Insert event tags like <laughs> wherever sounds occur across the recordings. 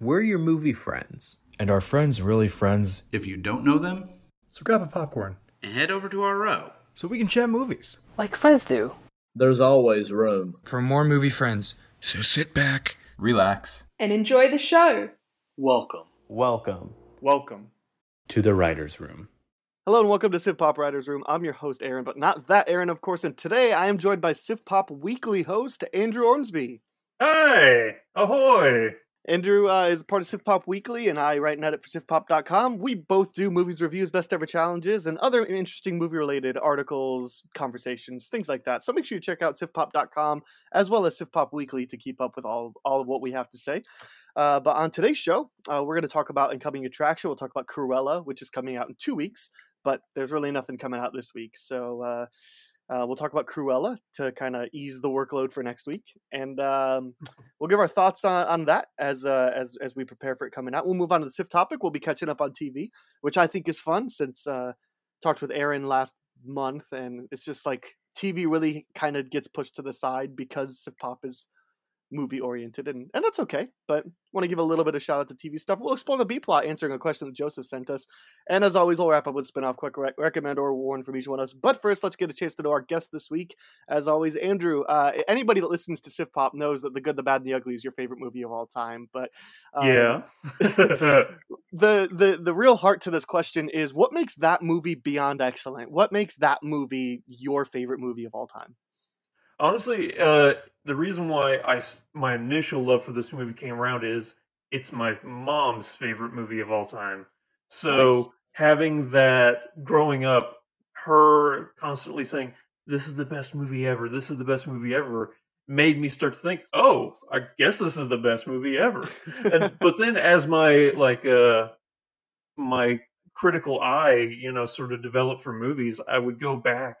We're your movie friends. And are friends really friends? If you don't know them, So grab a popcorn and head over to our row. so we can chat movies. Like friends do. There's always room. For more movie friends. So sit back, relax. and enjoy the show. Welcome. Welcome Welcome. to the writer's room. Hello and welcome to Sif Pop Writers Room. I'm your host, Aaron, but not that Aaron, of course. And today I am joined by Sif Pop Weekly host, Andrew Ormsby. Hey! Ahoy! Andrew uh, is part of Sif Pop Weekly, and I write and edit for SifPop.com. We both do movies reviews, best ever challenges, and other interesting movie related articles, conversations, things like that. So make sure you check out SifPop.com as well as Sif Pop Weekly to keep up with all, all of what we have to say. Uh, but on today's show, uh, we're going to talk about incoming attraction. We'll talk about Cruella, which is coming out in two weeks, but there's really nothing coming out this week. So uh, we'll talk about Cruella to kind of ease the workload for next week, and um, <laughs> we'll give our thoughts on, on that as uh, as as we prepare for it coming out. We'll move on to the SIF topic. We'll be catching up on TV, which I think is fun since uh, talked with Aaron last month, and it's just like TV really kind of gets pushed to the side because SIF Pop is movie oriented, and and that's okay. But want to give a little bit of shout out to TV stuff. We'll explore the B plot, answering a question that Joseph sent us, and as always, we'll wrap up with spin off, quick rec- recommend or warn from each one of us. But first, let's get a chance to know our guest this week. As always, Andrew. Uh, anybody that listens to Sif Pop knows that The Good, the Bad, and the Ugly is your favorite movie of all time. But um, yeah. <laughs> the the the real heart to this question is what makes that movie beyond excellent? What makes that movie your favorite movie of all time? Honestly, uh, the reason why I my initial love for this movie came around is it's my mom's favorite movie of all time. So Nice. having that growing up, her constantly saying, "This is the best movie ever. This is the best movie ever." made me start to think, "Oh, I guess this is the best movie ever." and, <laughs> but then as my like uh my critical eye, you know, sort of developed for movies, I would go back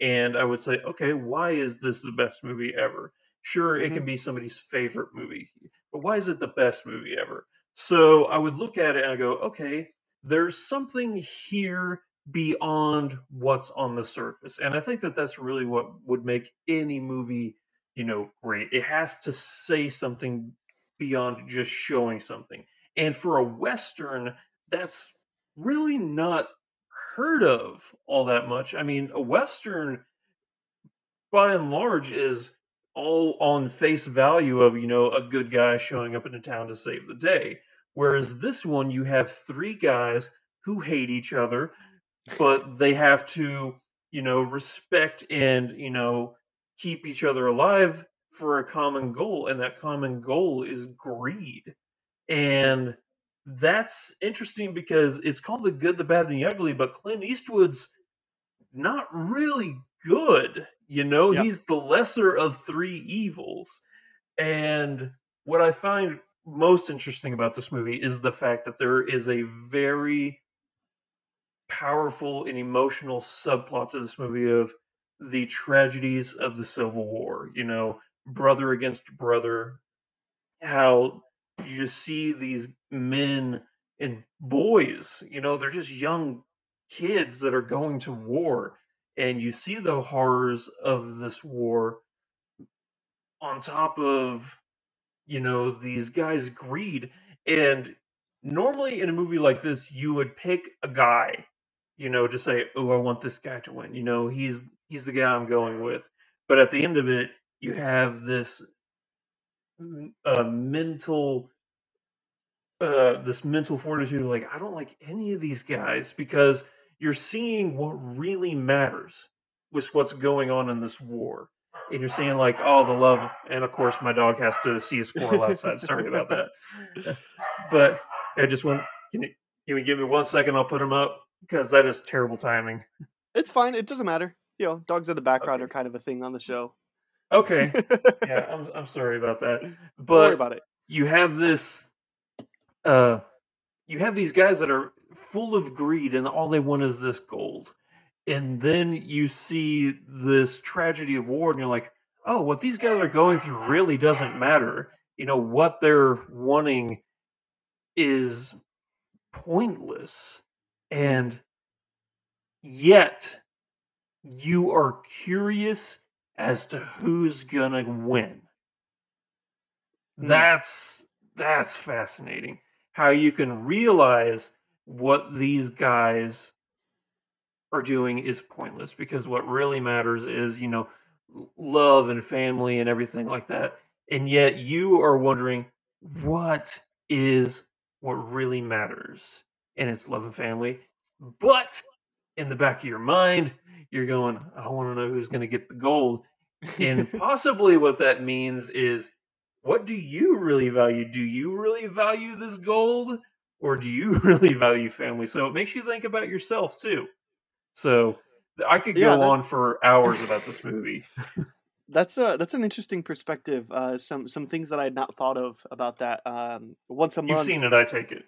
and I would say, okay, why is this the best movie ever? Sure, it can mm-hmm. be somebody's favorite movie, but why is it the best movie ever? So I would look at it and I go, okay, there's something here beyond what's on the surface. And I think that that's really what would make any movie, you know, great. It has to say something beyond just showing something. And for a Western, that's really not heard of all that much. I mean, a Western, by and large, is all on face value of, you know, a good guy showing up in a town to save the day. Whereas this one, you have three guys who hate each other, but they have to, you know, respect and, you know, keep each other alive for a common goal. And that common goal is greed. And that's interesting because it's called the good, the bad, and the ugly, but Clint Eastwood's not really good. You know, Yep. he's the lesser of three evils. And what I find most interesting about this movie is the fact that there is a very powerful and emotional subplot to this movie of the tragedies of the Civil War, you know, brother against brother, how you just see these men and boys, you know, they're just young kids that are going to war, and you see the horrors of this war on top of, you know, these guys' greed. And normally in a movie like this, you would pick a guy, you know, to say, "Oh, I want this guy to win." You know, he's he's the guy I'm going with. But at the end of it, you have this uh, mental uh this mental fortitude like i don't like any of these guys because you're seeing what really matters with what's going on in this war and you're seeing like oh the love and of course my dog has to see a squirrel outside sorry about that but i just want can you, can you give me one second i'll put him up because that is terrible timing It's fine. It doesn't matter. You know, dogs in the background are kind of a thing on the show. Okay <laughs> yeah i'm, I'm sorry about that Don't worry but about it. you have this uh, you have these guys that are full of greed and all they want is this gold. And then you see this tragedy of war, and you're like, oh, what these guys are going through really doesn't matter. You know, what they're wanting is pointless. And yet, you are curious as to who's gonna win. Hmm. That's that's fascinating. How you can realize what these guys are doing is pointless because what really matters is, you know, love and family and everything like that. And yet you are wondering what is what really matters. And it's love and family. But in the back of your mind, you're going, I want to know who's going to get the gold. And <laughs> possibly what that means is what do you really value? Do you really value this gold or do you <laughs> really value family? So it makes you think about yourself too. So I could Yeah, go on for hours about this movie. <laughs> That's a that's an interesting perspective. Uh, some some things that I had not thought of about that. Um, once a month, You've seen it, I take it.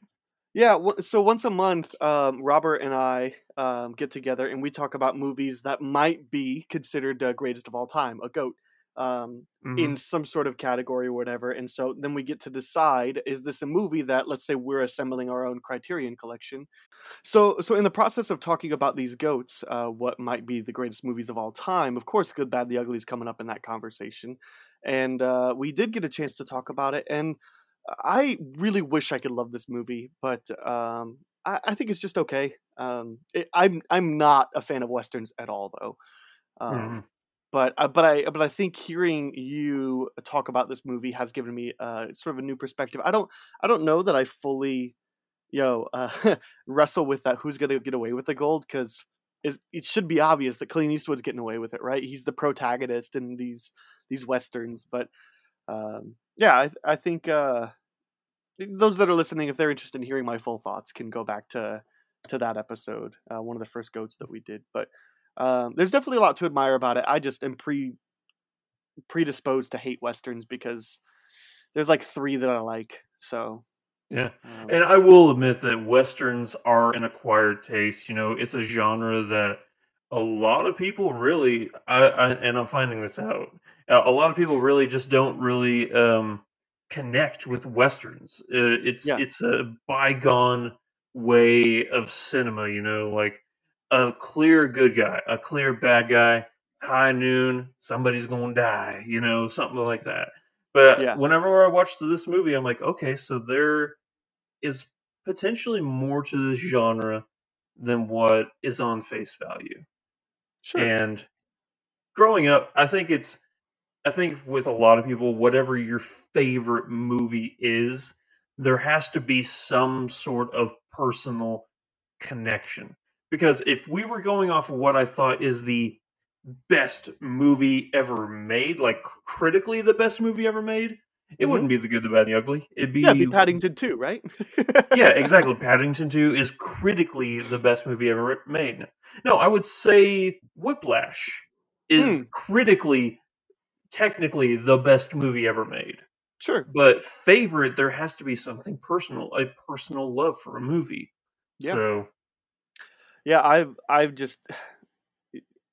Yeah, so once a month, um, Robert and I um, get together and we talk about movies that might be considered the greatest of all time, a goat, um, in Mhm. some sort of category or whatever. And so then we get to decide: is this a movie that, let's say, we're assembling our own Criterion collection? So, so in the process of talking about these goats, uh, what might be the greatest movies of all time? Of course, Good, Bad, the Ugly is coming up in that conversation, and uh, we did get a chance to talk about it and. I really wish I could love this movie, but um, I, I think it's just okay. Um, it, I'm I'm not a fan of westerns at all, though. Um, Mhm. But uh, but I but I think hearing you talk about this movie has given me uh, sort of a new perspective. I don't I don't know that I fully, yo, uh, <laughs> wrestle with that. Who's gonna get away with the gold? Because it should be obvious that Clint Eastwood's getting away with it, right? He's the protagonist in these these westerns, but um, yeah, I, I think uh, those that are listening, if they're interested in hearing my full thoughts, can go back to to that episode, uh, one of the first goats that we did. But um, there's definitely a lot to admire about it. I just am pre predisposed to hate westerns because there's like three that I like. So Yeah. um, And I will admit that westerns are an acquired taste. You know, it's a genre that a lot of people really, I, I and I'm finding this out. A lot of people really just don't really um, connect with westerns. Uh, it's Yeah. it's a bygone way of cinema. You know, like a clear good guy, a clear bad guy. High noon, somebody's gonna die. You know, something like that. But Yeah. whenever I watch this movie, I'm like, okay, so there is potentially more to this genre than what is on face value. Sure, And growing up, I think it's I think with a lot of people, whatever your favorite movie is, there has to be some sort of personal connection. Because if we were going off of what I thought is the best movie ever made, like critically the best movie ever made, it Mhm. wouldn't be the good, the bad, and the ugly. It'd be yeah, it'd be Paddington 2, right? <laughs> yeah, exactly. Paddington 2 is critically the best movie ever made. No, I would say Whiplash is Hmm. critically, technically, the best movie ever made. Sure, But favorite, there has to be something personal, a personal love for a movie. Yeah. So, yeah. I've I've just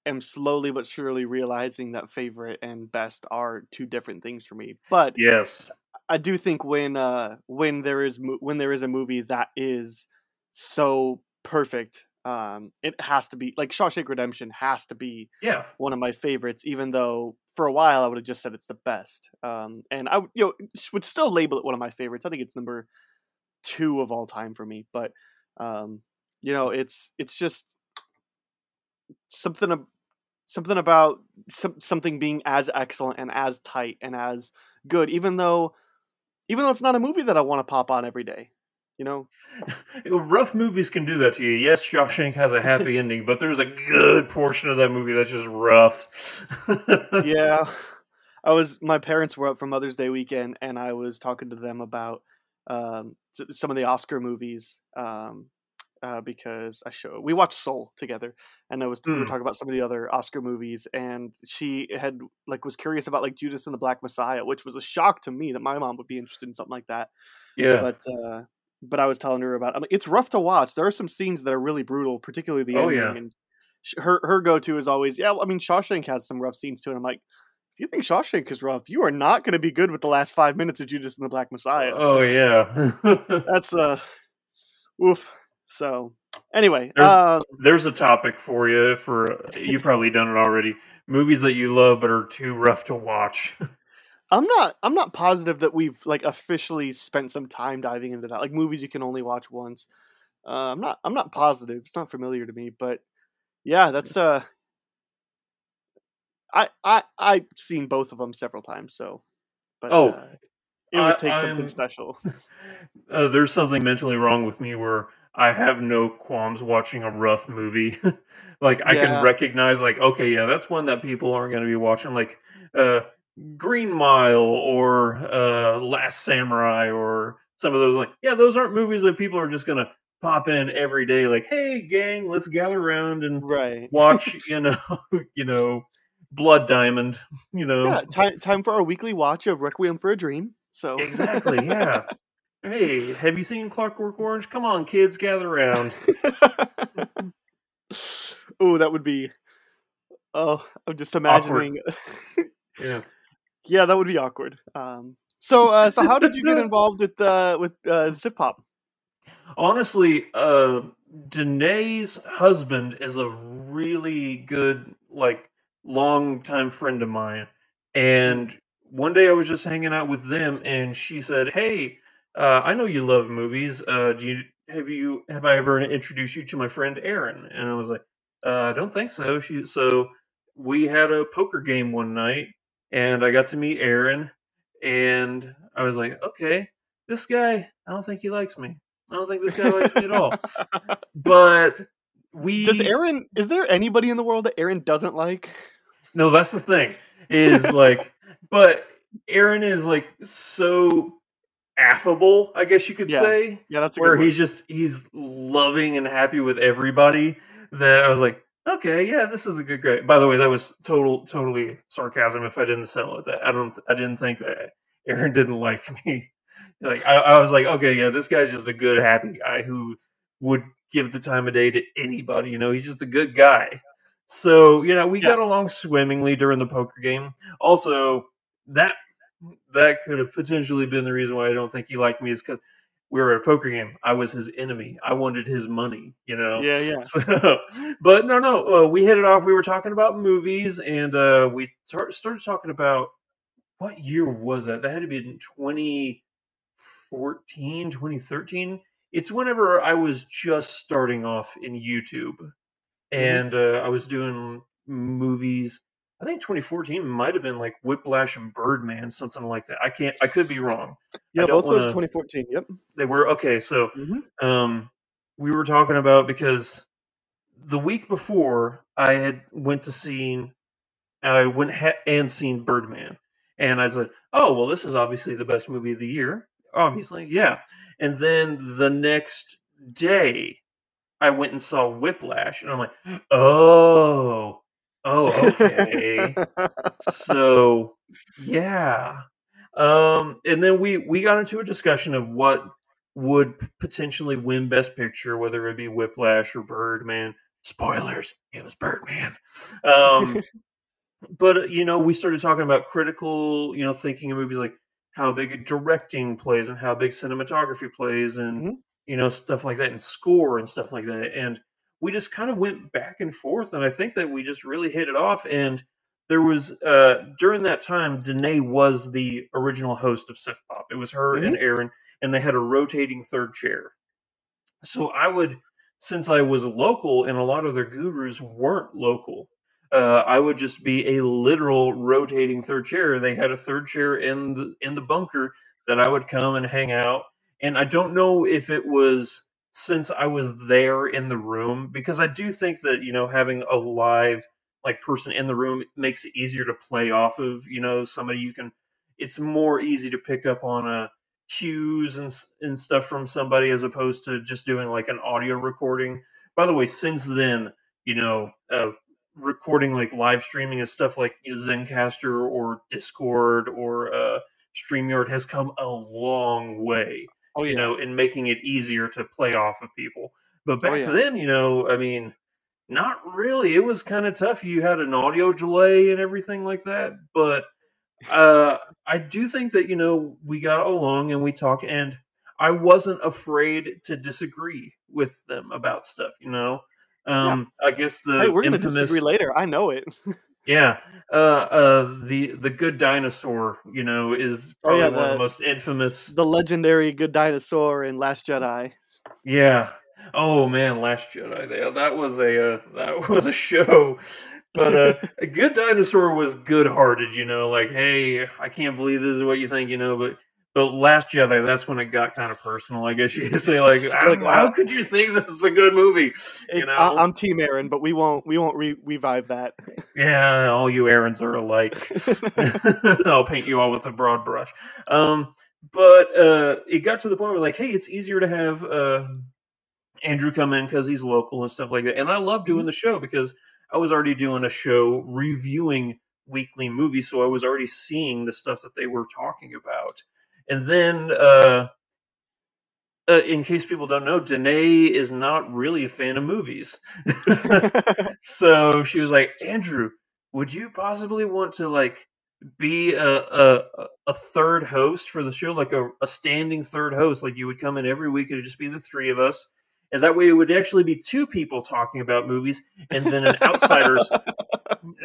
am slowly but surely realizing that favorite and best are two different things for me. But yes. I do think when uh when there is mo- when there is a movie that is so perfect, um, it has to be like Shawshank Redemption has to be Yeah. one of my favorites. Even though for a while I would have just said it's the best, um, and I would- you know would still label it one of my favorites. I think it's number two of all time for me. But um, you know, it's it's just something something about some, something being as excellent and as tight and as good, even though even though it's not a movie that I want to pop on every day. You know, <laughs> Rough movies can do that to you. Yes, Shawshank has a happy <laughs> ending, but there's a good portion of that movie that's just rough. <laughs> yeah. I was my parents were up for Mother's Day weekend, and I was talking to them about um, some of the Oscar movies um, uh, because I show we watched Soul together, and I was we were Mm. talking about some of the other Oscar movies, and she had like was curious about like Judas and the Black Messiah, which was a shock to me that my mom would be interested in something like that. yeah. But uh, but I was telling her about. I mean, it's rough to watch. There are some scenes that are really brutal, particularly the Oh, ending. yeah. And her her go to is always, yeah. well, I mean, Shawshank has some rough scenes too, and I'm like, if you think Shawshank is rough, you are not going to be good with the last five minutes of Judas and the Black Messiah. Oh yeah. <laughs> That's uh, oof. So anyway, There's- uh, There's a topic for you. For you probably done it already. Movies that you love but are too rough to watch. <laughs> I'm not I'm not positive that we've like officially spent some time diving into that. Like movies you can only watch once. Uh, I'm not I'm not positive. It's not familiar to me, but yeah, that's uh I I I've seen both of them several times, so but Oh, uh, it would take something I'm- special. <laughs> uh, there's something mentally wrong with me where I have no qualms watching a rough movie. <laughs> like I Yeah. can recognize, like, okay, yeah, that's one that people aren't going to be watching. Like uh, Green Mile or uh, Last Samurai or some of those. Like, yeah, those aren't movies that people are just going to pop in every day. Like, hey, gang, let's gather around and right. watch. <laughs> you know, <laughs> you know, Blood Diamond. You know, Yeah, time time for our weekly watch of Requiem for a Dream. So Exactly, yeah. Hey, have you seen Clockwork Orange? Come on, kids, gather around. <laughs> oh, that would be. Oh, I'm just imagining. <laughs> Yeah. yeah, that would be awkward. Um, so, uh, so how did you get <laughs> involved with uh, with uh, Sif Pop? Honestly, uh Danae's husband is a really good, like, long time friend of mine. And one day I was just hanging out with them and she said, Hey, uh, I know you love movies. Uh do you have you have I ever introduced you to my friend Aaron? And I was like, uh, I don't think so. She so we had a poker game one night and I got to meet Aaron and I was like, okay, this guy, I don't think he likes me. I don't think this guy likes me at all. <laughs> But we Does Aaron? Is there anybody in the world that Aaron doesn't like? No, that's the thing. Is like but Aaron is like so affable, I guess you could Yeah. say. Yeah, that's where he's just he's loving and happy with everybody that I was like, okay, yeah, this is a good guy. By the way, that was total totally sarcasm if I didn't sell it. I don't I didn't think that Aaron <laughs> didn't like me. Like I, I was like, okay, yeah, this guy's just a good, happy guy who would give the time of day to anybody. You know, he's just a good guy. So you know, we got along swimmingly during the poker game. Also, that that could have potentially been the reason why I don't think he liked me is because we were at a poker game. I was his enemy. I wanted his money. You know. Yeah, yeah. <laughs> So, but no, no, uh, we hit it off. We were talking about movies, and uh, we tar- started talking about what year was that? That had to be in 2014, 2013. It's whenever I was just starting off in YouTube, and uh, I was doing movies. I think 2014 might have been like Whiplash and Birdman, something like that. I can't. I could be wrong. Yeah, both those wanna- 2014. Yep. they were okay. So, Mhm. um, we were talking about because the week before I had went to see, I went ha- and seen Birdman, and I said, "Oh well, this is obviously the best movie of the year." Obviously, yeah. And then the next day, I went and saw Whiplash, and I'm like, "Oh, oh, okay." so yeah. Um and then we we got into a discussion of what would potentially win best picture whether it be whiplash or birdman. Spoilers it was birdman. Um <laughs> but you know we started talking about critical you know thinking of movies like how big directing plays and how big cinematography plays and you know stuff like that and score and stuff like that. And we just kind of went back and forth and i think that we just really hit it off and there was uh during that time Danae was the original host of Sif Pop. It was her and Aaron, and they had a rotating third chair. So I would, since I was local, and a lot of their gurus weren't local, uh, I would just be a literal rotating third chair. They had a third chair in the in the bunker that I would come and hang out. And I don't know if it was since I was there in the room because I do think that you know having a live like person in the room makes it easier to play off of you know somebody you can it's more easy to pick up on uh cues and and stuff from somebody as opposed to just doing like an audio recording. By the way since then you know uh recording like live streaming and stuff like Zencastr or discord or uh streamyard has come a long way Oh, you know, in making it easier to play off of people. But back Oh, yeah. then, you know, I mean, not really. It was kind of tough. You had an audio delay and everything like that. But uh, I do think that you know we got along and we talked, and I wasn't afraid to disagree with them about stuff. You know, um, I guess the hey, we're gonna infamous, disagree later. I know it. <laughs> yeah, uh, uh, the the good dinosaur, you know, is Oh, probably yeah, one of the- the most infamous. the legendary good dinosaur in Last Jedi. Yeah. Oh man, Last Jedi. That that was a uh, that <laughs> was a show. But uh, <laughs> a good dinosaur was good-hearted, you know. Like, hey, I can't believe this is what you think, you know. But but Last Jedi, that's when it got kind of personal. I guess you could say, like, <laughs> how, Like, how uh, could you think this is a good movie? You It- know, I, am Team Aaron, but we won't we won't re- revive that. <laughs> yeah, all you Aarons are alike. <laughs> I'll paint you all with a broad brush. Um, but uh, it got to the point where, like, hey, it's easier to have uh, Andrew come in because he's local and stuff like that. And I love doing the show because I was already doing a show reviewing weekly movies, so I was already seeing the stuff that they were talking about. And then, uh, uh, in case people don't know, Danae is not really a fan of movies. <laughs> so she was like, Andrew, would you possibly want to like be a a, a third host for the show, like a, a standing third host? Like you would come in every week, and it'd just be the three of us. And that way it would actually be two people talking about movies and then an outsider's. <laughs>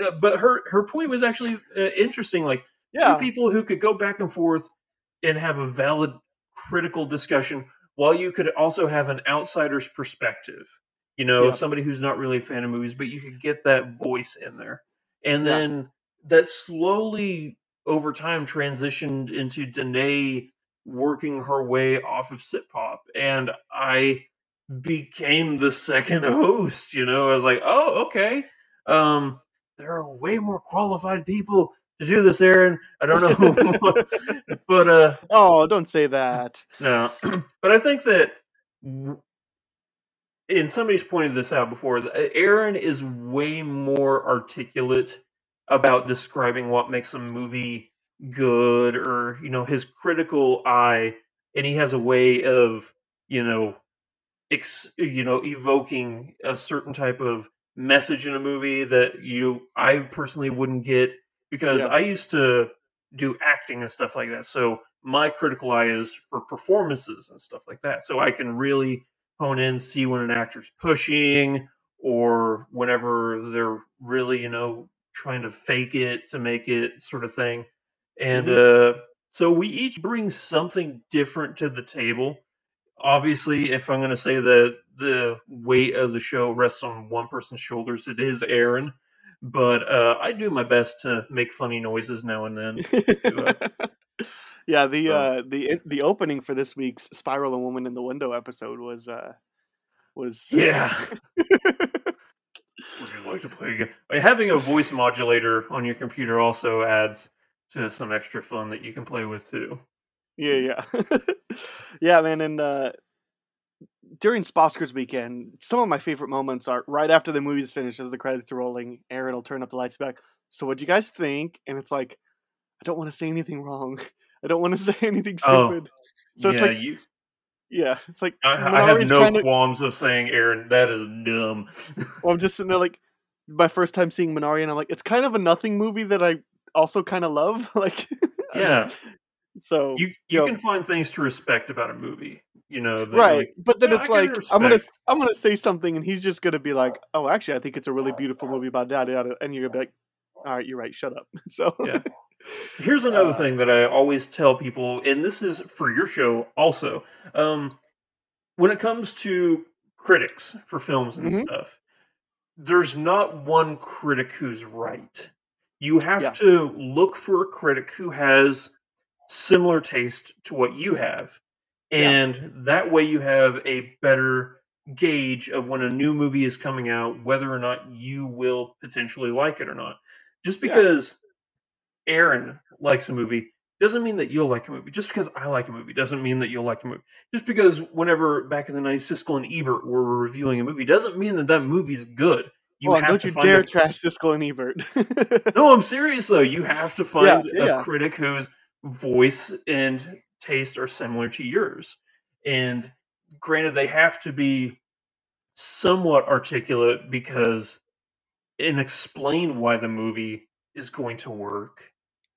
Uh, but her, her point was actually uh, interesting. Like Yeah. two people who could go back and forth and have a valid critical discussion while you could also have an outsider's perspective you know Yeah. somebody who's not really a fan of movies but you could get that voice in there and Yeah. then that slowly over time transitioned into Danae working her way off of Sif Pop and i became the second <laughs> host you know i was like oh okay um there are way more qualified people to do this aaron i don't know <laughs> but uh Oh, don't say that. no, <clears throat> but I think that, and somebody's pointed this out before. Aaron is way more articulate about describing what makes a movie good, or you know, his critical eye, and he has a way of you know, ex, you know, evoking a certain type of message in a movie that you I personally wouldn't get because Yeah. I used to do acting and stuff like that. So my critical eye is for performances and stuff like that. So I can really hone in, see when an actor's pushing or whenever they're really, you know, trying to fake it to make it sort of thing. And uh so we each bring something different to the table. Obviously, if I'm going to say that the weight of the show rests on one person's shoulders, it is Aaron. But uh, I do my best to make funny noises now and then. <laughs> yeah, the uh the the opening for this week's Spiral and Woman in the Window episode was uh was <laughs> Yeah. <laughs> You like to play again? Uh, Having a voice modulator on your computer also adds to some extra fun that you can play with too. Yeah, yeah. yeah, man, and uh during Sposkers weekend, some of my favorite moments are right after the movie's finished as the credits are rolling, Aaron will turn up the lights back. So what'd you guys think? And it's like, I don't want to say anything wrong. <laughs> I don't want to <laughs> say anything Oh, stupid. so it's yeah, like you. yeah, it's like I, I have no kinda- qualms of saying, Aaron, that is dumb. Well, I'm just sitting there like my first time seeing Minari, and I'm like, it's kind of a nothing movie that I also kind of love. <laughs> like, yeah, so you you know, can find things to respect about a movie. You know, right. like, but then yeah, it's I like I'm gonna. I'm gonna say something, and he's just gonna be like, oh, actually, I think it's a really beautiful movie about da da da, and you're gonna be like, all right, you're right, shut up. <laughs> So Yeah. Here's <laughs> another Uh, thing that I always tell people, and this is for your show also. Um, when it comes to critics for films and Mhm. stuff, there's not one critic who's right. You have Yeah. to look for a critic who has similar taste to what you have. And that way you have a better gauge of when a new movie is coming out, whether or not you will potentially like it or not. Just Yeah. because Aaron likes a movie doesn't mean that you'll like a movie. Just because I like a movie doesn't mean that you'll like a movie. Just because whenever back in the 90s, Siskel and Ebert were reviewing a movie doesn't mean that that movie's good. You have don't you dare a- trash Siskel and Ebert. no, I'm <laughs> serious though. You have to find yeah, a yeah. critic whose voice and taste are similar to yours. and granted they have to be somewhat articulate because and explain why the movie is going to work.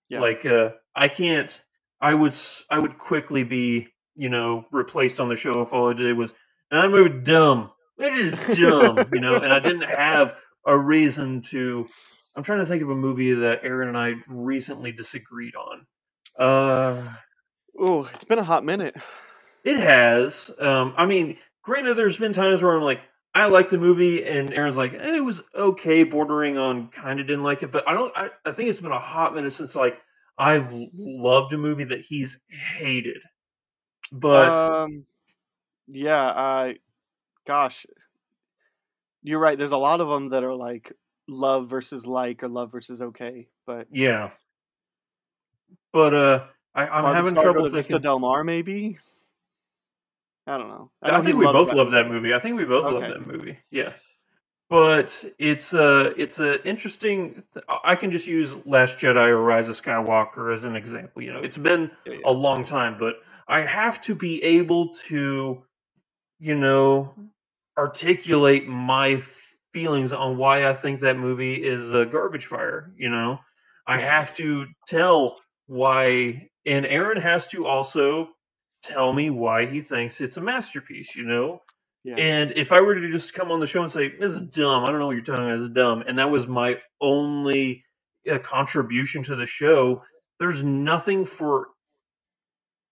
Yeah. Like uh I can't I was I would quickly be, you know, replaced on the show if all I did was and that movie dumb. It is dumb, you know, and I didn't <laughs> have a reason to I'm trying to think of a movie that Aaron and I recently disagreed on. Uh <sighs> <sighs> Oh, it's been a hot minute. it has. Um I mean, granted there's been times where I'm like I like the movie, and Aaron's like, eh, it was okay, bordering on kind of didn't like it, but I don't. I, I think it's been a hot minute since like I've loved a movie that he's hated. But um, yeah, I, gosh, you're right. There's a lot of them that are like love versus like or love versus okay, but yeah, but uh, I, I'm Barb having trouble to Vista. Del Mar, maybe. I don't know. I, he think we both love that movie. I think we both love that movie. Yeah, but it's a it's a interesting. Th- I can just use Last Jedi or Rise of Skywalker as an example. You know, it's been Yeah, yeah. a long time, but I have to be able to, you know, articulate my feelings on why I think that movie is a garbage fire. You know, I have to tell why, and Aaron has to also tell me why he thinks it's a masterpiece. You know, Yeah. and if I were to just come on the show and say, This is dumb, I don't know what you're talking about, this is dumb, and that was my only uh, contribution to the show, there's nothing for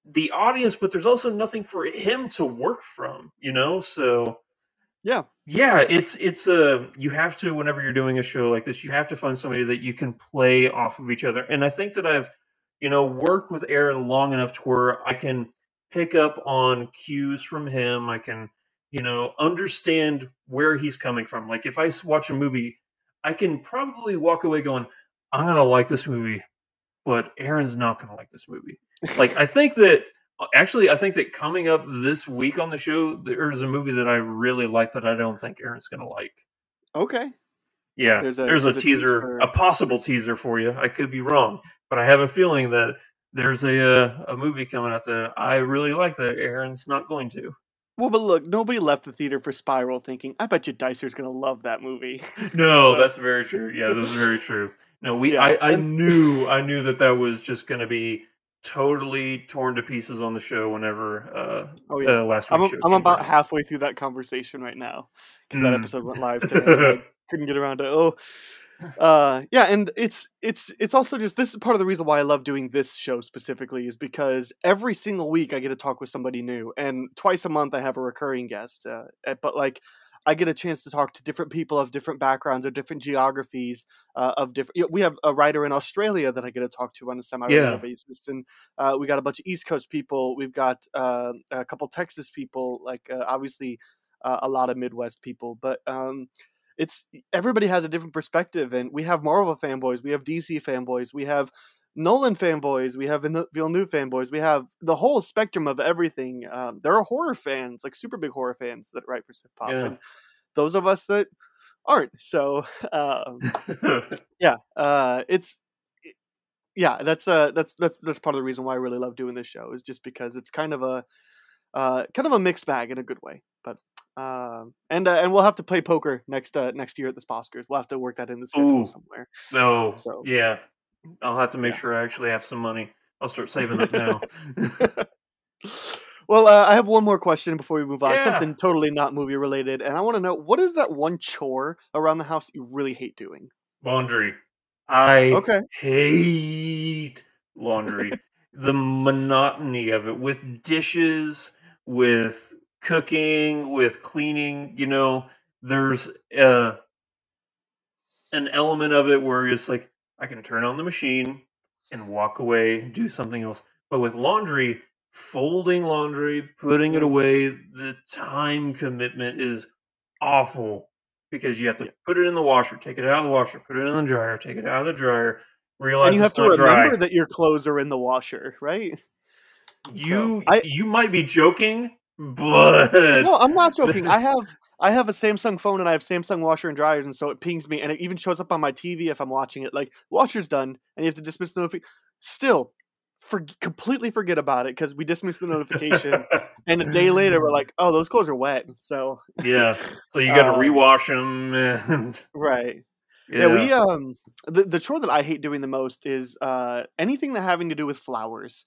the audience, but there's also nothing for him to work from, you know? So Yeah. yeah, it's it's a you have to whenever you're doing a show like this, you have to find somebody that you can play off of each other. And I think that I've you know work with Aaron long enough to where I can pick up on cues from him. I can you know understand where he's coming from. Like if I watch a movie, I can probably walk away going, "I'm gonna like this movie," but Aaron's not gonna like this movie. Like I think that uh, actually I think that coming up this week on the show there's a movie that I really like that I don't think Aaron's gonna like. Okay. Yeah, There's there's a- a, there's a tease teaser, for- a possible teaser for you. I could be wrong, but I have a feeling that there's a uh, a movie coming out that I really like that Aaron's not going to. Well, but look, nobody left the theater for Spiral thinking, "I bet you Dicer's gonna love that movie." <laughs> No, So- that's very true. Yeah, that's very true. No, we Yeah, I, I knew I knew that that was just going to be totally torn to pieces on the show whenever uh, Oh yeah. uh last I'm, show I'm about halfway through that conversation right now because that Mm. episode went live <laughs> today. Couldn't get around to oh, uh, yeah, and it's it's it's also just this is part of the reason why I love doing this show specifically is because every single week I get to talk with somebody new, and twice a month I have a recurring guest. Uh, eh, but like. I get a chance to talk to different people of different backgrounds or different geographies uh, of different. You know, we have a writer in Australia that I get to talk to on a semi-regular Yeah. basis, and uh, we got a bunch of East Coast people. We've got uh, a couple Texas people, like uh, obviously uh, a lot of Midwest people. But um, it's everybody has a different perspective, and we have Marvel fanboys, we have DC fanboys, we have Nolan fanboys, we have Villeneuve fanboys, we have the whole spectrum of everything. Um, there are horror fans, like super big horror fans that write for Sif Pop, Yeah. and those of us that aren't. So <laughs> um, <laughs> yeah, uh, it's yeah, that's uh that's that's that's part of the reason why I really love doing this show is just because it's kind of a uh kind of a mixed bag in a good way. Um and uh, and we'll have to play poker next uh next year at the Sposkers. We'll have to work that in the schedule Ooh. somewhere. no, So- yeah, I'll have to make Yeah. sure I actually have some money. I'll start <laughs> saving up now. <laughs> well, uh, I have one more question before we move on. Yeah. Something totally not movie related, and I want to know what is that one chore around the house you really hate doing? laundry. I Okay. hate <laughs> laundry. the monotony of it with dishes, with cooking, with cleaning, you know, there's uh an element of it where it's like I can turn on the machine and walk away, do something else. But with laundry, folding laundry, putting it away, the time commitment is awful because you have to put it in the washer, take it out of the washer, put it in the dryer, take it out of the dryer, realize and you have it's to remember dry. that your clothes are in the washer, right? you I- you might be joking, but No, I'm not <laughs> joking. I have I have a Samsung phone and I have Samsung washer and dryers, and so it pings me, and it even shows up on my TV if I'm watching it. Like washer's done, and you have to dismiss the notification. Still, for, completely forget about it because we dismissed the notification, <laughs> and a day later we're like, "Oh, those clothes are wet." So yeah, so you got to <laughs> Um, rewash them and right. yeah, Yeah. we um the the chore that I hate doing the most is uh anything that having to do with flowers,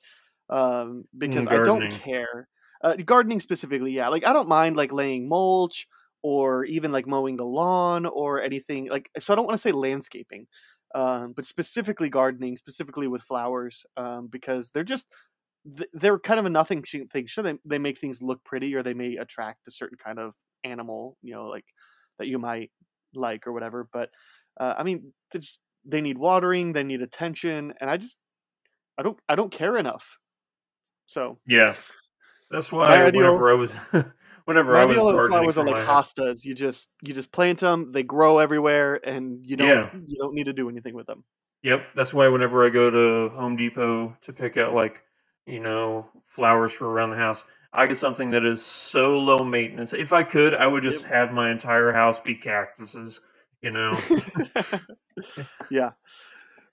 um because I don't care. Uh, gardening specifically, yeah. Like I don't mind like laying mulch or even like mowing the lawn or anything like. So I don't want to say landscaping, um, but specifically gardening, specifically with flowers, um, because they're just they're kind of a nothing thing. Sure, they they make things look pretty or they may attract a certain kind of animal, you know, like that you might like or whatever. But uh, I mean, they just they need watering, they need attention, and I just I don't I don't care enough. So yeah. That's why My ideal- whenever I was <laughs> whenever I was flowers are like hostas. You just you just plant them, they grow everywhere, and you don't Yeah. you don't need to do anything with them. Yep, that's why whenever I go to Home Depot to pick out like, you know, flowers for around the house, I get something that is so low maintenance. If I could, I would just have my entire house be cactuses, you know. <laughs> yeah.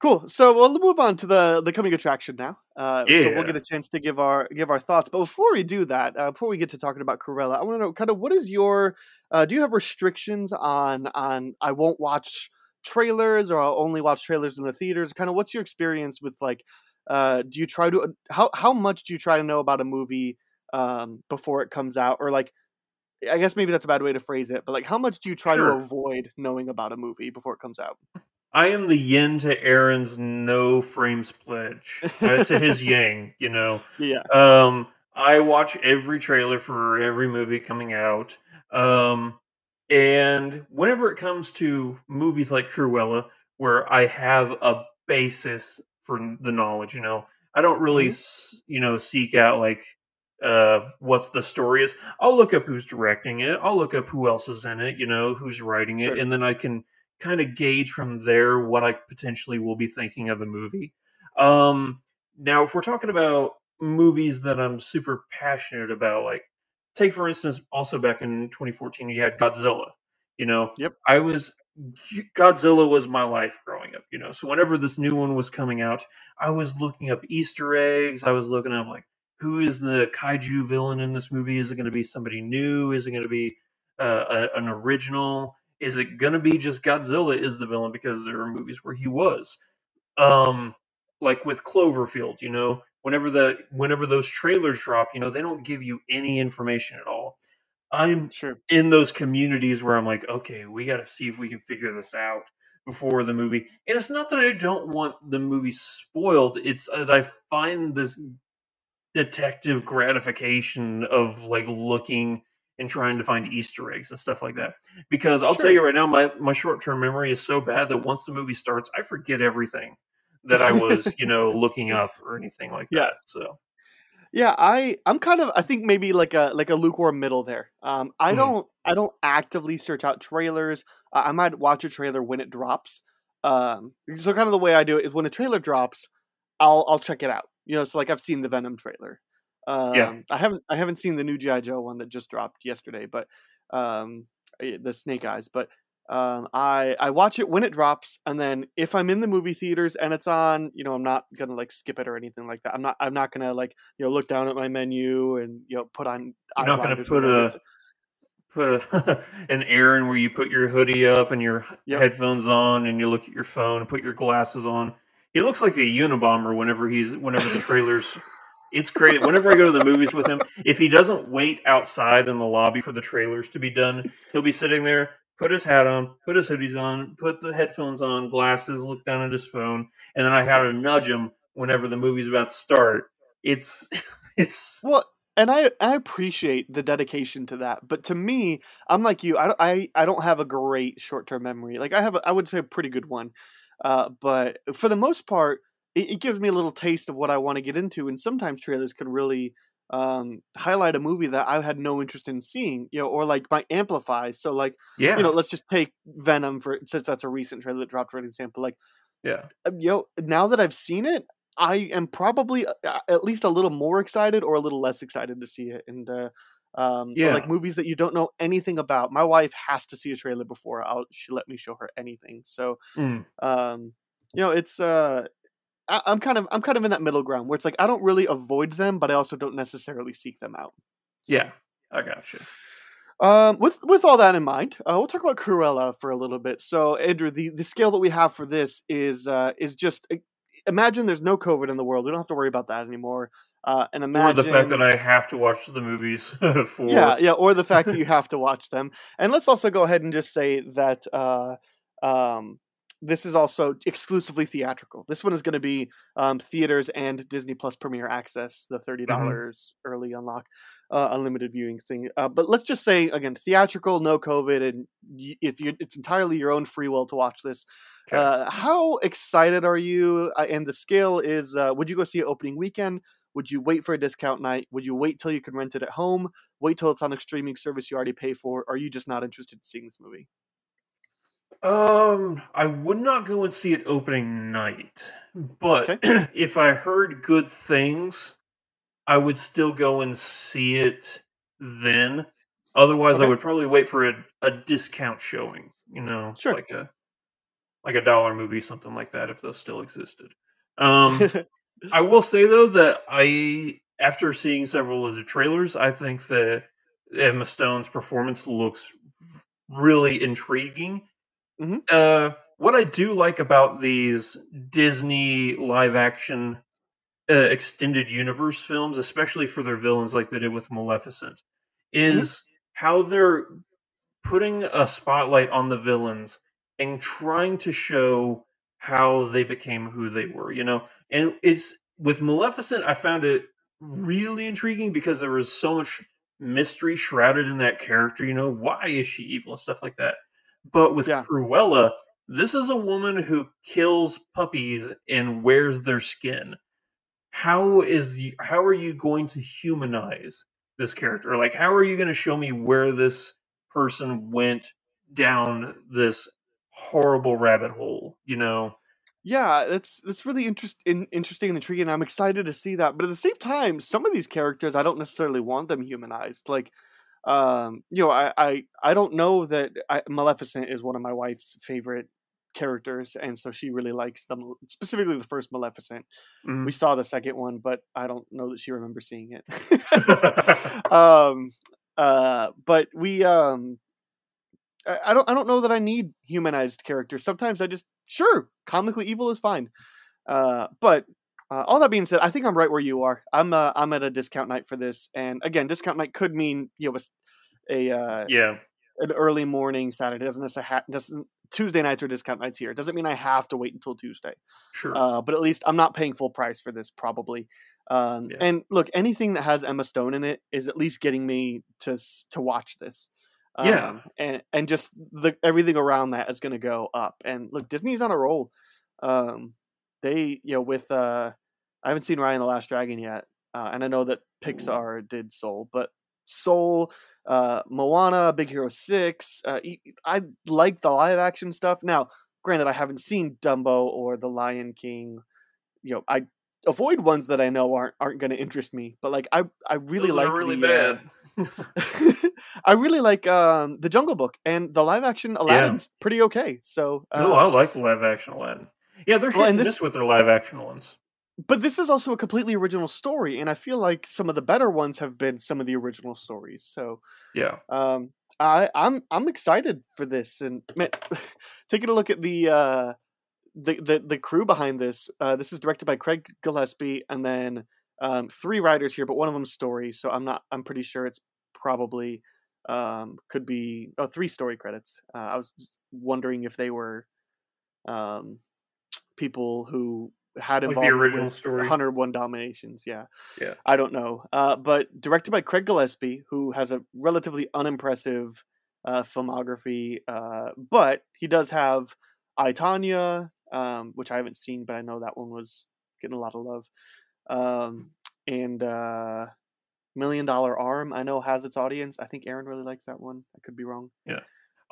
Cool. So we'll move on to the the coming attraction now. Uh, So we'll get a chance to give our give our thoughts. But before we do that, uh, before we get to talking about Cruella, I want to know kind of what is your uh, do you have restrictions on on I won't watch trailers or I'll only watch trailers in the theaters? Kind of what's your experience with like uh, do you try to how how much do you try to know about a movie um, before it comes out or like I guess maybe that's a bad way to phrase it, but like how much do you try to avoid knowing about a movie before it comes out? I am the yin to Aaron's no frames pledge uh, to his <laughs> yang, you know. Yeah. Um, I watch every trailer for every movie coming out. Um, and whenever it comes to movies like Cruella, where I have a basis for the knowledge, you know, I don't really, s you know, seek out like uh what's the story is. I'll look up who's directing it. I'll look up who else is in it, you know, who's writing it, Sure. and then I can kind of gauge from there what I potentially will be thinking of the movie. Um, now, if we're talking about movies that I'm super passionate about, like take for instance, also back in 2014, you had Godzilla. You know, Yep. I was Godzilla was my life growing up. You know, so whenever this new one was coming out, I was looking up Easter eggs. I was looking up like who is the kaiju villain in this movie? Is it going to be somebody new? Is it going to be uh, a, an original? Is it going to be just Godzilla is the villain because there are movies where he was? Um, like with Cloverfield, you know, whenever the whenever those trailers drop, you know, they don't give you any information at all. I'm Sure. in those communities where I'm like, okay, we got to see if we can figure this out before the movie. And it's not that I don't want the movie spoiled; it's that I find this detective gratification of like looking and trying to find Easter eggs and stuff like that. Because I'll tell you right now, my my short term memory is so bad that once the movie starts, I forget everything that I was, you know, <laughs> looking up or anything like Yeah. that. So Yeah, I I'm kind of I think maybe like a like a lukewarm middle there. Um, I Mhm. don't I don't actively search out trailers. Uh, I might watch a trailer when it drops. Um, so kind of the way I do it is when a trailer drops, I'll I'll check it out. You know, so like I've seen the Venom trailer. Um, Yeah. I haven't I haven't seen the new GI Joe one that just dropped yesterday, but um, eh, the Snake Eyes. But um, I I watch it when it drops, and then if I'm in the movie theaters and it's on, you know, I'm not gonna like skip it or anything like that. I'm not I'm not gonna like you know look down at my menu and you know put on. you're not going to put a put a, <laughs> an Aaron where you put your hoodie up and your Yep. headphones on and you look at your phone and put your glasses on. He looks like a Unabomber whenever he's whenever the trailers. <laughs> <laughs> It's crazy. Whenever I go to the movies with him, if he doesn't wait outside in the lobby for the trailers to be done, he'll be sitting there, put his hat on, put his hoodies on, put the headphones on, glasses, look down at his phone, and then I have to nudge him whenever the movie's about to start. It's <laughs> it's Well, and I I appreciate the dedication to that, but to me, I'm like you. I don't I, I don't have a great short term memory. Like I have, a, I would say a pretty good one, uh, but for the most part, it, it gives me a little taste of what I want to get into. And sometimes trailers can really um, highlight a movie that I had no interest in seeing, you know, or like might amplify. So like yeah, you know, let's just take Venom for since that's a recent trailer that dropped for an example. Like yeah. uh, you know, now that I've seen it, I am probably uh, uh, at least a little more excited or a little less excited to see it. And uh, um, Yeah. like movies that you don't know anything about. My wife has to see a trailer before I'll she let me show her anything. So Mm. um, you know, it's uh, I, I'm kind of I'm kind of in that middle ground where it's like I don't really avoid them, but I also don't necessarily seek them out. Yeah, I got you. Um, with with all that in mind, uh, we'll talk about Cruella for a little bit. So, Andrew, the, the scale that we have for this is uh, is just uh, imagine there's no COVID in the world. We don't have to worry about that anymore. Uh, and imagine Or the fact that I have to watch the movies <laughs> for yeah, yeah, or the fact that <laughs> you have to watch them. And let's also go ahead and just say that uh, um, this is also exclusively theatrical. This one is going to be um, theaters and Disney Plus Premier Access, the thirty dollars mm-hmm. early unlock, uh, unlimited viewing thing. Uh, but let's just say again, theatrical, no COVID, and it's it's entirely your own free will to watch this. Okay. Uh, how excited are you? Uh, and the scale is: uh, Would you go see it opening weekend? Would you wait for a discount night? Would you wait till you can rent it at home? Wait till it's on a streaming service you already pay for? Or are you just not interested in seeing this movie? Um, I would not go and see it opening night, but okay. <clears throat> if I heard good things, I would still go and see it then. Otherwise, okay. I would probably wait for a, a discount showing. You know, sure. like a like a dollar movie, something like that, if those still existed. Um, I <laughs> will say though that I, after seeing several of the trailers, I think that Emma Stone's performance looks really intriguing Mm-hmm. Uh, what I do like about these Disney live action uh, extended universe films, especially for their villains, like they did with Maleficent, is mm-hmm. how they're putting a spotlight on the villains and trying to show how they became who they were. You know, and it's with Maleficent, I found it really intriguing because there was so much mystery shrouded in that character. You know, why is she evil and stuff like that. But with yeah. Cruella, this is a woman who kills puppies and wears their skin. How is how are you going to humanize this character? Like how are you going to show me where this person went down this horrible rabbit hole, you know? Yeah, that's that's really interest, in, interesting and intriguing. I'm excited to see that, but at the same time, some of these characters I don't necessarily want them humanized. Like um you know i i, I don't know that I, maleficent is one of my wife's favorite characters and so she really likes them specifically the first maleficent. Mm-hmm. we saw the second one but i don't know that she remembers seeing it. <laughs> <laughs> Um uh but we um I, I don't i don't know that i need humanized characters. Sometimes i just sure comically evil is fine. Uh but uh, all that being said, I think I'm right where you are. I'm uh, I'm at a discount night for this, and again, discount night could mean you know a, a uh, yeah an early morning Saturday. Doesn't necessarily doesn't Tuesday nights or discount nights here. It doesn't mean I have to wait until Tuesday. Sure, uh, but at least I'm not paying full price for this probably. Um, yeah. And look, anything that has Emma Stone in it is at least getting me to to watch this. Um, yeah, and and just the everything around that is going to go up. And look, Disney's on a roll. Um, they you know with uh I haven't seen Raya and the Last Dragon yet, uh, and I know that Pixar did Soul, but Soul, uh, Moana, Big Hero Six, uh, I like the live action stuff. Now, granted, I haven't seen Dumbo or The Lion King. You know, I avoid ones that I know aren't aren't going to interest me. But like, I I really like really the, uh, bad. <laughs> I really like um, the Jungle Book and the live action Aladdin's yeah. pretty okay. So, uh, no, I like the live action Aladdin. Yeah, they're hitting well, this, this with their live action ones but this is also a completely original story and i feel like some of the better ones have been some of the original stories so yeah. um i i'm i'm excited for this and man, <laughs> taking a look at the uh the, the the crew behind this uh this is directed by craig gillespie and then um three writers here but one of them's story so i'm not i'm pretty sure it's probably um could be oh three story credits. Uh, i was wondering if they were um people who had involved the original with story. 101 Dalmatians yeah. Yeah. I don't know. Uh, but directed by craig gillespie who has a relatively unimpressive uh, filmography uh, but he does have i Tonya, um, which i haven't seen but i know that one was getting a lot of love. Um, and uh, million dollar arm i know has its audience. I think aaron really likes that one. I could be wrong. Yeah.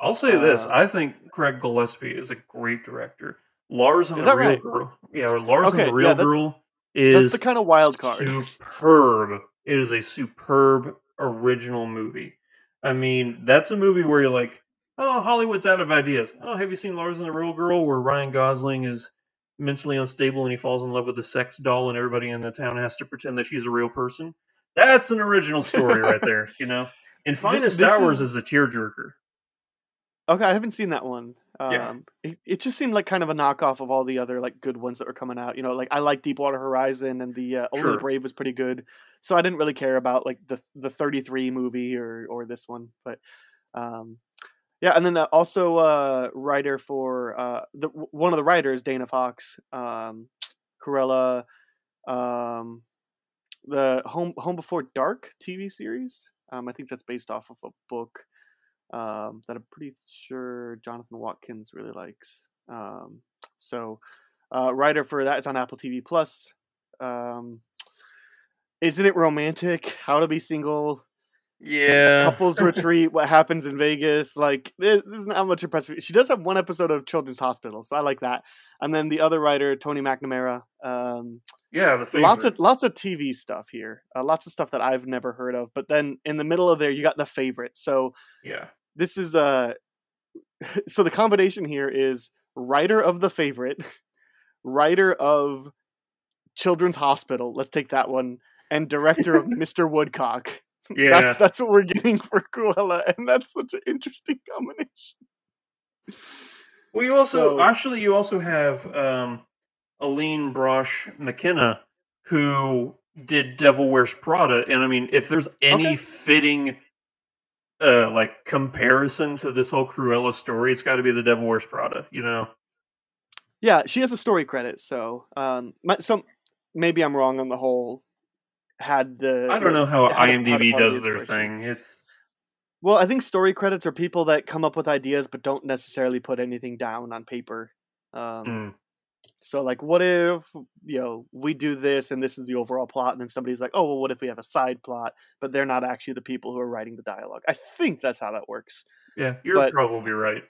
I'll say this. Uh, i think craig gillespie is a great director Lars and the Real right? Girl. Yeah, Lars okay, and the Real yeah, that, Girl is that's the kind of wild card. Superb. It is a superb original movie. I mean, that's a movie where you're like, oh, Hollywood's out of ideas. Oh, have you seen Lars and the Real Girl, where Ryan Gosling is mentally unstable and he falls in love with a sex doll and everybody in the town has to pretend that she's a real person. That's an original story right there, you know. And Finest this Hours is- is a tearjerker. Okay, I haven't seen that one. Um, Yeah. it, it just seemed like kind of a knockoff of all the other like good ones that were coming out. You know, like I like Deepwater Horizon and the uh, Only Sure. the Brave was pretty good. So I didn't really care about like the the 33 movie or or this one, but um yeah, and then uh, also uh writer for uh the one of the writers Dana Fox, um Cruella um the Home Home Before Dark TV series. Um I think that's based off of a book um, that I'm pretty sure Jonathan Watkins really likes. Um, so, uh, writer for that is on Apple TV Plus. Um, isn't it romantic? How to be single? Yeah. Couples <laughs> retreat. What happens in Vegas? Like, this, this is not much impressive. She does have one episode of Children's Hospital, so I like that. And then the other writer, Tony McNamara. Um, Yeah, lots of lots of TV stuff here. Uh, lots of stuff that I've never heard of. But then in the middle of there, you got the favorite. So yeah. This is uh <laughs> so the combination here is writer of the favorite writer of children's hospital let's take that one and director of <laughs> mr woodcock Yeah. that's that's what we're getting for cruella and that's such an interesting combination Well, you also So- actually you also have um, Aline Brosh McKenna, who did Devil Wears Prada, and I mean, if there's any Okay. fitting uh, like comparison to this whole Cruella story, it's got to be the Devil Wears Prada. You know? yeah she has a story credit so um my, so maybe i'm wrong on the whole had the I don't know how IMDb does their thing. It's Well, I think story credits are people that come up with ideas but don't necessarily put anything down on paper. Um, mm, So, like, what if you know we do this and this is the overall plot, and then somebody's like, "Oh, well, what if we have a side plot?" But they're not actually the people who are writing the dialogue. I think that's how that works. yeah, you're But- probably right.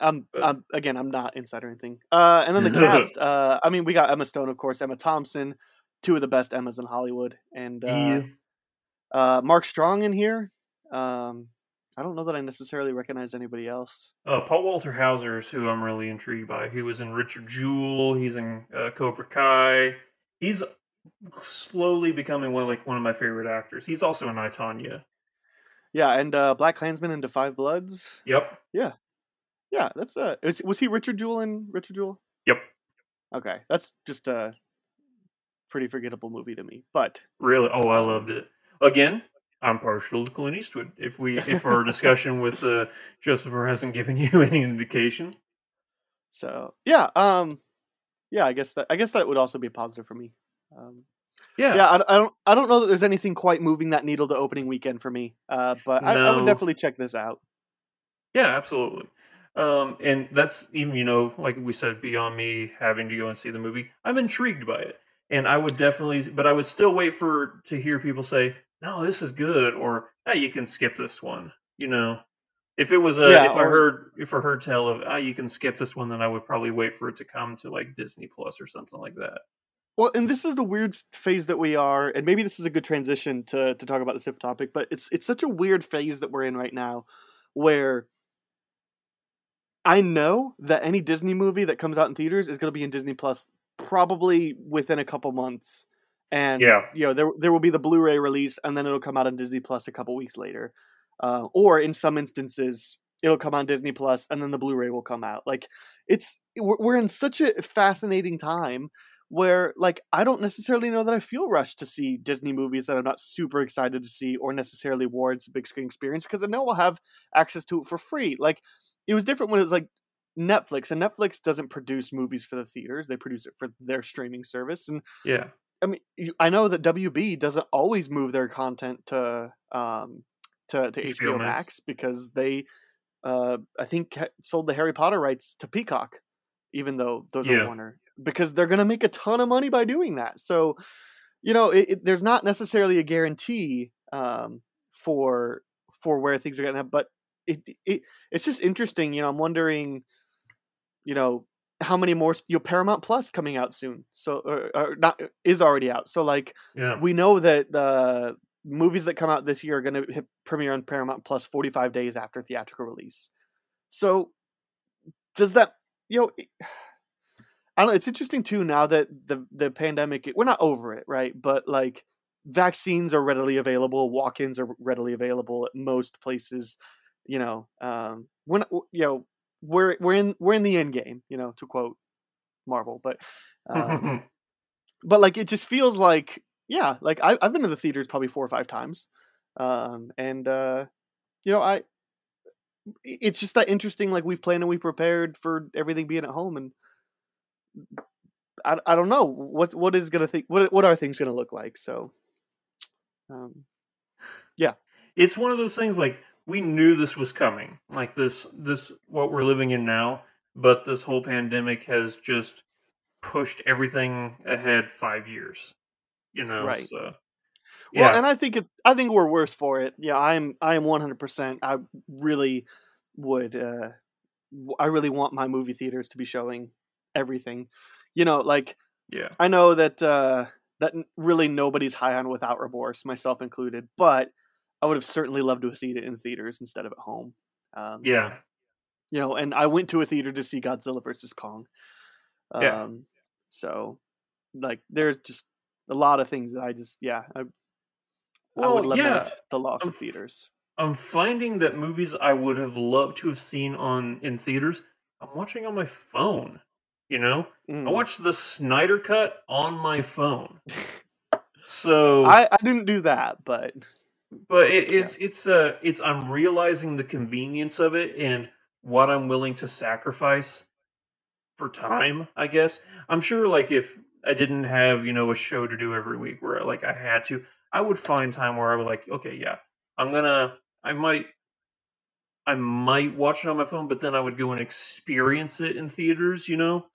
Um, um, again, I'm not inside or anything. Uh, and then the <laughs> cast. Uh, I mean, we got Emma Stone, of course, Emma Thompson, two of the best Emmas in Hollywood, and uh, Yeah. uh, Mark Strong in here. Um, I don't know that I necessarily recognize anybody else. Uh, Paul Walter Hauser is who I'm really intrigued by. He was in Richard Jewell. He's in uh, Cobra Kai. He's slowly becoming one like one of my favorite actors. He's also in I Tonya. Yeah, and uh, Black Klansman into Five Bloods. Yep. Yeah, yeah, that's uh, was, was he Richard Jewell in Richard Jewell? Yep. Okay, that's just a pretty forgettable movie to me. But Really? Oh, I loved it. Again, I'm partial to Clint Eastwood. If we if our discussion with uh, Josepher hasn't given <laughs> you any indication, so yeah, um, yeah, I guess that I guess that would also be a positive for me. Um, yeah, yeah, I, I don't I don't know that there's anything quite moving that needle to opening weekend for me. Uh, but I, I would definitely check this out. yeah, absolutely. Um, and that's even you know like we said beyond me having to go and see the movie. I'm intrigued by it, and I would definitely, but I would still wait for to hear people say, "No, this is good," or "Hey, you can skip this one." You know, if it was a Yeah, if I heard if I heard tell of ah, you can skip this one, then I would probably wait for it to come to like Disney Plus or something like that. Well, and this is the weird phase that we are, and maybe this is a good transition to to talk about the SIF topic. But it's it's such a weird phase that we're in right now, where I know that any Disney movie that comes out in theaters is going to be in Disney Plus probably within a couple months, and Yeah. you know there there will be the Blu-ray release, and then it'll come out on Disney Plus a couple weeks later, uh, or in some instances it'll come on Disney Plus, and then the Blu-ray will come out. Like it's we're in such a fascinating time where like I don't necessarily know that I feel rushed to see Disney movies that I'm not super excited to see or necessarily warrants a big screen experience because I know I'll have access to it for free. Like it was different when it was like Netflix and Netflix doesn't produce movies for the theaters; they produce it for their streaming service. And Yeah. I mean, you- I know that WB doesn't always move their content to um to to HBO HBO, Max. Max because they uh I think sold the Harry Potter rights to Peacock, even though those Yeah. are Warner because they're going to make a ton of money by doing that. So, you know, it, it, there's not necessarily a guarantee um, for for where things are going to, happen. but it it it's just interesting. You know, I'm wondering, you know, how many more you know, Paramount Plus coming out soon. So, or, or not is already out. So, like, Yeah. we know that the movies that come out this year are going to hit premiere on Paramount Plus 45 days after theatrical release. So, does that you know? I don't know. It's interesting too now that the the pandemic. We're not over it, right? But like vaccines are readily available, walk-ins are readily available at most places. You know, um, we're not, you know we're we're in we're in the end game. You know, to quote Marvel, but um, <laughs> but like it just feels like yeah, like I, I've been to the theaters probably four or five times, um, and uh, you know I it's just that interesting. Like we've planned and we prepared for everything being at home, and I, I don't know what what is gonna think what what are things gonna look like. So, um, yeah, it's one of those things like we knew this was coming, like this this what we're living in now, but this whole pandemic has just pushed everything ahead five years. You know, Right. So, Well, yeah, and I think it. I think we're worse for it. Yeah, I'm. I am 100. percent I really would. uh I really want my movie theaters to be showing everything. You know, like yeah, I know that uh that really nobody's high on Without Remorse, myself included. But I would have certainly loved to have seen it in theaters instead of at home. Um, yeah, you know, and I went to a theater to see Godzilla versus Kong. Um, Yeah. So, like, there's just a lot of things that I just, yeah, I, I would lament yeah, the loss I'm of theaters. I'm finding that movies I would have loved to have seen on in theaters, I'm watching on my phone. You know, I Mm. watched the Snyder Cut on my phone. <laughs> So I, I didn't do that, but but it, it's it's uh it's I'm realizing the convenience of it and what I'm willing to sacrifice for time. I guess I'm sure like if I didn't have you know a show to do every week where like I had to, I would find time where I would like okay yeah I'm gonna I might I might watch it on my phone, but then I would go and experience it in theaters. You know,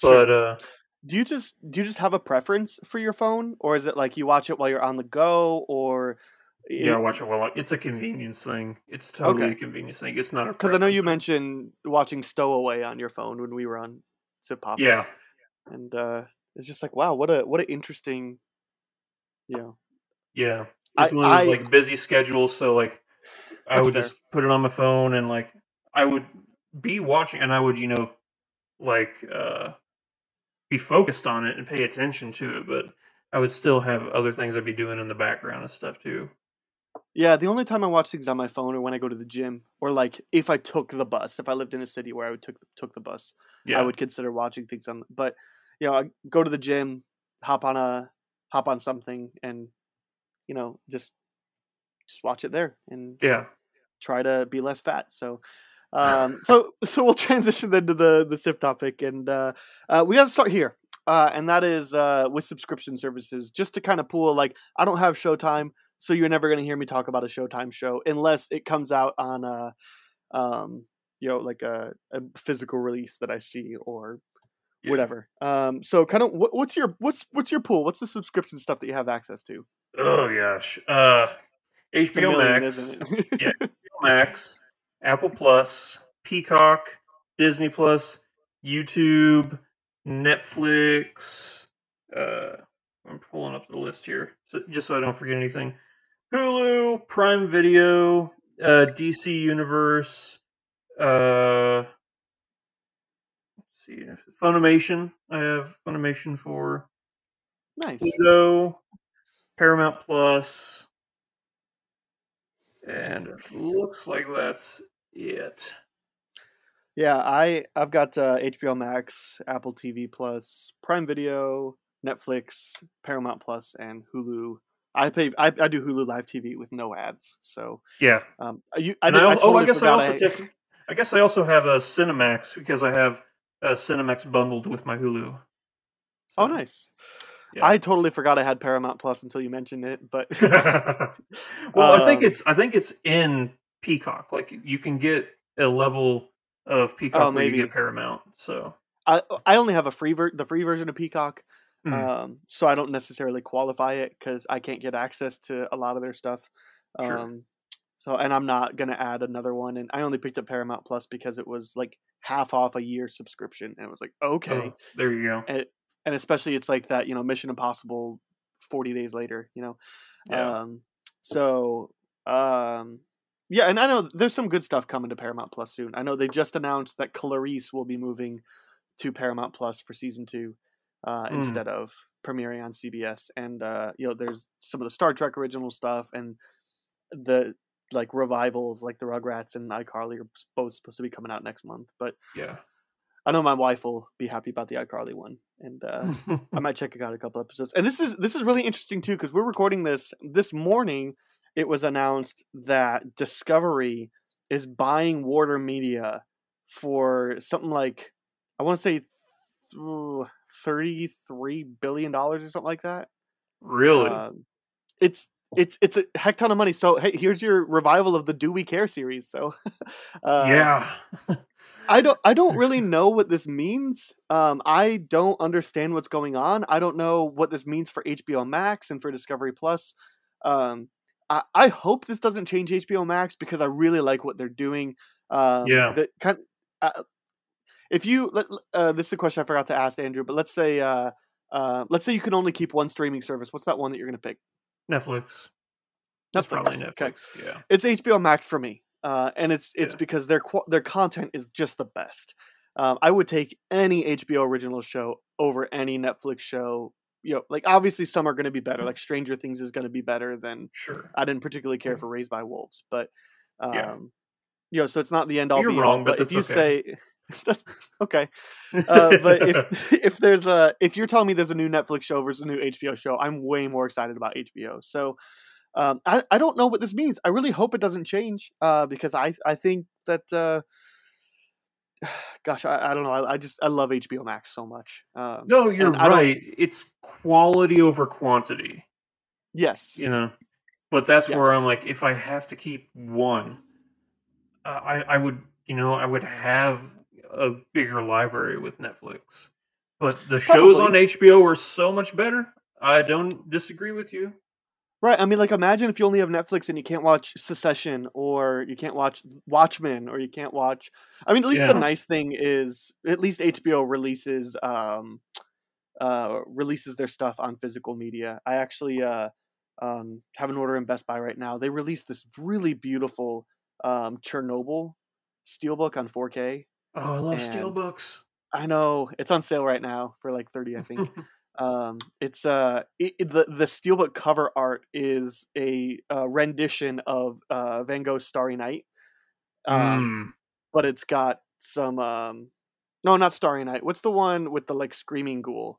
Sure. but uh do you just do you just have a preference for your phone, or is it like you watch it while you're on the go, or yeah, watch it well. It's a convenience thing. It's totally Okay. a convenience thing. It's not a Because I know you thing. mentioned watching Stowaway on your phone when we were on Sif Pop. Yeah. and uh, it's just like wow, what a what an interesting, you know, Yeah, I- it's one of those I- like busy schedules. So like, I would fair. just put it on my phone and like I would be watching, and I would you know, like uh, be focused on it and pay attention to it. But I would still have other things I'd be doing in the background and stuff too. Yeah, the only time I watch things on my phone or when I go to the gym, or like if I took the bus. If I lived in a city where I would took took the bus, Yeah, I would consider watching things on. But you know, I go to the gym, hop on a hop on something, and you know, just just watch it there and yeah, try to be less fat. So. Um, so <laughs> so we'll transition then to the the SIF topic, and uh, uh, we got to start here, uh, and that is uh, with subscription services. Just to kind of pool, like I don't have Showtime, so you're never going to hear me talk about a Showtime show unless it comes out on a, um, you know, like a, a physical release that I see or Yeah. whatever. Um, so kind of what, what's your what's what's your pool? What's the subscription stuff that you have access to? Oh gosh, uh, HBO million, Max. Yeah. <laughs> HBO Max, Apple Plus, Peacock, Disney Plus, YouTube, Netflix. Uh, I'm pulling up the list here, so, just so I don't forget anything. Hulu, Prime Video, uh, DC Universe. Uh, let's see, Funimation. I have Funimation for nice. Pluto, Paramount Plus, and it looks like that's it. Yeah, I I've got uh, HBO Max, Apple TV Plus, Prime Video, Netflix, Paramount Plus, and Hulu. I pay I, I do Hulu Live TV with no ads. So Yeah, um, you I, did, I, I totally oh, I guess I also take, I guess I also have a Cinemax because I have a Cinemax bundled with my Hulu. Oh, nice. Yeah. I totally forgot I had Paramount Plus until you mentioned it. But <laughs> well, I think Um, it's I think it's in Peacock. Like you can get a level of Peacock Oh, where you maybe. get Paramount. So I I only have a free ver- the free version of Peacock, Mm. um, so I don't necessarily qualify it because I can't get access to a lot of their stuff. Sure. Um, so and I'm not gonna add another one, and I only picked up Paramount Plus because it was like half off a year subscription, and it was like okay, oh, there you go. and, and especially it's like that you know Mission Impossible forty days later, you know. Yeah. Um, so um, yeah, and I know there's some good stuff coming to Paramount Plus soon. I know they just announced that Clarice will be moving to Paramount Plus for season two uh, Mm. instead of premiering on CBS. And uh, you know, there's some of the Star Trek original stuff and the like revivals, like the Rugrats and iCarly, are both supposed to be coming out next month. But Yeah. I know my wife will be happy about the iCarly one, and uh, I might check it out a couple episodes. And this is this is really interesting too because we're recording this this morning. It was announced that Discovery is buying Warner Media for something like I want to say thirty three billion dollars or something like that. really? Um, it's it's it's a heck ton of money. So hey, here's your revival of the Do We Care series. So <laughs> uh, yeah. I don't I don't really <laughs> know what this means. Um, I don't understand what's going on. I don't know what this means for HBO Max and for Discovery Plus. Um, I, I hope this doesn't change HBO Max because I really like what they're doing. Um, Yeah. That kind. Uh, if you let- uh, this is a question I forgot to ask Andrew, but let's say uh, uh, let's say you can only keep one streaming service. What's that one that you're going to pick? Netflix. It's Netflix. probably Okay. Netflix. Yeah. It's HBO Max for me, uh, and it's it's Yeah. because their their content is just the best. Um, I would take any HBO original show over any Netflix show. You know, like obviously some are going to be better. Like Stranger Things is going to be better than Sure. I didn't particularly care for Raised by Wolves, but um, Yeah. you know, so it's not the end all You're be wrong, all. but But if you okay. say <laughs> okay, uh, but if <laughs> <laughs> if there's a if you're telling me there's a new Netflix show versus a new HBO show, I'm way more excited about HBO. So um, I I don't know what this means. I really hope it doesn't change uh, because I I think that uh, <sighs> gosh I, I don't know I, I just I love HBO Max so much. Um, no, you're and I don't- right. It's quality over quantity. Yes. you know but that's where i'm like if i have to keep one uh, i i would you know i would have a bigger library with netflix but the shows on hbo are so much better i don't disagree with you Right. I mean, like, imagine if you only have Netflix and you can't watch Succession or you can't watch Watchmen or you can't watch. I mean, at least Yeah. the nice thing is at least HBO releases um, uh, releases their stuff on physical media. I actually uh, um, have an order in Best Buy right now. They released this really beautiful um, Chernobyl steelbook on 4K. Oh i love And- steelbooks I know it's on sale right now for like 30, I think. <laughs> um it's uh it, it- the the steelbook cover art is a uh, rendition of uh van gogh's starry night um Mm. but it's got some um no not starry night what's the one with the like screaming ghoul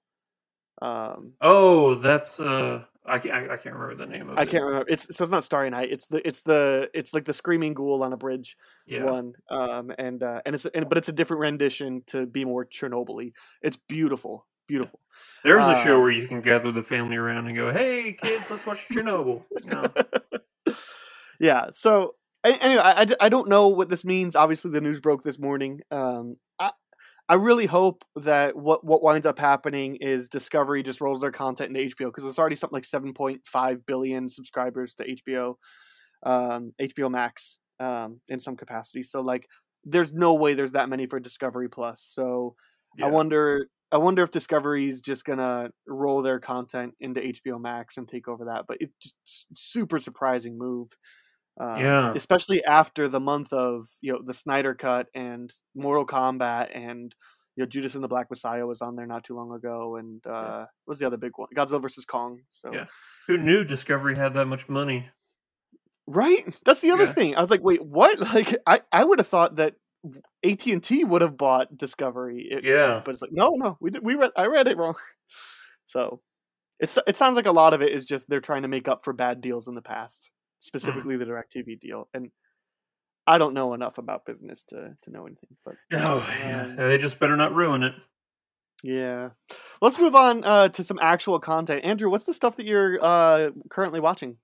um oh that's uh I can't, I, I can't remember the name of i it. I can't remember. It's so it's not starry night. It's the it's the it's like the screaming ghoul on a bridge yeah. one um and uh and it's and, but it's a different rendition to be more chernobyl it's beautiful beautiful. There's a show uh, where you can gather the family around and go hey kids let's watch chernobyl <laughs> yeah. So anyway, I, I don't know what this means. Obviously, the news broke this morning. Um, I I really hope that what what winds up happening is Discovery just rolls their content into HBO because there's already something like 7.5 billion subscribers to HBO, um, HBO Max, um, in some capacity. So like, there's no way there's that many for Discovery Plus. So I wonder. I wonder if Discovery's just gonna roll their content into HBO Max and take over that. But it's just super surprising move. Um, Yeah. Especially after the month of you know the Snyder Cut and Mortal Kombat and you know Judas and the Black Messiah was on there not too long ago and uh, what was the other big one? Godzilla versus Kong. So Yeah. who knew discovery had that much money right, that's the other Yeah. thing. I was like, wait, what? <laughs> Like I I would have thought that AT and T would have bought Discovery. It- Yeah. but it's like no, no, we did, we read I read it wrong. <laughs> So it's it sounds like a lot of it is just they're trying to make up for bad deals in the past, specifically the Directv deal. And I don't know enough about business to to know anything, but Oh, yeah. Um, They just better not ruin it. yeah. Let's move on uh, to some actual content. Andrew, what's the stuff that you're uh, currently watching?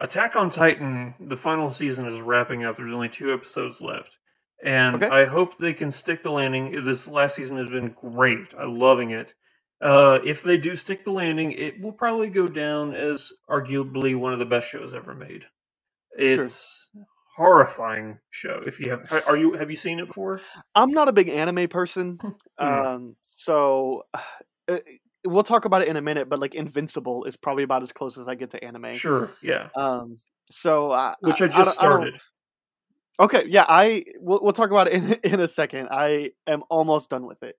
Attack on Titan, the final season is wrapping up. There's only two episodes left. And Okay. I hope they can stick the landing. This last season has been great. I'm loving it. Uh, if they do stick the landing, it will probably go down as arguably one of the best shows ever made. It's horrifying show. If you have, are you have you seen it before? I'm not a big anime person, <laughs> um, so uh, we'll talk about it in a minute. But like Invincible is probably about as close as I get to anime. Sure, yeah. Um, so I, Which I I just I started. Okay, yeah, I we'll, we'll talk about it in <laughs> in a second. I am almost done with it.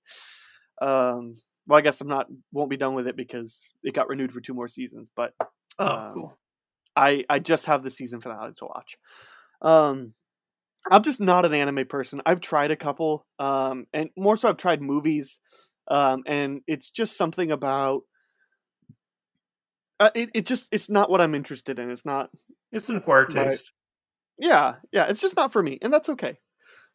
Um, well, I guess I'm not won't be done with it because it got renewed for two more seasons. But Oh, um, cool. I I just have the season finale to watch. Um, I'm just not an anime person. I've tried a couple, um, and more so I've tried movies, um, and it's just something about. Uh, it it just it's not what I'm interested in. It's not It's an acquired my- taste. yeah yeah it's just not for me and that's okay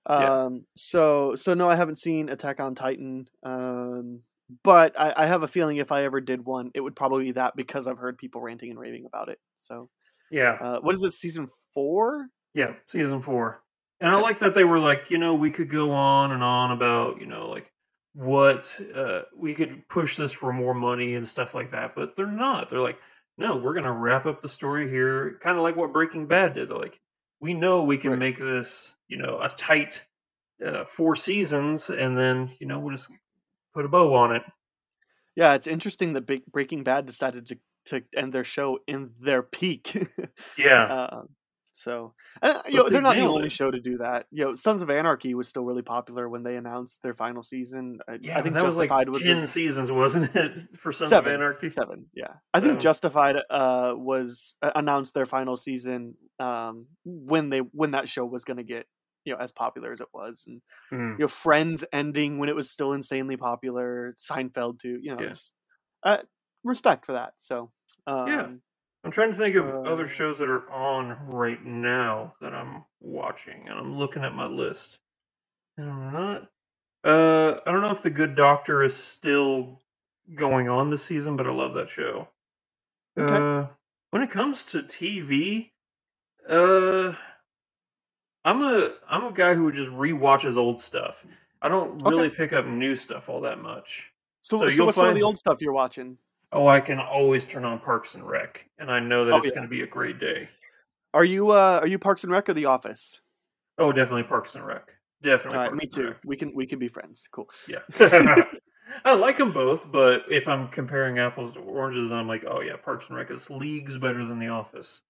Yeah. um so so no i haven't seen attack on titan um but I, I have a feeling if i ever did one it would probably be that because i've heard people ranting and raving about it so Yeah. uh what is it season four Yeah, season four. And I like that they were like, you know, we could go on and on about, you know, like what uh, we could push this for more money and stuff like that, but they're not. They're like, no, we're gonna wrap up the story here, kind of like what Breaking Bad did. They're like, we know we can Right. make this, you know, a tight uh, four seasons, and then you know we'll just put a bow on it. yeah it's interesting that Big breaking bad decided to to end their show in their peak <laughs> Yeah, Um, so, uh, you know, they they're not the only it. show to do that. You know, Sons of Anarchy was still really popular when they announced their final season. I, yeah. I think that was like Justified was ten seasons, wasn't it, <laughs> for Sons seven, of Anarchy? Seven, yeah. I think. Justified uh, was uh, announced their final season um, when they when that show was going to get you know as popular as it was, and Mhm. you know Friends ending when it was still insanely popular. Seinfeld too, you know, Yeah. just, uh, respect for that. So, um, Yeah. I'm trying to think of Uh, other shows that are on right now that I'm watching, and I'm looking at my list. And I'm not. Uh, I don't know if The Good Doctor is still going on this season, but I love that show. Okay. Uh, when it comes to TV, uh, I'm a I'm a guy who just rewatches old stuff. I don't really pick up new stuff all that much. So, So so, what's some of the old stuff you're watching? Oh, I can always turn on Parks and Rec, and I know that Oh, it's yeah. going to be a great day. Are you uh are you Parks and Rec or The Office? Oh, definitely Parks and Rec. Definitely. All right, Parks me and too. Rec. We can we can be friends. Cool. Yeah. <laughs> <laughs> I like them both, but if I'm comparing apples to oranges, I'm like, oh yeah, Parks and Rec is leagues better than The Office.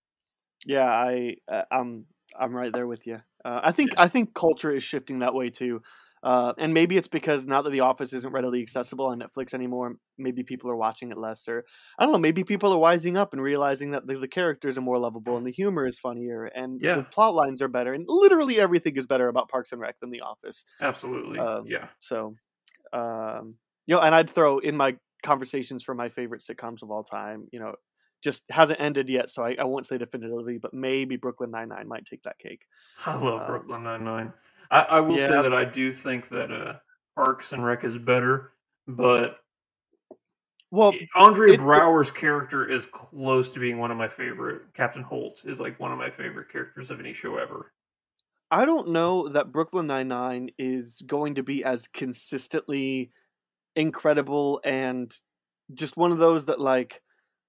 Yeah, I uh, I'm I'm right there with you. Uh, I think I think culture is shifting that way too. Uh, and maybe it's because now that The Office isn't readily accessible on Netflix anymore, maybe people are watching it less, or I don't know. Maybe people are wising up and realizing that the, the characters are more lovable and the humor is funnier and Yeah. the plot lines are better, and literally everything is better about Parks and Rec than The Office. Absolutely. Um, yeah. So, um, you know, and I'd throw in my conversations for my favorite sitcoms of all time. You know, just hasn't ended yet, so I, I won't say definitively, but maybe Brooklyn Nine Nine might take that cake. <laughs> I love um, Brooklyn Nine Nine. I, I will say that I do think that uh, Parks and Rec is better, but Well, Andre it- Braugher's character is close to being one of my favorite. Captain Holt is like one of my favorite characters of any show ever. I don't know that Brooklyn Nine Nine is going to be as consistently incredible and just one of those that like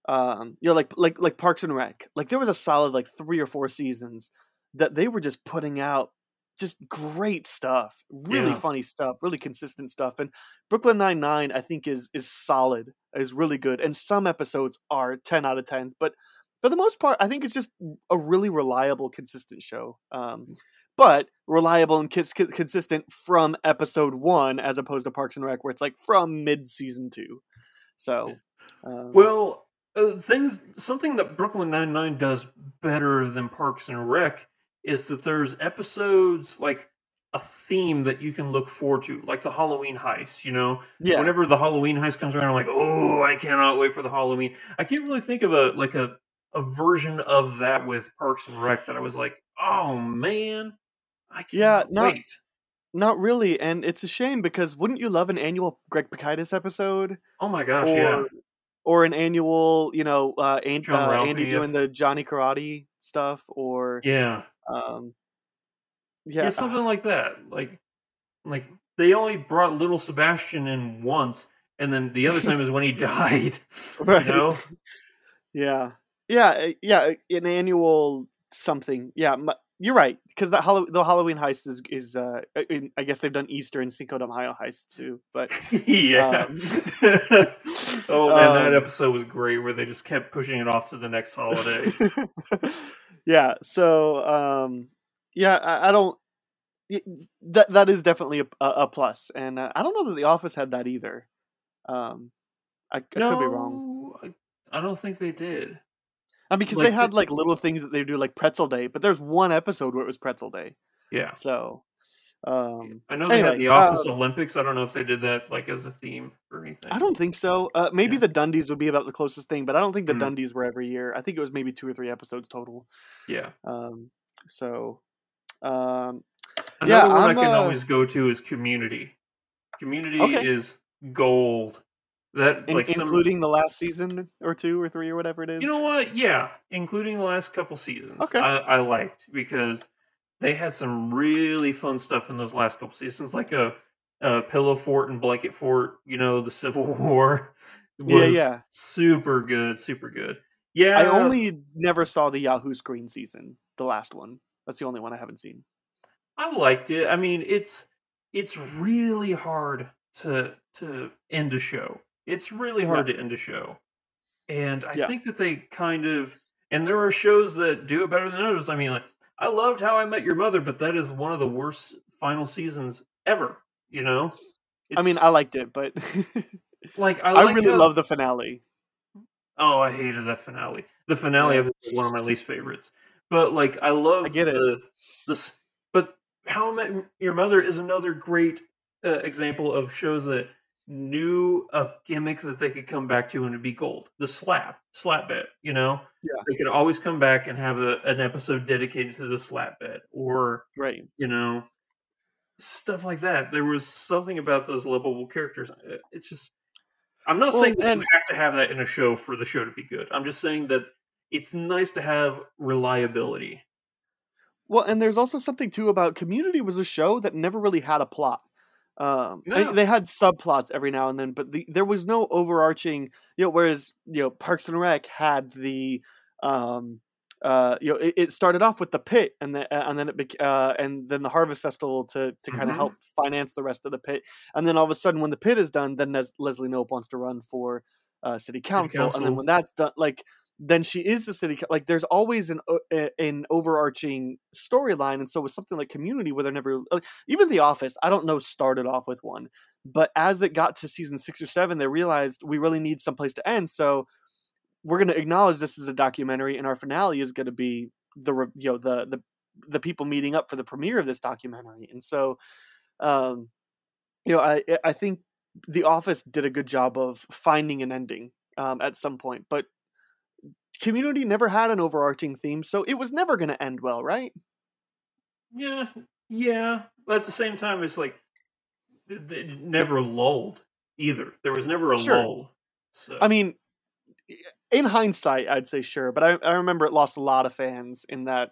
um you know like like like Parks and Rec. Like there was a solid like 3 or 4 seasons that they were just putting out just great stuff, really Yeah. funny stuff, really consistent stuff. And Brooklyn Nine Nine, I think, is is solid, is really good. And some episodes are ten out of tens, but for the most part, I think it's just a really reliable, consistent show. Um, but reliable and cons- consistent from episode one, as opposed to Parks and Rec, where it's like from mid season two. So, um, Well, uh, things something that Brooklyn Nine Nine does better than Parks and Rec is that there's episodes like a theme that you can look forward to, like the Halloween heist. You know, yeah, whenever the Halloween heist comes around, I'm like, oh, I cannot wait for the Halloween. I can't really think of a like a a version of that with Parks and Rec that I was like, oh man, I can't Yeah, not- wait. not really. And it's a shame because wouldn't you love an annual Greg Pikitis episode? Oh my gosh, or yeah. Or an annual, you know, uh, Andy, John uh, Andy doing the Johnny Karate stuff, or Yeah. um, yeah, yeah, something like that. Like, like they only brought little Sebastian in once, and then the other time is when he <laughs> died. <laughs> Right. You know, yeah, yeah, uh, yeah, an annual something. Yeah, you're right because that Hallow- the Halloween heist is is uh, in, I guess they've done Easter and Cinco de Mayo heist too, but <laughs> yeah. Um, oh man, that um, episode was great where they just kept pushing it off to the next holiday. <laughs> yeah so um yeah, I, I don't. That that is definitely a, a, plus, and uh, I don't know that The Office had that either. Um, I, I could be wrong. I, I don't think they did. I mean, because like they had like little things that they do, like Pretzel Day, but there's one episode where it was Pretzel Day. Yeah. So, um, I know they had the Office uh, Olympics. I don't know if they did that like as a theme or anything. I don't think so. Uh, maybe Yeah. the Dundies would be about the closest thing, but I don't think the Mm. Dundies were every year. I think it was maybe two or three episodes total. Yeah. Um, so, um, Another Yeah, one i I'm, can uh, always go to is Community. Community Okay. is gold. That in- like some, including the last season or two or three or whatever it is. You know what? Yeah, including the last couple seasons. Okay. I, I liked because they had some really fun stuff in those last couple seasons, like a, a pillow fort and blanket fort. You know, the Civil <laughs> War. Yeah, was yeah. Super good. Super good. Yeah. I only never saw the Yahoo Screen season, the last one. That's the only one I haven't seen. I liked it. I mean, it's it's really hard to to end a show. It's really hard to end a show. And I Yeah. think that they kind of and there are shows that do it better than others. I mean, like I loved How I Met Your Mother, but that is one of the worst final seasons ever, you know? I mean, I liked it, but <laughs> like I, I, really how- love the finale. Oh, I hated that finale. The finale Yeah. one of my least favorites. But like I love I get it. the this but How I Met Your Mother is another great uh, example of shows that knew a gimmick that they could come back to and it'd be gold. The slap, slap bet, you know? Yeah. They could always come back and have a, an episode dedicated to the slap bet or, Right. you know, stuff like that. There was something about those lovable characters. It's just I'm not Well, saying that and- you have to have that in a show for the show to be good. I'm just saying that it's nice to have reliability. Well, and there's also something too about Community was a show that never really had a plot. Um, they had subplots every now and then, but the, there was no overarching. You know, whereas you know Parks and Rec had the, um, uh, you know, it, it started off with the pit, and then and then it bec- uh, and then the Harvest Festival to to kind of Mhm. help finance the rest of the pit, and then all of a sudden when the pit is done, then Les- Leslie Knope wants to run for uh, city council, and then when that's done, like then she is the city. Like there's always an an overarching storyline, and so with something like Community, where they're never like, even The Office, I don't know, started off with one, but as it got to season six or seven, they realized we really need some place to end. So we're going to acknowledge this is a documentary, and our finale is going to be the you know the the the people meeting up for the premiere of this documentary, and so um, you know I I think The Office did a good job of finding an ending um, at some point, but Community never had an overarching theme, so it was never going to end well, right? Yeah, yeah. But at the same time, it's like it never lulled either. There was never a Sure. lull. So I mean, in hindsight, I'd say sure, but I, I remember it lost a lot of fans in that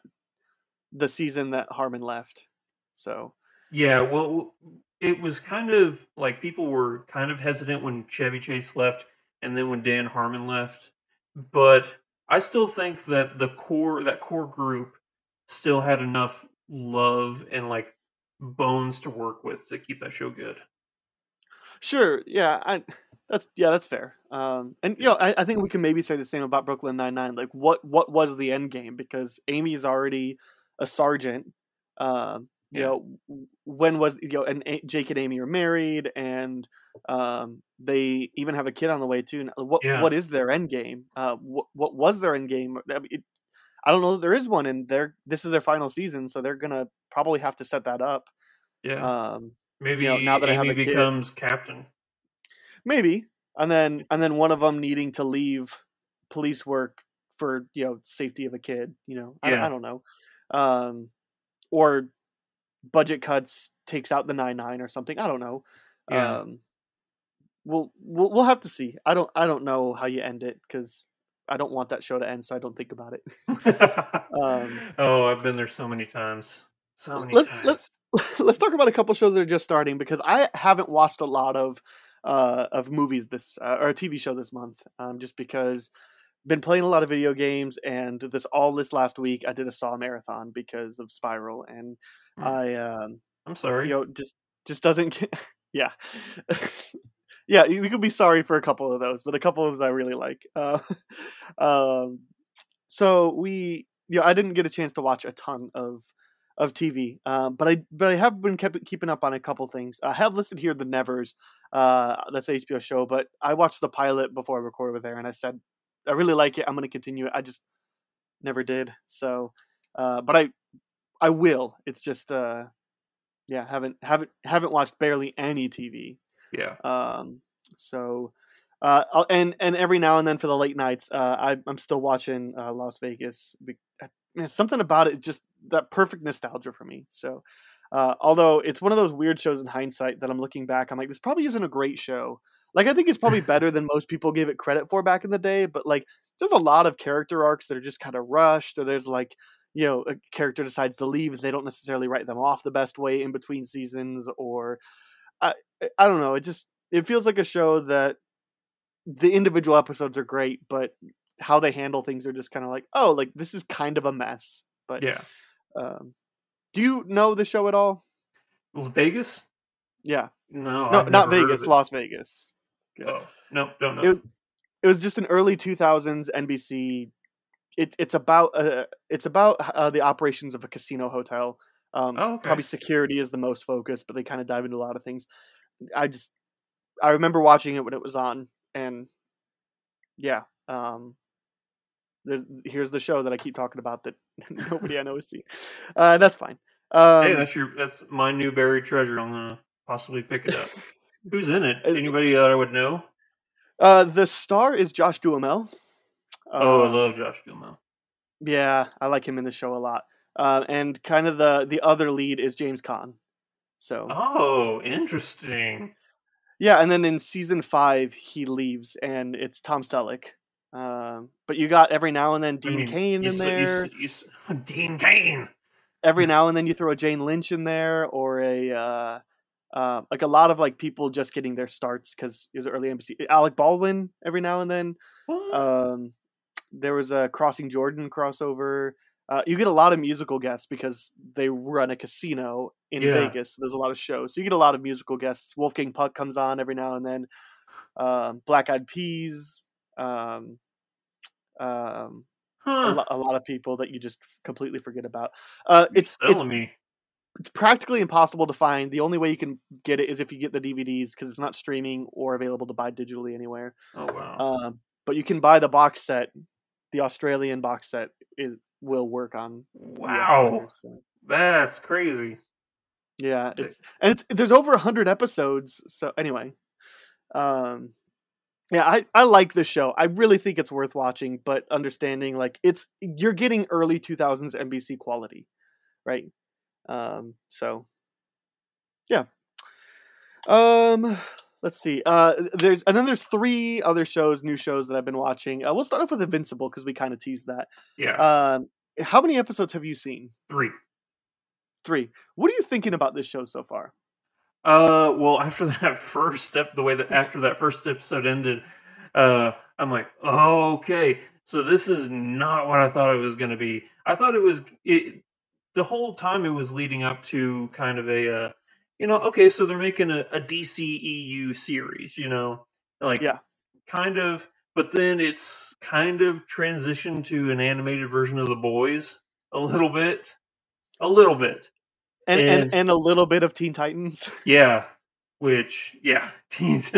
the season that Harmon left. So Yeah, well, it was kind of like people were kind of hesitant when Chevy Chase left and then when Dan Harmon left. But I still think that the core that core group still had enough love and like bones to work with to keep that show good. sure, yeah, I that's yeah, that's fair. Um, and you know, I, I think we can maybe say the same about Brooklyn Nine Nine. Like, what what was the end game? Because Amy's already a sergeant. Um, you know, when was you know, and A- Jake and Amy are married, and um, they even have a kid on the way too. What Yeah. what is their end game? Uh, what what was their end game? I, mean, it, I don't know that there is one, and they're this is their final season, so they're gonna probably have to set that up. Yeah. Um, Maybe know, now that I have a kid- becomes captain. maybe, and then and then one of them needing to leave police work for you know safety of a kid. You know, I, Yeah. I don't know, um, or budget cuts takes out the nine nine or something. I don't know. Yeah. Um, we'll we'll we'll have to see. I don't I don't know how you end it because I don't want that show to end, so I don't think about it. <laughs> Um, oh, I've been there so many times. So many Let- times. let- <laughs> let's talk about a couple shows that are just starting because I haven't watched a lot of uh, of movies this uh, or a TV show this month, um, just because been playing a lot of video games and this all this last week I did a Saw marathon because of Spiral and Hmm. I um, I'm sorry. you know just just doesn't get, <laughs> yeah <laughs> yeah we could be sorry for a couple of those but a couple of those I really like uh, <laughs> um, so we you know I didn't get a chance to watch a ton of of TV. Um, but I but I have been kept keeping up on a couple things. I have listed here the Nevers. Uh, that's the HBO show, but I watched the pilot before I recorded with there, and I said I really like it. I'm going to continue it. I just never did. So, uh, but I I will. It's just uh, yeah, haven't haven't haven't watched barely any TV. Yeah. Um. So. Uh, I'll- and and every now and then for the late nights, uh, I, I'm still watching uh, Las Vegas. Be- Man, something about it, just that perfect nostalgia for me. So, uh, although it's one of those weird shows in hindsight that I'm looking back, I'm like, this probably isn't a great show. Like, I think it's probably <laughs> better than most people give it credit for back in the day. But like, there's a lot of character arcs that are just kind of rushed, or there's like, you know, a character decides to leave, they don't necessarily write them off the best way in between seasons, or I, I don't know. It just it feels like a show that the individual episodes are great, but how they handle things are just kind of like, oh, like this is kind of a mess. But Yeah. um, do you know the show at all? Vegas? Yeah, No, no, I've not Vegas. Las Vegas. Oh no, don't know. It was it was just an early 2000s NBC. It, it's about uh, it's about uh, the operations of a casino hotel. Um, Oh, okay. Probably security is the most focused, but they kind of dive into a lot of things. I just I remember watching it when it was on, and yeah, um, there's here's the show that I keep talking about that <laughs> nobody I know has seen. Uh, that's fine. Um, hey, that's your that's my new buried treasure. I'm gonna possibly pick it up. <laughs> Who's in it? Anybody that I would know? uh, the star is Josh Duhamel. Oh, I Um, love Josh Duhamel. Yeah, I like him in the show a lot. Uh, and kind of the the other lead is James Caan. So Oh, interesting. yeah, and then in season five he leaves, and it's Tom Selleck. Um, but you got every now and then I Dean mean, Kane in s- you there. you <laughs> Dean Cain. Every now and then you throw a Jane Lynch in there, or a uh, uh, like a lot of like people just getting their starts because it was early NBC. Alec Baldwin every now and then. What? Um, there was a Crossing Jordan crossover. Uh, you get a lot of musical guests because they run a casino in Yeah. Vegas. So there's a lot of shows, so you get a lot of musical guests. Wolfgang Puck comes on every now and then. Um, Black Eyed Peas. Um, um, a, lo- a lot of people that you just f- completely forget about. Uh, it's it's me. it's practically impossible to find. The only way you can get it is if you get the DVDs because it's not streaming or available to buy digitally anywhere. Oh wow. Um, but you can buy the box set. The Australian box set it will work on. Wow. so. That's crazy. Yeah, it's and it's there's over hundred episodes. So anyway, um, yeah, I I like this show. I really think it's worth watching, but understanding like it's you're getting early two thousands NBC quality, right? Um, so yeah. Um, let's see. Uh, there's and then there's three other shows, new shows that I've been watching. Uh, we'll start off with Invincible because we kind of teased that. Yeah. Um, how many episodes have you seen? Three. Three. What are you thinking about this show so far? Uh, well, after <laughs> that first step, the way that after that first episode ended, uh, I'm like, oh, okay, so this is not what I thought it was going to be. I thought it was it the whole time it was leading up to kind of a, uh, you know, okay, so they're making a, a DCEU series, you know, like Yeah. kind of, but then it's kind of transitioned to an animated version of the boys a little bit, a little bit. and, and And- and a little bit of Teen Titans. <laughs> Yeah, which yeah, <laughs> teens.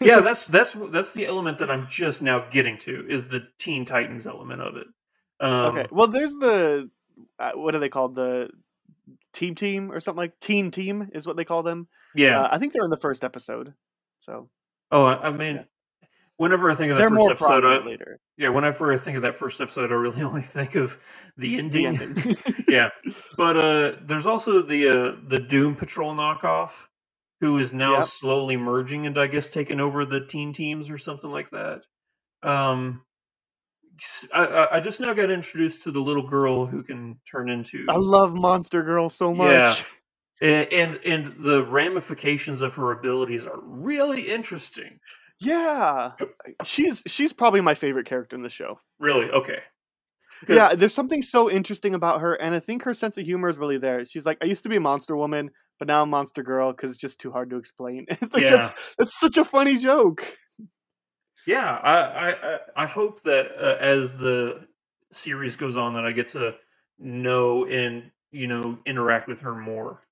yeah, that's that's that's the element that I'm just now getting to is the Teen Titans element of it. Um, okay, well, there's the uh, what are they called? The Team Team or something like team Team is what they call them. Yeah. uh, I think they're in the first episode. So oh, I, I mean, whenever I think of that they're first episode, I, later. yeah, whenever I think of that first episode, I really <laughs> only think of the The ending. ending. <laughs> yeah, but uh, there's also the uh, the Doom Patrol knockoff, who is now Yep. slowly merging and I guess taking over the teen teams or something like that. Um, I, I- just now got introduced to the little girl who can turn into I love Monster Girl so much. <laughs> Yeah. and, and and the ramifications of her abilities are really interesting. Yeah, she's she's probably my favorite character in the show. Really, Okay. Yeah, there's something so interesting about her, and I think her sense of humor is really there. She's like, I used to be a monster woman, but now I'm monster girl because it's just too hard to explain. <laughs> It's like Yeah. that's that's such a funny joke. Yeah, I I I- hope that uh, as the series goes on, that I get to know and you know, interact with her more.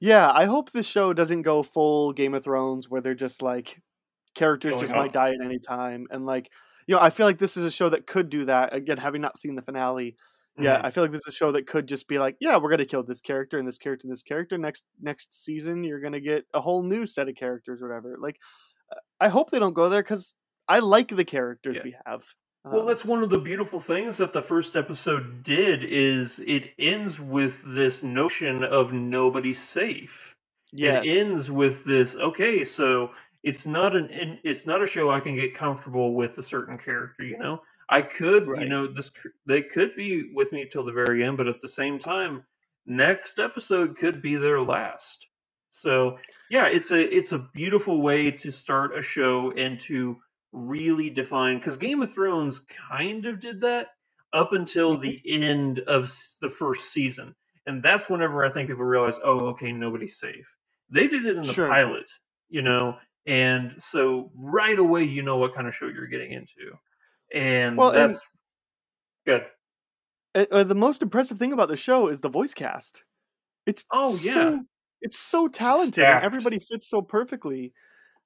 Yeah, I hope this show doesn't go full Game of Thrones where they're just like characters Going just up. might die at any time and like you know, I feel like this is a show that could do that. Again, having not seen the finale, yeah, Mhm. I feel like this is a show that could just be like, yeah, we're gonna kill this character and this character and this character. Next next season, you're gonna get a whole new set of characters or whatever. Like, I hope they don't go there because I like the characters Yeah. we have. Well, Um, that's one of the beautiful things that the first episode did is it ends with this notion of nobody's safe. yes. It ends with this. Okay, so it's not an it's not a show I can get comfortable with a certain character. You know, I could you know this they could be with me till the very end, but at the same time, next episode could be their last. So yeah, it's a it's a beautiful way to start a show and to really define because Game of Thrones kind of did that up until the end of the first season, and that's whenever I think people realize, oh, okay, nobody's safe. They did it in the Sure. pilot, you know, and so right away you know what kind of show you're getting into, and Well, and- that's good. Uh, uh, the most impressive thing about the show is the voice cast. It's Oh, yeah. so, it's so talented and everybody fits so perfectly.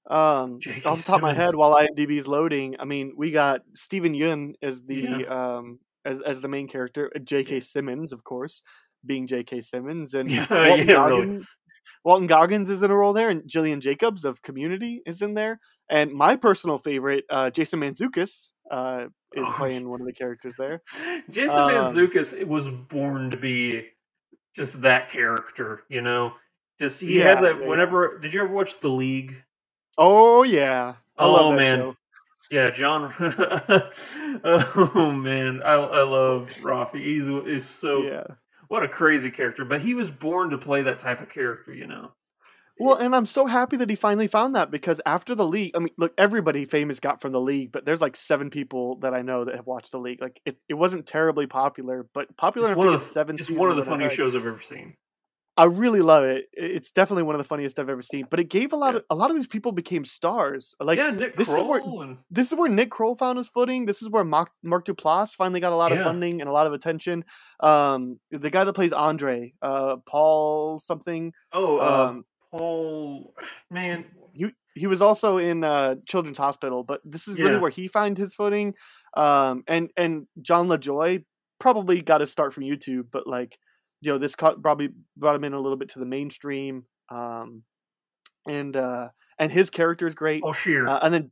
Um, off the top of my head, while IMDb is loading, I mean, we got Steven Yeun as the Yeah. um as as the main character, uh, J.K. Simmons, of course, being J.K. Simmons, and Yeah, <laughs> Walton, yeah, really. Goggins, Walton Goggins is in a role there, and Gillian Jacobs of Community is in there, and my personal favorite, uh, Jason Mantzoukas, uh, is Oh, playing one of the <laughs> characters there. Jason Um, Mantzoukas was born to be just that character, you know. Just he has Yeah, a yeah, whenever. Did you ever watch The League? Oh yeah, I oh love man, show. yeah, John. <laughs> oh man, I I love Rafi. He's is so Yeah. what a crazy character. But he was born to play that type of character, you know. Well, and I'm so happy that he finally found that because after the league, I mean, look, everybody famous got from the league, but there's like seven people that I know that have watched the league. Like, it, it wasn't terribly popular, but popular It's one of the, seven. it's one of the funniest shows I've ever seen. I really love it. It's definitely one of the funniest I've ever seen. But it gave a lot of a lot of these people became stars. Like, yeah, Nick this is where and this is where Nick Kroll found his footing. This is where Mark, Mark Duplass finally got a lot of funding and a lot of attention. Um, the guy that plays Andre, uh, Paul something. oh, uh, Um, Paul, man, he he was also in uh, Children's Hospital, but this is really where he found his footing. Um, and and Jon Lajoie probably got his start from YouTube, but like you know, this caught, probably brought him in a little bit to the mainstream. Um, and uh, and his character is great. Paul Scheer. Uh, and then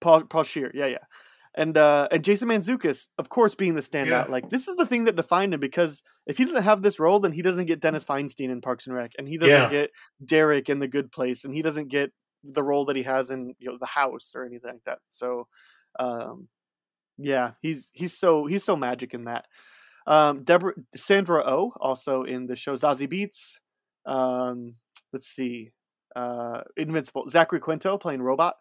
Paul Paul Scheer, yeah, yeah, and uh, and Jason Mantzoukas, of course, being the standout. Yeah. Like this is the thing that defined him because if he doesn't have this role, then he doesn't get Dennis Feinstein in Parks and Rec, and he doesn't Yeah. get Derek in The Good Place, and he doesn't get the role that he has in you know The House or anything like that. So, um, yeah, he's he's so he's so magic in that. Um, Deborah Sandra O oh, also in the show Zazie Beetz. Um, let's see, uh, Invincible. Zachary Quinto playing Robot.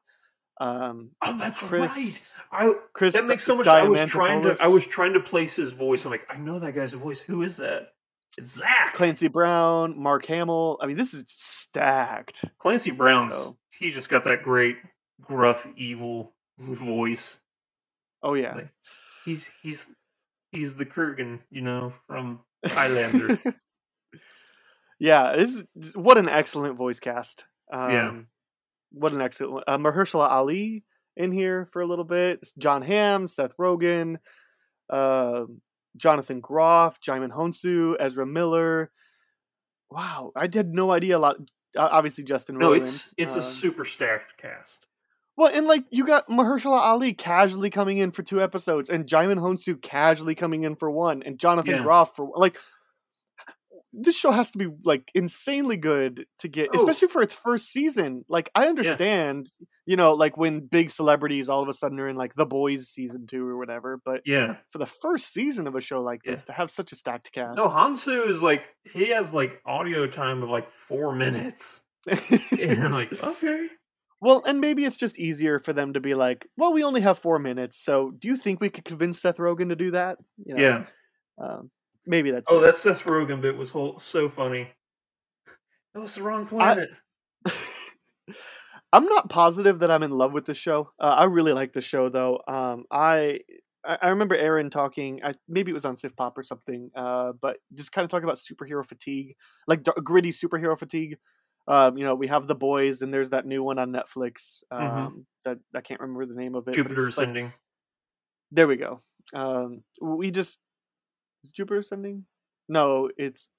Um, oh, that's Chris. right. I Chris that makes so much. I was trying to. I was trying to place his voice. I'm like, I know that guy's voice. Who is that? It's Zach. Clancy Brown, Mark Hamill. I mean, this is stacked. Clancy Brown. So- He just got that great gruff, evil voice. Oh yeah. Like, he's he's he's the Kurgan, you know, from Highlander. <laughs> yeah, this is what an excellent voice cast. Um, Yeah. What an excellent uh, Mahershala Ali in here for a little bit. Jon Hamm, Seth Rogen, uh, Jonathan Groff, Djimon Hounsou, Ezra Miller. Wow, I had no idea a lot. Obviously, Justin. no, Roiland. it's it's a Um, super stacked cast. Well, and like you got Mahershala Ali casually coming in for two episodes, and Djimon Hounsou casually coming in for one, and Jonathan Yeah. Groff for like. This show has to be like insanely good to get, Oh. especially for its first season. Like I understand, you know, like when big celebrities all of a sudden are in like The Boys season two or whatever. But Yeah. for the first season of a show like Yeah. this, to have such a stacked cast, No, Hounsou is like he has like audio time of like four minutes. <laughs> And I'm like, okay. Well, and maybe it's just easier for them to be like, well, we only have four minutes, so do you think we could convince Seth Rogen to do that? You know, Yeah. Um, maybe that's. Oh, it. that Seth Rogen bit was whole, so funny. That was the wrong planet. <laughs> I'm not positive that I'm in love with the show. Uh, I really like the show, though. Um, I I, I remember Aaron talking. I, maybe it was on Sif Pop or something. Uh, but just kind of talking about superhero fatigue, like d- gritty superhero fatigue. Um, you know, we have the boys, and there's that new one on Netflix. Um, Mhm. that I can't remember the name of it. Jupiter just like- Ascending. there we go. Um, we just is Jupiter Ascending. No, it's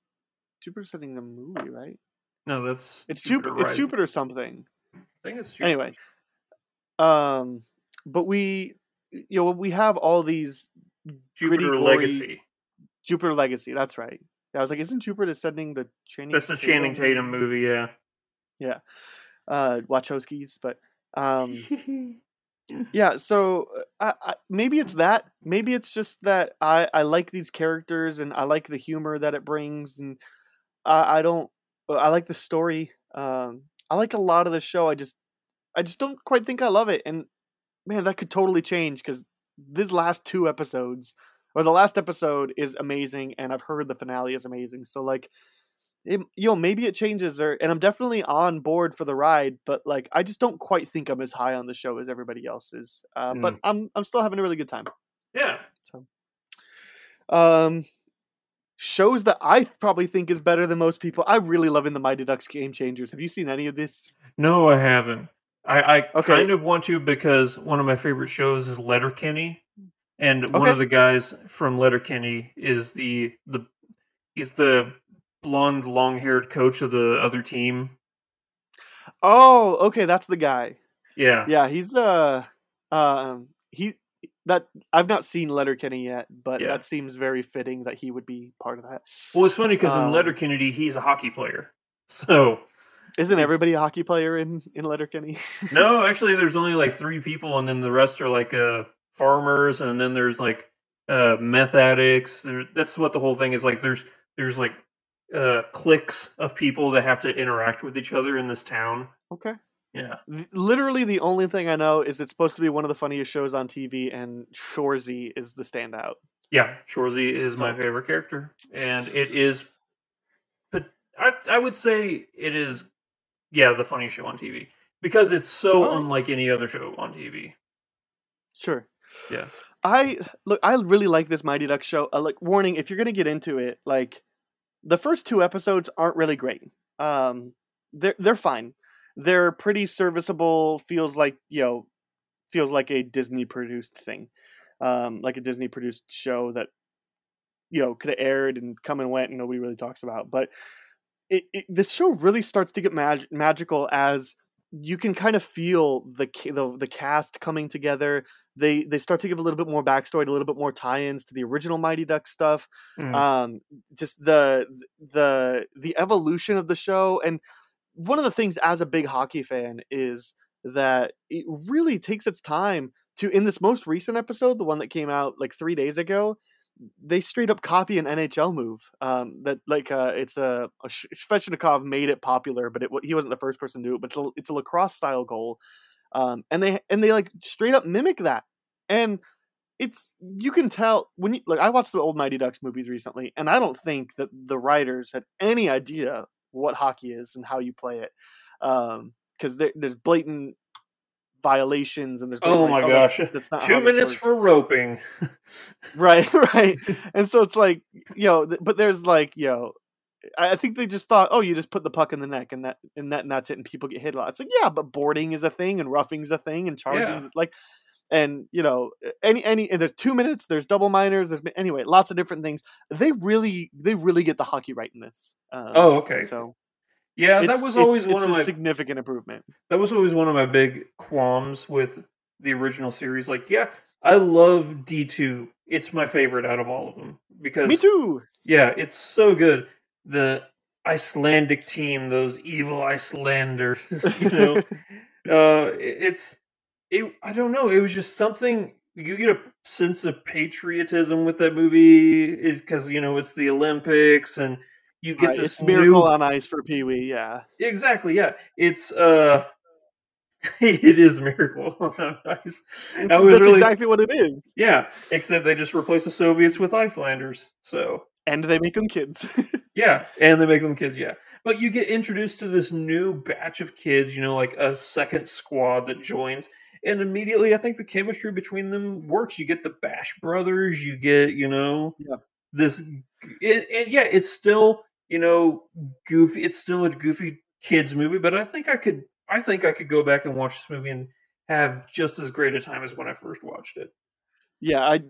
Jupiter Ascending the movie, right? No, that's It's Jupiter. It's Jupiter something. I think it's Jupiter. Anyway, um, but we, you know, we have all these gritty, Jupiter gory- Legacy. Jupiter Legacy. That's right. Yeah, I was like, isn't Jupiter Ascending the Channing? That's the Channing Tatum movie. Yeah. Yeah, uh, Wachowskis, but um, <laughs> yeah. So uh, I, I, maybe it's that. Maybe it's just that I I like these characters and I like the humor that it brings, and I I don't I like the story. Um, I like a lot of the show. I just I just don't quite think I love it, and man, that could totally change because these last two episodes or the last episode is amazing, and I've heard the finale is amazing. So like. It, you know, maybe it changes, or and I'm definitely on board for the ride, but like I just don't quite think I'm as high on the show as everybody else is. Uh, But I'm I'm still having a really good time. Yeah. So, um, shows that I probably think is better than most people. I really love in the Mighty Ducks Game Changers. Have you seen any of this? No, I haven't. I, I Okay. kind of want to because one of my favorite shows is Letterkenny, and one of the guys from Letterkenny is the the he's the blonde, long haired coach of the other team. Oh, okay, that's the guy. Yeah, Yeah, he's uh, um, he that I've not seen Letterkenny yet, but Yeah. that seems very fitting that he would be part of that. Well, it's funny because in Um, Letterkenny he's a hockey player. <laughs> So Isn't everybody a hockey player in in Letterkenny? <laughs> no, actually, there's only like three people, and then the rest are like uh farmers, and then there's like uh meth addicts. There, that's what the whole thing is like. There's there's like uh cliques of people that have to interact with each other in this town. okay. Yeah. Literally, the only thing I know is it's supposed to be one of the funniest shows on TV, and Shoresy is the standout. Yeah, Shoresy is my favorite character, and it is, but I I would say it is, yeah, the funniest show on TV because it's so Alright. unlike any other show on TV. Sure. Yeah. I look. I really like this Mighty Duck show. Uh, like, warning: if you're gonna get into it, like, the first two episodes aren't really great. Um, they're they're fine. They're pretty serviceable. Feels like you know, feels like a Disney produced thing, um, like a Disney produced show that you know could have aired and come and went and nobody really talks about. But it, it this show really starts to get mag- magical as you can kind of feel the, the the cast coming together they they start to give a little bit more backstory, a little bit more tie-ins to the original Mighty Duck stuff. Mm. Um, just the the the evolution of the show, and one of the things as a big hockey fan is that it really takes its time to. In this most recent episode, the one that came out like three days ago, they straight up copy an NHL move. Um, that like uh, it's a, a made it popular, but it, he wasn't the first person to do it. But it's a, it's a lacrosse style goal um, and they and they like straight up mimic that and it's you can tell when you like i watched the old mighty ducks movies recently and i don't think that the writers had any idea what hockey is and how you play it um because there, there's blatant violations and there's Oh my like, gosh! that's, not Two minutes for roping. <laughs> right right <laughs> and so it's like you know but there's like you know I think they just thought, oh, you just put the puck in the neck and that and that and that's it, and people get hit a lot. It's like, yeah, but boarding is a thing, and roughing's a thing, and charging Yeah. is like, and you know, any any and there's two minutes, there's double minors, there's anyway, lots of different things. They really they really get the hockey right in this. Um, Oh, okay. So Yeah, it's- that was always it's one of a my significant improvement. that was always one of my big qualms with the original series. Like, yeah, I love D two. It's my favorite out of all of them because Me too. Yeah, it's so good. The Icelandic team, those evil Icelanders, <laughs> you know. <laughs> uh it's it I don't know, it was just something you get a sense of patriotism with that movie is cuz you know it's the Olympics and you get Right, this miracle new- on ice for Pee Wee. Yeah, Exactly, yeah. It's uh <laughs> it is miracle <laughs> on ice. It's- I was that's really- exactly what it is. Yeah, except they just replace the Soviets with Icelanders. So And they make them kids. <laughs> Yeah, and they make them kids. Yeah, but you get introduced to this new batch of kids. You know, like a second squad that joins, and immediately I think the chemistry between them works. You get the Bash brothers, you get you know Yeah. this, and, and yeah, it's still you know goofy. It's still a goofy kids movie, but I think I could I think I could go back and watch this movie and have just as great a time as when I first watched it. Yeah, I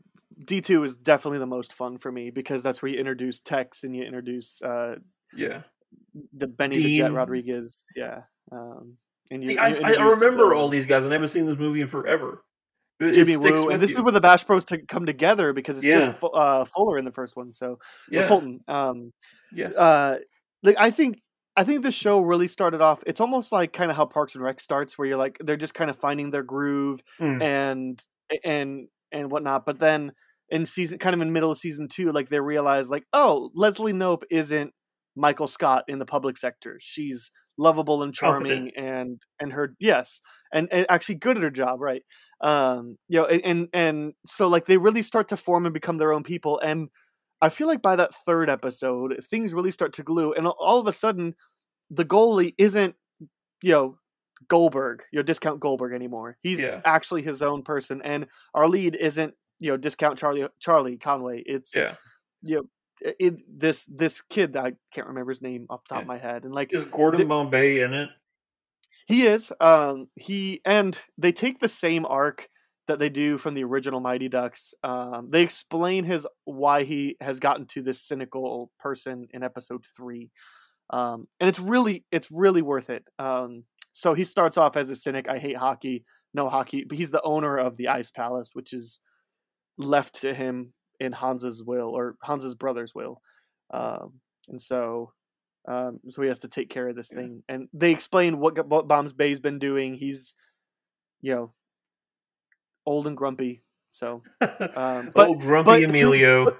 D two is definitely the most fun for me because that's where you introduce Tex and you introduce uh, Yeah. the Benny the Jet Rodriguez. Yeah, um, and you, See, you I, I remember uh, all these guys. And I never seen this movie in forever. It- Jimmy Woo, and this you. is where the Bash Bros to come together because it's Yeah. just uh, Fuller in the first one, so Yeah. Fulton. Um, Yeah. uh, like I think I think the show really started off. It's almost like kind of how Parks and Rec starts, where you're like they're just kind of finding their groove Mm. and and and whatnot. But then in season, kind of in middle of season two, like they realize like, oh, Leslie Knope isn't Michael Scott in the public sector. She's lovable and charming, and and her yes, and, and actually good at her job, right? Um, you know, and, and and so like they really start to form and become their own people, and I feel like by that third episode, things really start to glue, and all of a sudden, the goalie isn't, you know, Goldberg, you know, discount Goldberg anymore. He's Yeah. actually his own person, and our lead isn't, you know, discount Charlie Charlie Conway. It's Yeah. you know, it, this this kid that I can't remember his name off the top of my head, and like Is Gordon the- Bombay in it? he is. Um, he and they take the same arc that they do from the original Mighty Ducks. Um, they explain his why he has gotten to this cynical person in episode three, um, and it's really it's really worth it. Um, so he starts off as a cynic. I hate hockey, no hockey, but he's the owner of the Ice Palace, which is left to him in Hans's will or Hans's brother's will, um, and so um, so he has to take care of this thing. And they explain what, what Bombay's been doing. He's, you know, old and grumpy. So, <laughs> um, but oh, Grumpy but through- Emilio. but,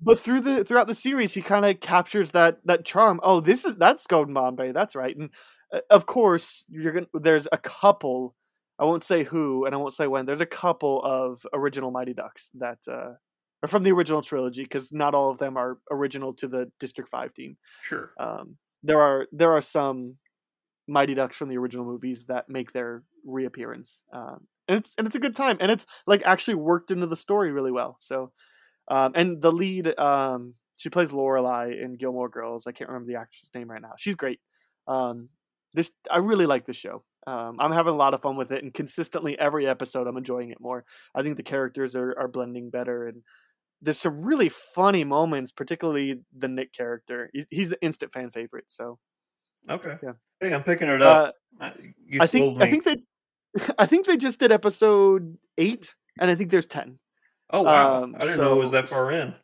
but through the throughout the series, he kind of captures that that charm. Oh, this is that's Gordon Bombay. That's right. And uh, of course, you're gonna. There's a couple. I won't say who, and I won't say when. There's a couple of original Mighty Ducks that uh, are from the original trilogy because not all of them are original to the District Five team. Sure. Um, there are there are some Mighty Ducks from the original movies that make their reappearance, um, and it's and it's a good time, and it's like actually worked into the story really well. So, um, and the lead, um, she plays Lorelai in Gilmore Girls. I can't remember the actress's name right now. She's great. Um, this I really like this show. Um, I'm having a lot of fun with it, and consistently every episode, I'm enjoying it more. I think the characters are are blending better, and there's some really funny moments, particularly the Nick character. He's, he's an instant fan favorite. So Okay. Yeah. Hey, I'm picking it up. uh, I- think. I think they <laughs> I think they just did episode eight, and I think there's ten. oh wow! um, I didn't know it was that far in.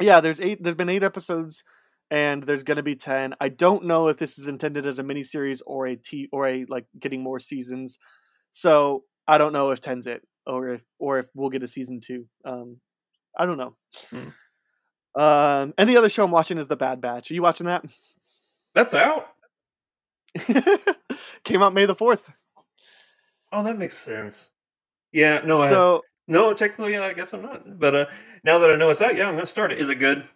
Yeah, there's eight. There's been eight episodes, and there's gonna be ten. I don't know if this is intended as a miniseries or a t or a like getting more seasons. So I don't know if ten's it or if or if we'll get a season two. Um, I don't know. Hmm. Um, and the other show I'm watching is The Bad Batch. Are you watching that? That's out. <laughs> Came out May the fourth. Oh, that makes sense. Yeah. No. I, no. Technically, I guess I'm not. But uh, now that I know it's out, yeah, I'm gonna start it. Is it good?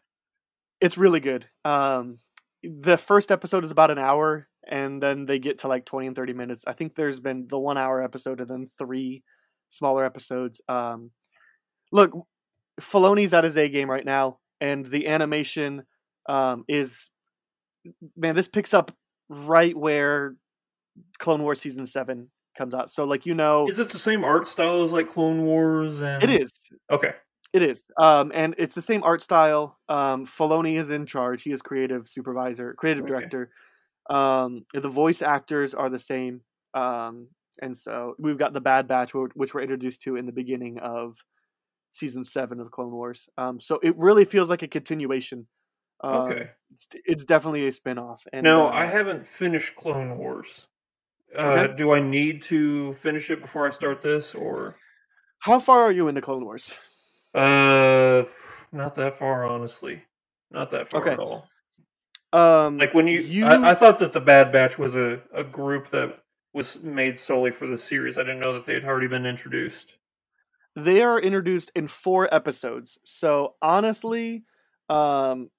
it's really good. Um, the first episode is about an hour, and then they get to like twenty and thirty minutes. I think there's been the one hour episode and then three smaller episodes. Um, look, Filoni's at his A game right now, and the animation um, is man. This picks up right where Clone Wars season seven comes out. So, like you know, Is it the same art style as like Clone Wars? And it is. Okay. It is. Um, and it's the same art style. Um, Filoni is in charge. He is creative supervisor, creative Okay. director. Um, the voice actors are the same. Um, and so we've got the Bad Batch, which we're introduced to in the beginning of season seven of Clone Wars. Um, so it really feels like a continuation. Um, Okay. It's, it's definitely a spin-off. And no, uh, I haven't finished Clone Wars. Uh, Do I need to finish it before I start this, or How far are you into Clone Wars? uh, not that far, honestly. Not that far Okay. at all. Um, Like when you, you I, I thought that the Bad Batch was a, a group that was made solely for the series. I didn't know that they'd already been introduced. they are introduced in four episodes. So honestly, um,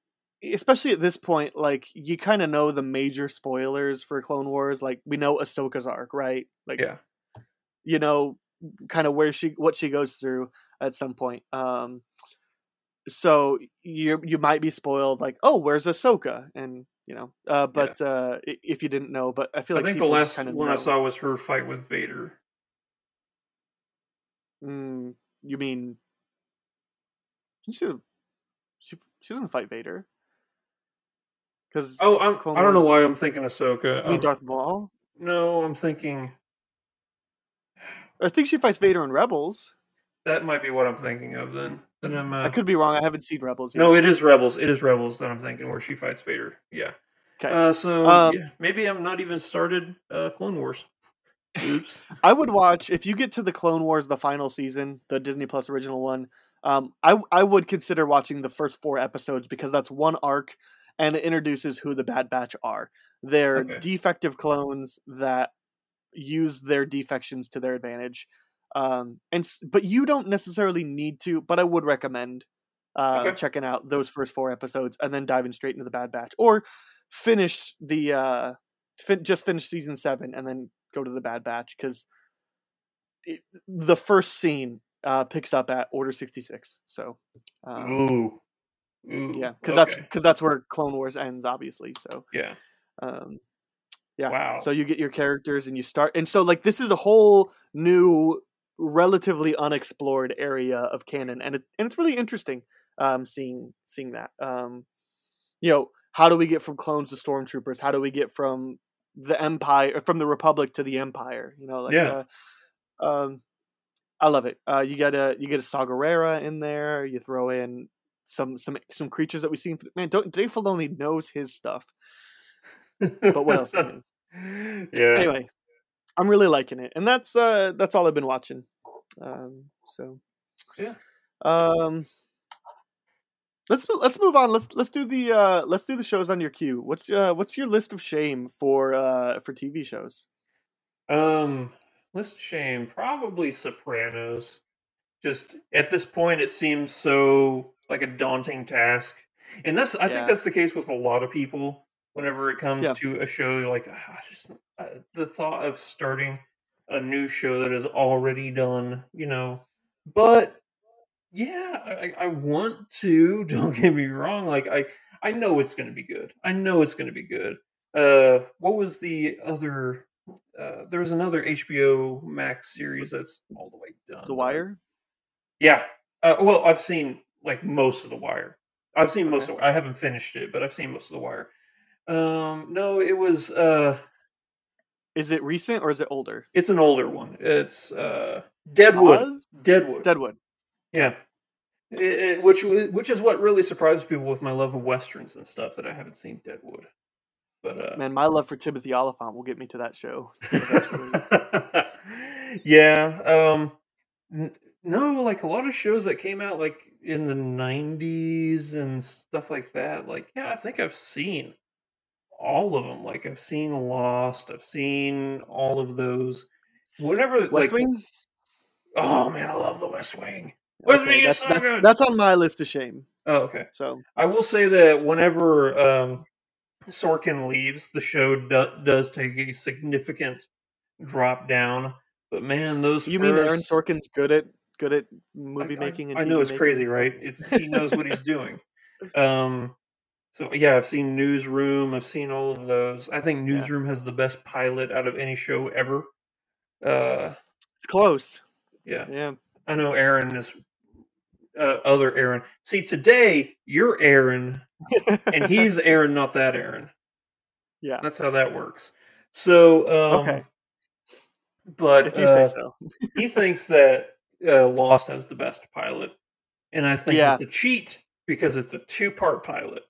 especially at this point, like you kind of know the major spoilers for Clone Wars. Like we know Ahsoka's arc, right? Like Yeah. you know, kind of where she what she goes through at some point. Um, so you you might be spoiled, like, oh, where's Ahsoka? And you know, uh, but yeah. uh, if you didn't know, but I feel like I think the last one know. I saw was her fight with Vader. Mm, you mean she she she doesn't fight Vader? Because oh, I'm, I don't know why I'm thinking Ahsoka. You mean Darth Maul? No, I'm thinking. I think she fights Vader in Rebels. That might be what I'm thinking of then. Then I'm. Uh... I could be wrong. I haven't seen Rebels. Yet. No, it is Rebels. It is Rebels that I'm thinking where she fights Vader. Yeah. Okay. Uh, so um, yeah, maybe I'm not even started uh, Clone Wars. Oops. <laughs> I would watch if you get to the Clone Wars, the final season, the Disney Plus original one. Um, I I would consider watching the first four episodes because that's one arc, and it introduces who the Bad Batch are. They're okay. defective clones that use their defections to their advantage. Um, and but you don't necessarily need to, but I would recommend uh, okay. checking out those first four episodes and then diving straight into the Bad Batch, or finish the uh, fin- just finish season seven and then go to the Bad Batch because the first scene uh, picks up at Order sixty six. So, um, ooh, yeah, because okay. that's because that's where Clone Wars ends, obviously. So, yeah, um, yeah. Wow. So you get your characters and you start, and so like this is a whole new relatively unexplored area of canon, and it, and it's really interesting um, seeing seeing that. Um, you know, how do we get from clones to stormtroopers? How do we get from the empire from the republic to the empire? You know, like yeah. Uh, um, I love it. Uh, you get a you get a Saw Gerrera in there. You throw in some some some creatures that we've seen. Man, don't Dave Filoni knows his stuff. but what else? <laughs> yeah. Anyway, I'm really liking it, and that's uh that's all I've been watching. Um, so yeah. Um, let's let's move on. Let's let's do the uh let's do the shows on your queue. What's uh what's your list of shame for uh for TV shows? Um, list of shame probably Sopranos. Just at this point, it seems so like a daunting task, and that's I yeah. think that's the case with a lot of people. Whenever it comes yeah. to a show, like ah, just uh, the thought of starting a new show that is already done, you know. But yeah, I, I want to. <laughs> Don't get me wrong. Like I, I know it's going to be good. I know it's going to be good. Uh, what was the other? Uh, there was another HBO Max series that's all the way done. The Wire. Yeah. Uh, well, I've seen like most of The Wire. I've seen most okay. of. I haven't finished it, but I've seen most of The Wire. Um, no, it was. uh is it recent or is it older? It's an older one. It's uh, Deadwood. Oz? Deadwood. Deadwood. Yeah. It, it, which which is what really surprises people with my love of westerns and stuff that I haven't seen Deadwood. But uh, man, my love for Timothy Olyphant will get me to that show. <laughs> yeah. Um. N- no, like a lot of shows that came out like in the '90s and stuff like that. Like, yeah, I think I've seen all of them. Like I've seen Lost, I've seen all of those. Whatever. West like, Wing. Oh man, I love the West Wing. West okay, Wing that's, so that's, that's on my list of shame. Oh, okay. So I will say that whenever um, Sorkin leaves, the show do, does take a significant drop down. But man, those you first... mean Aaron Sorkin's good at good at movie I, making? I, I know it's crazy, right? It's he knows what he's doing. <laughs> Um, so yeah, I've seen Newsroom. I've seen all of those. I think Newsroom yeah. has the best pilot out of any show ever. Uh, it's close. Yeah, yeah. I know Aaron is uh, other Aaron. See, today you're Aaron, and <laughs> he's Aaron, not that Aaron. Yeah, that's how that works. So um, okay, but if you uh, say so, he thinks that uh, Lost has the best pilot, and I think yeah. it's a cheat because it's a two-part pilot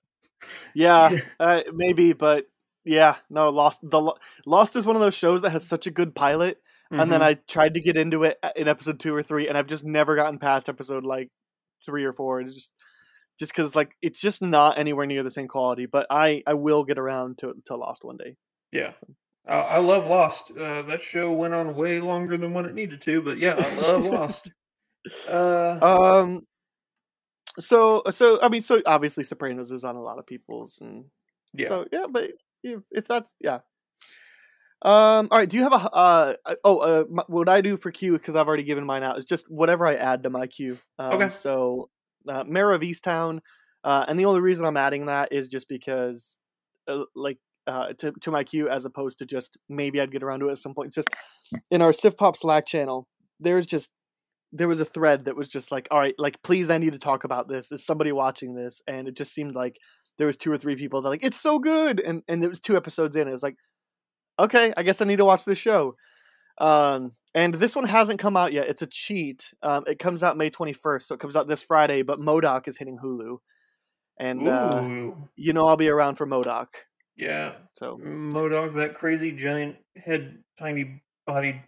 yeah, <laughs> uh, maybe, but yeah, no. Lost the Lost is one of those shows that has such a good pilot, mm-hmm. and then mm-hmm. I tried to get into it in episode two or three, and I've just never gotten past episode like three or four. It's just just because like it's just not anywhere near the same quality. But I I will get around to to Lost one day. Yeah. So. I love Lost. Uh, that show went on way longer than what it needed to, but yeah, I love Lost. Uh, um, so so I mean so obviously Sopranos is on a lot of people's and yeah so yeah but if that's yeah Um. All right. Do you have a? Uh. Oh. Uh. m- What I do for Q because I've already given mine out is just whatever I add to my queue. Um, Okay. So, uh, Mare of Easttown, uh, and the only reason I'm adding that is just because, uh, like, uh, to to my queue as opposed to just maybe I'd get around to it at some point. It's just in our Sif Pop Slack channel. There's just there was a thread that was just like, all right, like please, I need to talk about this. Is somebody watching this? And it just seemed like there was two or three people that like it's so good, and and it was two episodes in. It was like, okay, I guess I need to watch this show. Um, and this one hasn't come out yet. It's a cheat. Um, it comes out May 21st, so it comes out this Friday. But MODOK is hitting Hulu, and uh, you know I'll be around for MODOK. Yeah. So MODOK, that crazy giant head, tiny bodied.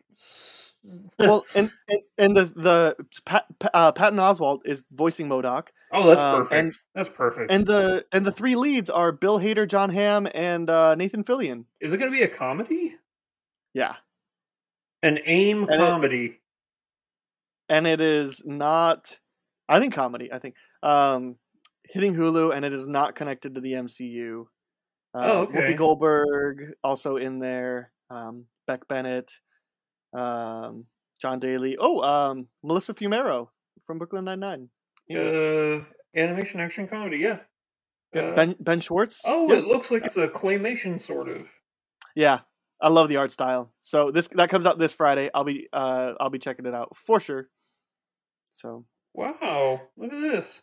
well, <laughs> and and, and the the Pat, uh, Patton Oswalt is voicing MODOK. oh, that's um, perfect. and- that's perfect. And the and the three leads are Bill Hader, Jon Hamm, and uh, Nathan Fillion. is it going to be a comedy? Yeah, An AIM And it- comedy? and it is not. I think comedy. I think um, hitting Hulu, and it is not connected to the MCU. Uh, Oh, okay. Whoopi Goldberg also in there. Um, Beck Bennett, um, Jon Daly. Oh, um, Melissa Fumero from Brooklyn Nine Nine. Uh, animation action comedy, yeah. Uh, ben Ben Schwartz. oh, Yeah. it looks like it's a claymation sort of. Yeah, I love the art style. So this that comes out this Friday. I'll be uh I'll be checking it out for sure. So Wow, look at this.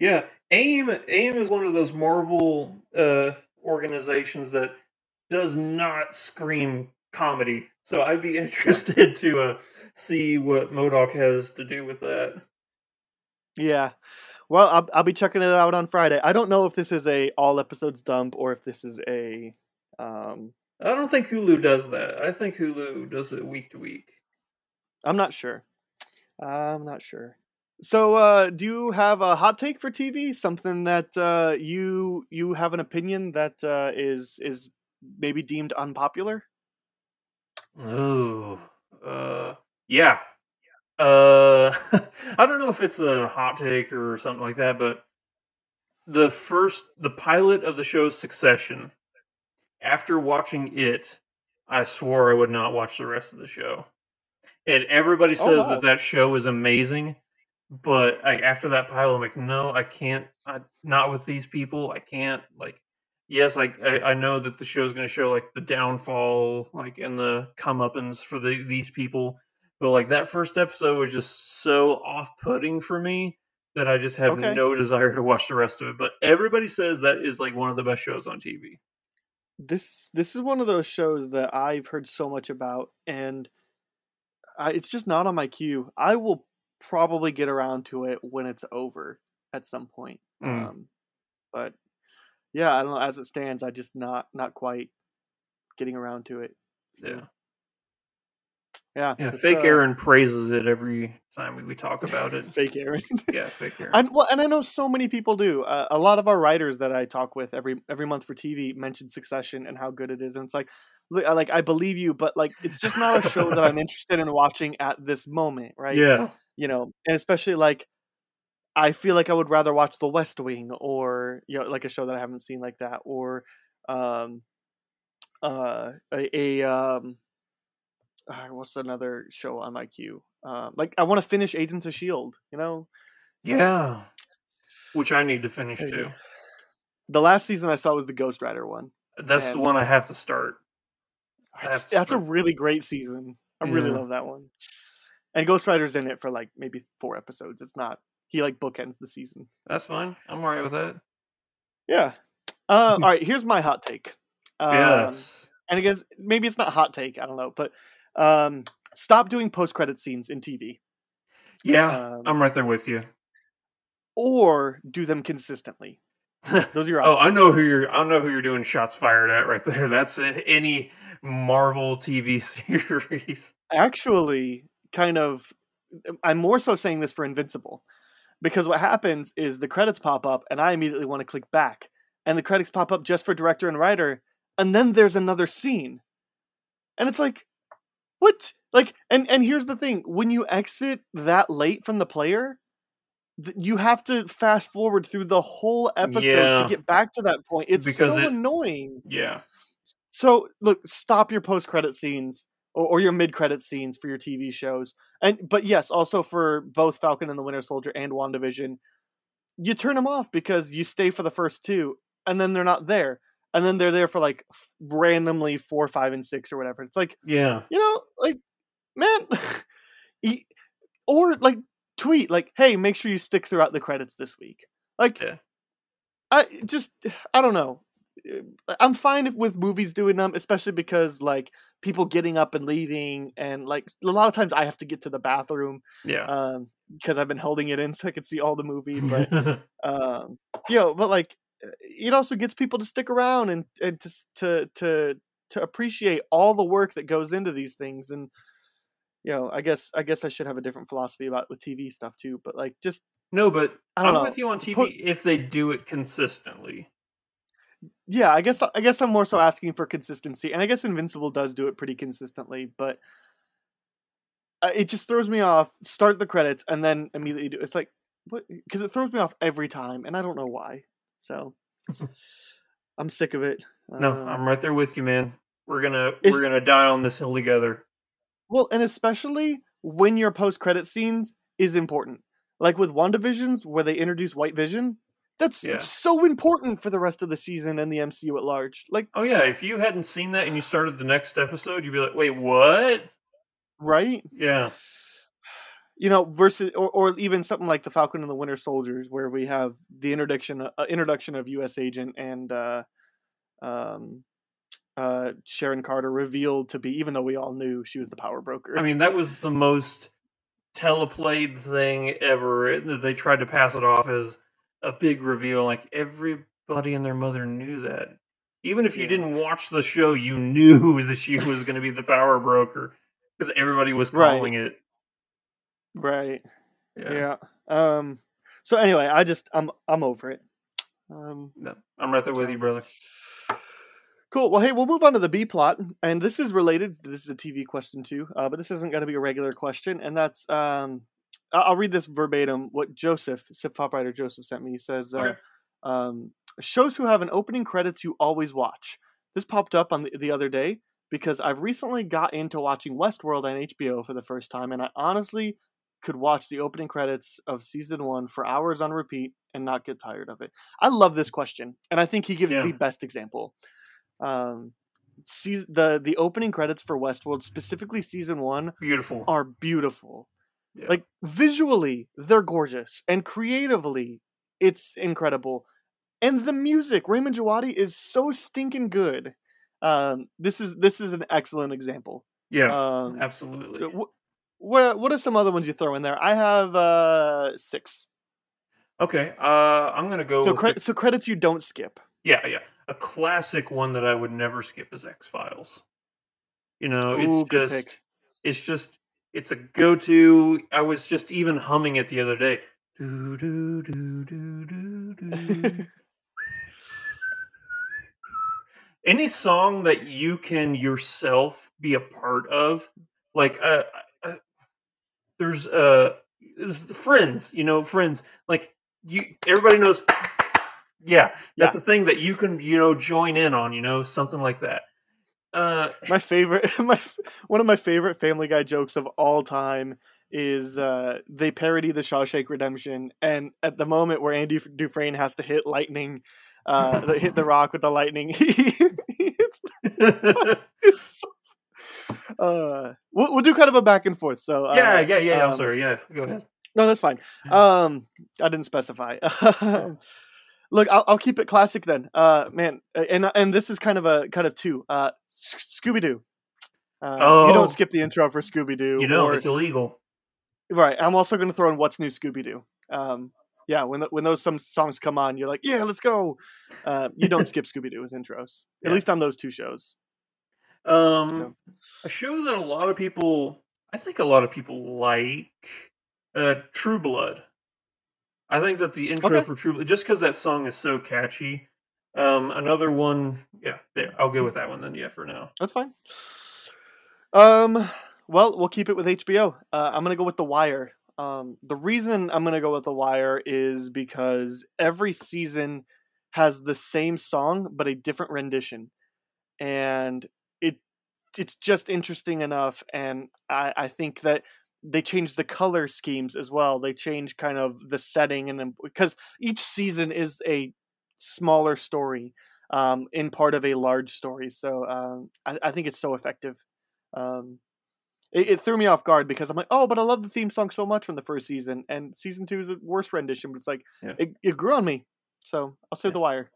Yeah, AIM AIM is one of those Marvel uh organizations that does not scream comedy. So I'd be <laughs> interested to uh see what MODOK has to do with that. yeah, well I'll I'll be checking it out on Friday. I don't know if this is a all episodes dump or if this is a um I don't think Hulu does that. I think Hulu does it week to week. I'm not sure. I'm not sure. So uh do you have a hot take for TV? Something that uh you you have an opinion that uh is is maybe deemed unpopular? Oh, uh, yeah. Uh, <laughs> I don't know if it's a hot take or something like that, but the first, the pilot of the show Succession, after watching it, I swore I would not watch the rest of the show. And everybody Oh, says wow. that that show is amazing, but I, after that pilot, I'm like, no, I can't. I, not with these people. I can't. Like, yes, like I, I know that the show is going to show like the downfall, like and the comeuppance for the these people, but like that first episode was just so off-putting for me that I just have Okay. no desire to watch the rest of it. But everybody says that is like one of the best shows on TV. this this is one of those shows that I've heard so much about, and I, it's just not on my queue. I will probably get around to it when it's over at some point. Mm. Um, but yeah, I don't know. As it stands, I just not not quite getting around to it. So, Yeah. yeah, Yeah, fake uh, Aaron praises it every time we, we talk about it. fake Aaron. <laughs> yeah, fake Aaron. And well, and I know so many people do. Uh, a lot of our writers that I talk with every every month for TV mention Succession and how good it is, and it's like, like I believe you, but like it's just not a show that I'm <laughs> interested in watching at this moment, right? Yeah. You know, and especially like, I feel like I would rather watch The West Wing or you know, like a show that I haven't seen like that, or um, uh, a, a um, uh, what's another show on my queue? Um, like I want to finish Agents of Shield, you know. So- Yeah. Which I need to finish too. go. The last season I saw was the Ghost Rider one. That's the one I have to start. Have to that's a really great season. I really love that one. And Ghost Rider's in it for like maybe four episodes. It's not he like bookends the season. That's fine. I'm alright with that. Yeah. Uh, <laughs> all right. Here's my hot take. Um, yes. And I guess maybe it's not hot take. I don't know, but um, stop doing post credit scenes in TV, Yeah, um, I'm right there with you. or do them consistently. <laughs> Those are your oh. I know who you're. I know who you're doing shots fired at right there. That's any Marvel TV <laughs> series. actually kind of I'm more so saying this for Invincible. Because what happens is the credits pop up and I immediately want to click back. And the credits pop up just for director and writer, and then there's another scene. And it's like, what? Like and and here's the thing, when you exit that late from the player, th- you have to fast forward through the whole episode Yeah. to get back to that point. It's Because so it- annoying. Yeah, So look, stop your post credit scenes or, or your mid credit scenes for your TV shows, and but yes, also for both Falcon and the Winter Soldier and WandaVision, you turn them off because you stay for the first two, and then they're not there, and then they're there for like f- randomly four, five, and six or whatever. It's like Yeah. you know, like man, <laughs> or like tweet like, hey, make sure you stick throughout the credits this week. Like, Yeah. I just I don't know. Uh, I'm fine with movies doing them, especially because like people getting up and leaving, and like a lot of times I have to get to the bathroom Yeah. um because I've been holding it in so I can see all the movie. But <laughs> um, you know, but like uh, it also gets people to stick around and and to to to to appreciate all the work that goes into these things and you know i guess i guess i should have a different philosophy about with tv stuff too but like just no, but I don't I'm know. with you on TV Put- if they do it consistently. Yeah i guess i guess i'm more so asking for consistency and i guess invincible does do it pretty consistently but uh, it just throws me off start the credits and then immediately do it's like what because it throws me off every time and i don't know why so <laughs> i'm sick of it No, Um, I'm right there with you, man. We're gonna we're gonna die on this hill together. Well, and especially when your post credit scenes is important. Like with WandaVisions, where they introduce White Vision, that's Yeah. so important for the rest of the season and the MCU at large. Like, Oh yeah, if you hadn't seen that and you started the next episode, you'd be like, "Wait, what?" right? Yeah, <sighs> You know, versus or, or even something like the Falcon and the Winter Soldiers, where we have the introduction uh, introduction of U.S. Agent and uh, um, uh, Sharon Carter revealed to be, even though we all knew she was the power broker. I mean that was the most teleplayed thing ever. They tried to pass it off as a big reveal, like everybody and their mother knew that. Even if you Yeah. didn't watch the show, you knew <laughs> that she was going to be the power broker because everybody was Right. calling it. right? Yeah. Yeah. Um. So anyway, I just I'm I'm over it. Um. No, I'm right there with you, brother. Cool. Well, hey, we'll move on to the B plot, and this is related. This is a TV question too, uh, but this isn't going to be a regular question, and that's um, I'll read this verbatim. What Joseph, Sif Pop writer Joseph sent me. He says, uh, um, "Shows who have an opening credits you always watch." This popped up on the, the other day because I've recently got into watching Westworld on HBO for the first time, and I honestly could watch the opening credits of season one for hours on repeat and not get tired of it. I love this question, and I think he gives Yeah. the best example. Um, season, the the opening credits for Westworld, specifically season one, Beautiful. are beautiful. Yeah. Like visually, they're gorgeous, and creatively, it's incredible. And the music, Ramin Djawadi is so stinking good. Um, this is this is an excellent example. yeah, Um, absolutely. so wh- what what are some other ones you throw in there? I have uh six. okay, uh, I'm gonna go. So cre- the- so credits you don't skip. Yeah, yeah. A classic one that I would never skip is X Files. You know, Ooh, it's just pick. it's just it's a go to. I was just even humming it the other day. Do, do, do, do, do, do. <laughs> Any song that you can yourself be a part of, like uh, uh there's uh there's the friends, you know, friends. Like you, everybody knows. Yeah, that's Yeah. a thing that you can you know join in on. You know, something like that. Uh, my favorite <laughs> my one of my favorite family guy jokes of all time is uh they parody the Shawshank Redemption and at the moment where Andy Dufresne has to hit lightning uh hit the rock with the lightning <laughs> he, he hits the, <laughs> it's uh we'll, we'll do kind of a back and forth so uh, yeah, yeah, yeah. I'm um, sorry. Yeah, go ahead. no, that's fine. Um, I didn't specify. Look, I'll, I'll keep it classic then. Uh, man, and and this is kind of a kind of two. Uh, Scooby Doo. Uh, you Oh. don't skip the intro for Scooby Doo. You know, or, it's illegal. right. I'm also going to throw in What's New Scooby Doo. Um, yeah, when the, when those some songs come on, you're like, yeah, let's go. Uh, you don't <laughs> skip Scooby Doo as intros, at least on those two shows. Um, So- a show that a lot of people, I think a lot of people like, uh, True Blood. I think that the intro Okay. for True just because that song is so catchy. Um, another one, yeah, there, I'll go with that one then. Yeah, for now. That's fine. Um, well, we'll keep it with HBO. Uh, I'm gonna go with The Wire. Um, the reason I'm gonna go with The Wire is because every season has the same song but a different rendition, and it it's just interesting enough. And I, I think that they change the color schemes as well. They change kind of the setting, and because each season is a smaller story um, in part of a large story. So um, I, I, think it's so effective. Um, it, it, threw me off guard because I'm like, oh, but I love the theme song so much from the first season, and season two is a worse rendition. But it's like yeah. it, it, grew on me. So I'll save yeah. the wire.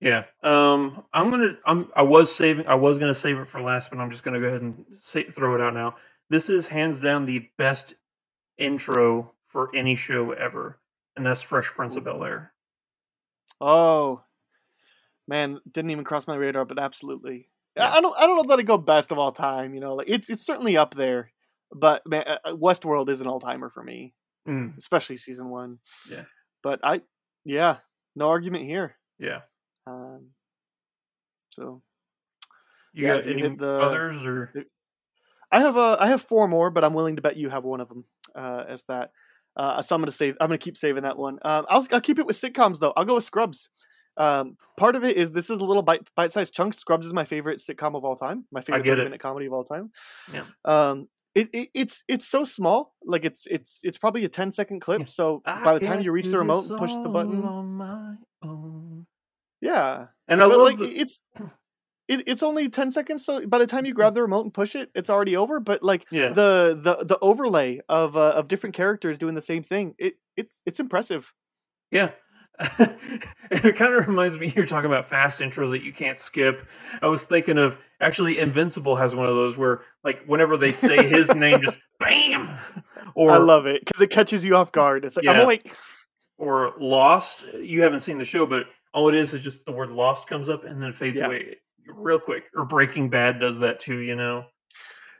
Yeah, um, I'm gonna. I'm. I was saving. I was gonna save it for last, but I'm just gonna go ahead and say, throw it out now. This is hands down the best intro for any show ever, and that's Fresh Prince of Bel Air. Oh, man, didn't even cross my radar, but absolutely. Yeah. I don't I don't know that it go best of all time. You know, like it's it's certainly up there, but man, uh, uh, Westworld is an all timer for me, mm. especially season one. Yeah, but I yeah, no argument here. Yeah. Um. So. You yeah, got any the, others or? I have a I have four more, but I'm willing to bet you have one of them uh, as that. Uh, so I'm gonna save. I'm gonna keep saving that one. Um, I'll I'll keep it with sitcoms though. I'll go with Scrubs. Um, part of it is this is a little bite bite sized chunk. Scrubs is my favorite sitcom of all time. My favorite minute comedy of all time. Yeah. Um, it, it, it's it's so small. Like it's it's it's probably a 10 second clip. So I by the time you reach the remote and push the button, yeah. And I but love like the... it's <clears throat> it, it's only 10 seconds so by the time you grab the remote and push it it's already over but like yeah. the the the overlay of uh, of different characters doing the same thing it it's it's impressive yeah <laughs> it kind of reminds me you're talking about fast intros that you can't skip. I was thinking of actually Invincible has one of those where like whenever they say his name just <laughs> bam or I love it because it catches you off guard. It's like yeah. I'm like or Lost. You haven't seen the show, but all it is is just the word Lost comes up and then fades yeah. away real quick. Or Breaking Bad does that too, you know.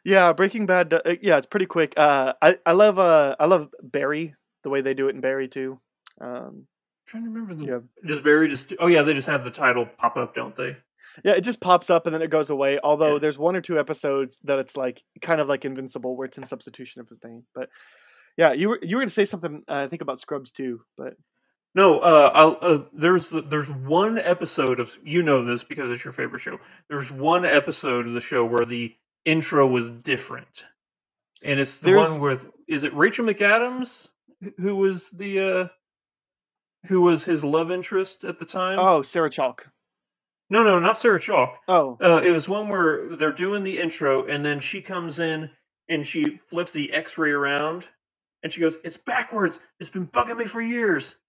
Yeah, Breaking Bad. Uh, yeah, it's pretty quick. Uh, I I love uh I love Barry the way they do it in Barry too. Um, trying to remember the. Yeah. Does Barry just? Oh yeah, they just have the title pop up, don't they? Yeah, it just pops up and then it goes away. Although yeah. there's one or two episodes that it's like kind of like Invincible, where it's in substitution of his name. But yeah, you were you were going to say something. Uh, I think about Scrubs too, but no. Uh, uh, there's there's one episode of you know this because it's your favorite show. There's one episode of the show where the intro was different, and it's the there's... one with is it Rachel McAdams who was the uh who was his love interest at the time. Oh, Sarah Chalke. No, no, not Sarah Chalke. Oh, uh, it was one where they're doing the intro, and then she comes in and she flips the X-ray around, and she goes, "It's backwards. It's been bugging me for years."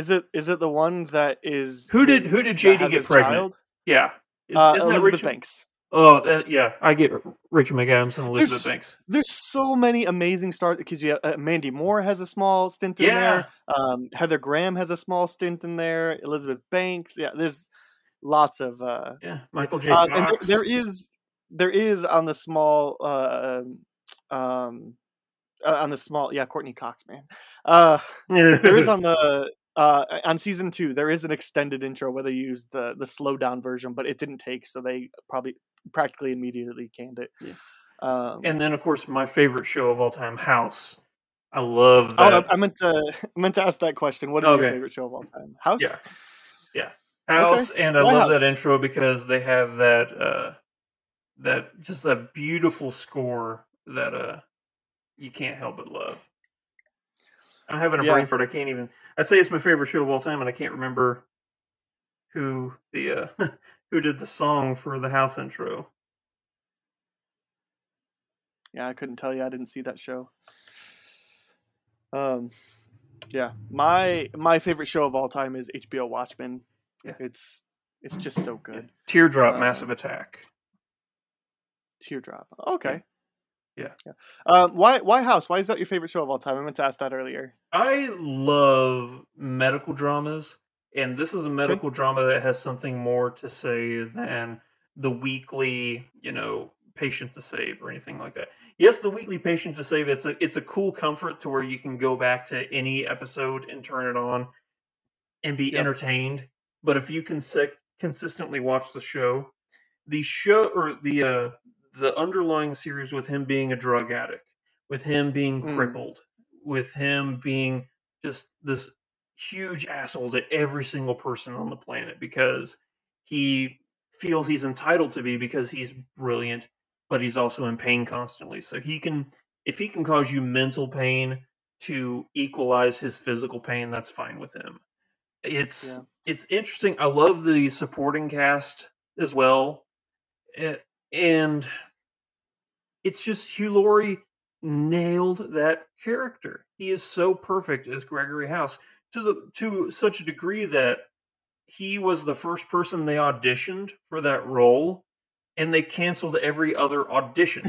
Is it is it the one that is who did who did JD get pregnant? Child? Yeah, is, uh, Elizabeth Banks. Oh uh, yeah, I get Rachel McAdams and Elizabeth there's, Banks. There's so many amazing stars because you have uh, Mandy Moore has a small stint in yeah. there. Um, Heather Graham has a small stint in there. Elizabeth Banks, yeah. There's lots of uh, yeah. Michael J. Uh, and there, there is there is on the small uh, um uh, on the small yeah Courteney Cox man. Uh, <laughs> there is on the uh, on season two, there is an extended intro where they use the the slow down version, but it didn't take, so they probably practically immediately canned it. Yeah. Um, and then, of course, my favorite show of all time, House. I love that. Oh, I meant to <laughs> I meant to ask that question. What is okay. your favorite show of all time? House. Yeah, yeah, House, okay. and I Why love House? that intro because they have that uh that just that beautiful score that uh you can't help but love. I'm having a yeah. brain fart. I can't even. I say it's my favorite show of all time, and I can't remember who the uh, <laughs> who did the song for the house intro. Yeah, I couldn't tell you. I didn't see that show. Um, yeah, my my favorite show of all time is HBO Watchmen. Yeah, it's it's just so good. Teardrop, um, Massive Attack. Teardrop. Okay. Yeah. yeah. Um, why why House? Why is that your favorite show of all time? I meant to ask that earlier. I love medical dramas, and this is a medical okay. drama that has something more to say than the weekly, you know, patient to save or anything like that. Yes, the weekly patient to save it's a it's a cool comfort to where you can go back to any episode and turn it on and be yep. entertained. But if you can se- consistently watch the show, the show or the uh the underlying series with him being a drug addict, with him being mm. crippled, with him being just this huge asshole to every single person on the planet because he feels he's entitled to be because he's brilliant, but he's also in pain constantly. So he can, if he can cause you mental pain to equalize his physical pain, that's fine with him. It's Yeah. it's interesting. I love the supporting cast as well, Eh, and it's just Hugh Laurie nailed that character. He is so perfect as Gregory House to the to such a degree that he was the first person they auditioned for that role and they canceled every other audition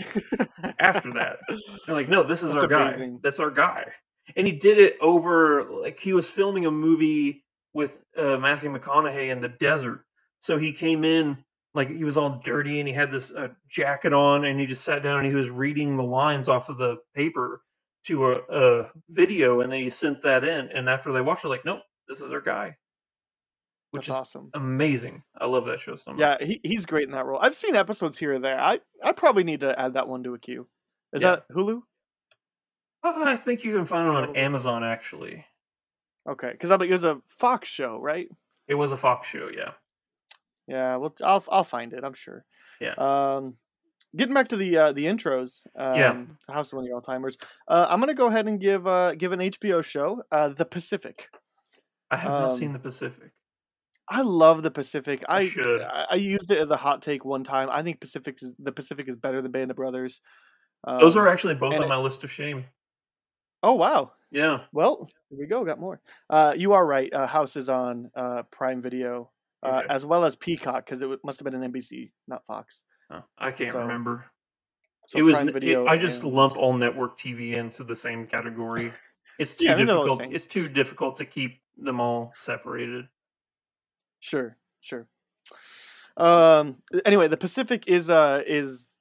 after that. They're like, "No, this is That's our guy. amazing. That's our guy." And he did it over like he was filming a movie with uh, Matthew McConaughey in the desert. So he came in like he was all dirty and he had this uh, jacket on and he just sat down and he was reading the lines off of the paper to a, a video and then he sent that in and after they watched it like nope this is our guy which That's is awesome. amazing i love that show so much Yeah, he, he's great in that role. I've seen episodes here and there. I, I probably need to add that one to a queue. Is Yeah. that Hulu? Uh, i think you can find it on amazon actually Okay, because it was a Fox show, right? it was a fox show yeah Yeah, well, I'll I'll find it. I'm sure. Yeah. Um, getting back to the uh, the intros. Um, Yeah. House of One of the All Timers. Uh, I'm gonna go ahead and give uh give an HBO show, uh, The Pacific. i have not Um, seen the pacific I love The Pacific. I. I, I used it as a hot take one time. I think Pacific is the Pacific is better than Band of Brothers. those Um, are actually both on it- my list of shame Oh wow. yeah Well, here we go. Got more. Uh, you are right. Uh, House is on uh, Prime Video uh, Okay. as well as Peacock because it w- must have been an NBC, not Fox. Oh, i can't So- remember So it was it- i just and- lump all network tv into the same category <laughs> it's too Yeah, I mean, they're all the difficult it's too difficult to keep them all separated Sure, sure. Um. Anyway, the Pacific is uh is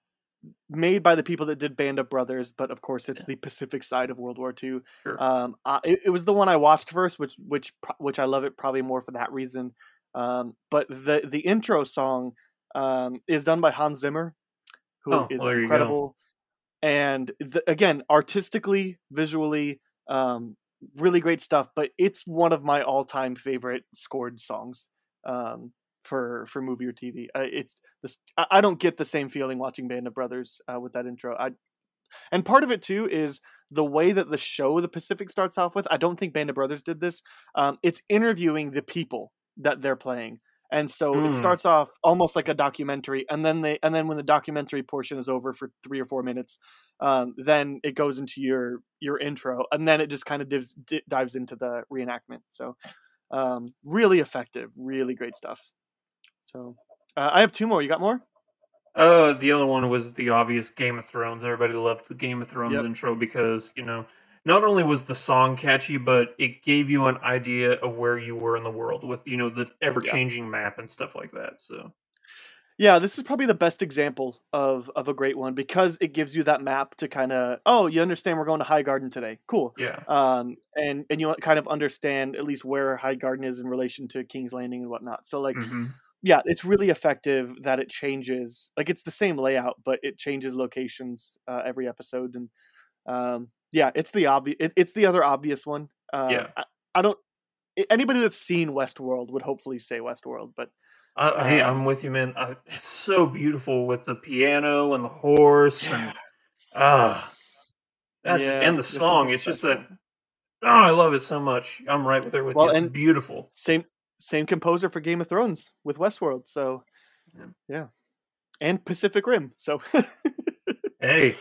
made by the people that did Band of Brothers, but of course it's the Pacific side of World War II. Sure. Um. I, it, it was the one I watched first, which which which I love it probably more for that reason. Um. But the the intro song um is done by Hans Zimmer, who Oh, is well, there you go. incredible, and the, again artistically, visually, um, really great stuff. But it's one of my all time favorite scored songs um, for for movie or TV. Uh, it's this. I, I don't get the same feeling watching Band of Brothers uh, with that intro. I and part of it too is the way that the show The Pacific starts off with. I don't think Band of Brothers did this. Um, it's interviewing the people that they're playing. And so Mm. it starts off almost like a documentary, and then they, and then when the documentary portion is over for three or four minutes, um, then it goes into your your intro, and then it just kind of dives, di- dives into the reenactment. So, um, really effective, really great stuff. So, uh, I have two more. You got more? Uh, the other one was the obvious Game of Thrones. Everybody loved the Game of Thrones Yep. intro because you know not only was the song catchy, but it gave you an idea of where you were in the world with you know the ever changing map and stuff like that. So Yeah, this is probably the best example of of a great one because it gives you that map to kind of oh, you understand we're going to Highgarden today. Cool. yeah, Um, and and you kind of understand at least where Highgarden is in relation to King's Landing and whatnot. So like, Mhm. yeah, it's really effective that it changes. Like it's the same layout, but it changes locations uh, every episode, and um, yeah, it's the obvious. It, it's the other obvious one. Uh, Yeah. I, I don't. Anybody that's seen Westworld would hopefully say Westworld, but I, hey, Um, I'm with you, man. I, it's so beautiful with the piano and the horse and ah, Yeah, and the song. It's just that oh, I love it so much. I'm right there with Well, you. It's and- beautiful. same same composer for Game of Thrones with Westworld. So Yeah. yeah, and Pacific Rim. So <laughs> Hey,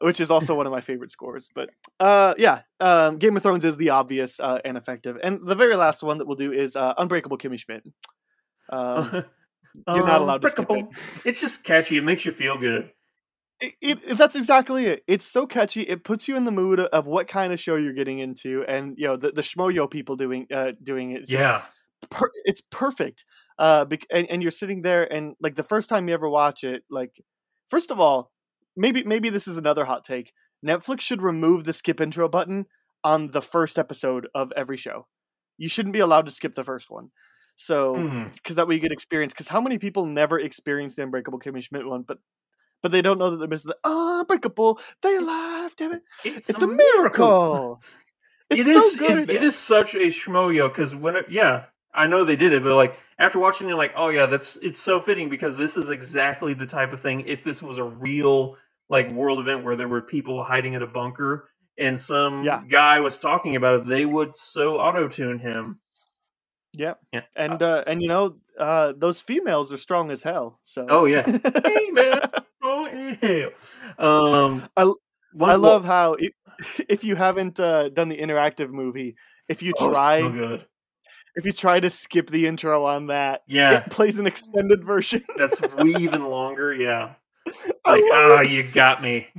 which is also one of my favorite scores. But uh, yeah, um, Game of Thrones is the obvious uh, and effective. And the very last one that we'll do is uh, Unbreakable Kimmy Schmidt. Um, <laughs> you're not allowed to skip it. Unbreakable. It's just catchy. It makes you feel good. it, it, that's exactly it. It's so catchy. It puts you in the mood of what kind of show you're getting into, and you know the the schmoyo people doing uh, doing it. Just yeah. per- it's perfect. Uh, bec- and, and you're sitting there, and like the first time you ever watch it, like first of all, maybe maybe this is another hot take. Netflix should remove the skip intro button on the first episode of every show. You shouldn't be allowed to skip the first one. So, mm-hmm. because that way you get experience. Because how many people never experienced the Unbreakable Kimmy Schmidt one, but but they don't know that they're missing the Unbreakable. They alive, damn it! It's, It's, a miracle. <laughs> It's It so is- good. It, it is such a schmoyo because when it, yeah, I know they did it, but like after watching it, like, oh yeah, that's it's so fitting because this is exactly the type of thing. If this was a real like world event where there were people hiding in a bunker and some Yeah. guy was talking about it, they would so auto tune him. Yep. Yeah. And uh, and you know uh, those females are strong as hell. So Oh yeah. hey man. <laughs> Oh yeah. Um, I I love how i <laughs> if you haven't uh, done the interactive movie, if you Oh, try so good. if you try to skip the intro on that, Yeah. it plays an extended version. That's even longer. Yeah. <laughs> Like, ah, it. you got me. <laughs>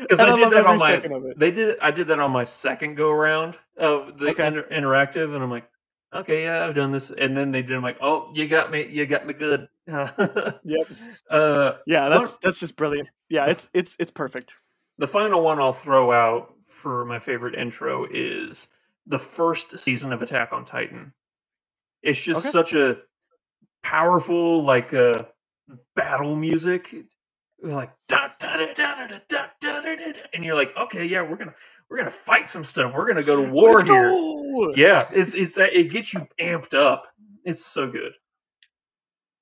Because I I did that on my. second of it. They did. I did that on my second go round of the Okay. inter- interactive, and I'm like, okay, yeah, I've done this. And then they did. I'm like, oh, you got me. You got me good. Yep. <laughs> Uh, Yeah, one- that's that's just brilliant. Yeah, it's it's it's perfect. the final one I'll throw out for my favorite intro is the first season of Attack on Titan. It's just Okay. such a powerful, like uh, battle music like da, da, da, and you're like okay yeah we're gonna we're gonna fight some stuff. We're gonna go to war Let's here. go! yeah it's it's uh, it gets you amped up. It's so good.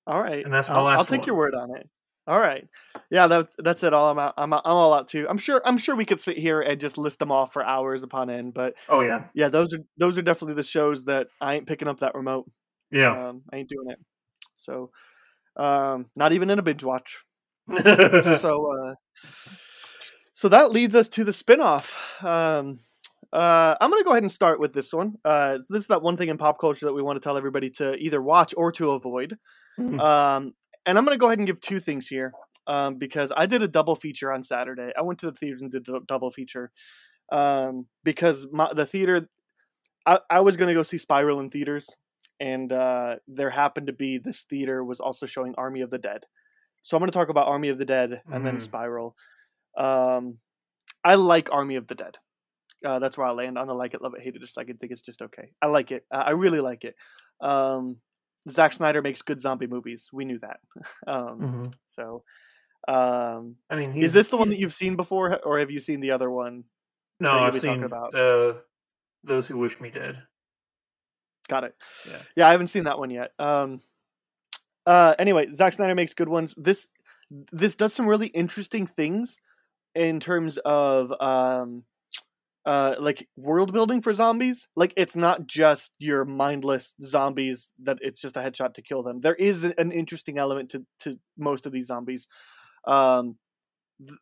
All right. And that's my I'll, last i'll take one. your word on it. All right. Yeah that's that's it all. I'm out I'm, I'm all out too. I'm sure i'm sure we could sit here and just list them off for hours upon end but oh yeah. yeah those are those are definitely the shows that i ain't picking up that remote. Yeah. Um, i ain't doing it. So um not even in a binge watch. <laughs> so uh so that leads us to the spin-off. Um uh i'm gonna go ahead and start with this one. Uh this is that one thing in pop culture that we want to tell everybody to either watch or to avoid. Mhm. um and i'm gonna go ahead and give two things here um because i did a double feature on saturday. I went to the theaters and did a double feature um because my, the theater I, I was gonna go see spiral in theaters and uh there happened to be this theater was also showing army of the dead so I'm going to talk about Army of the Dead and then Mhm. Spiral. Um, I like Army of the Dead. Uh, that's where I land on the like it, love it, hate it, just like it. Think it's just okay. I like it. Uh, I really like it. Um, Zack Snyder makes good zombie movies. We knew that. <laughs> um, Mhm. So, um, I mean, is this the one that you've seen before, or have you seen the other one? No, that I've seen about? uh, those who wish me dead. Got it. Yeah. Yeah, I haven't seen that one yet. Um, uh, anyway, Zack Snyder makes good ones. This this does some really interesting things in terms of um, uh, like world building for zombies. Like it's not just your mindless zombies that it's just a headshot to kill them. There is an interesting element to to most of these zombies. Um, th-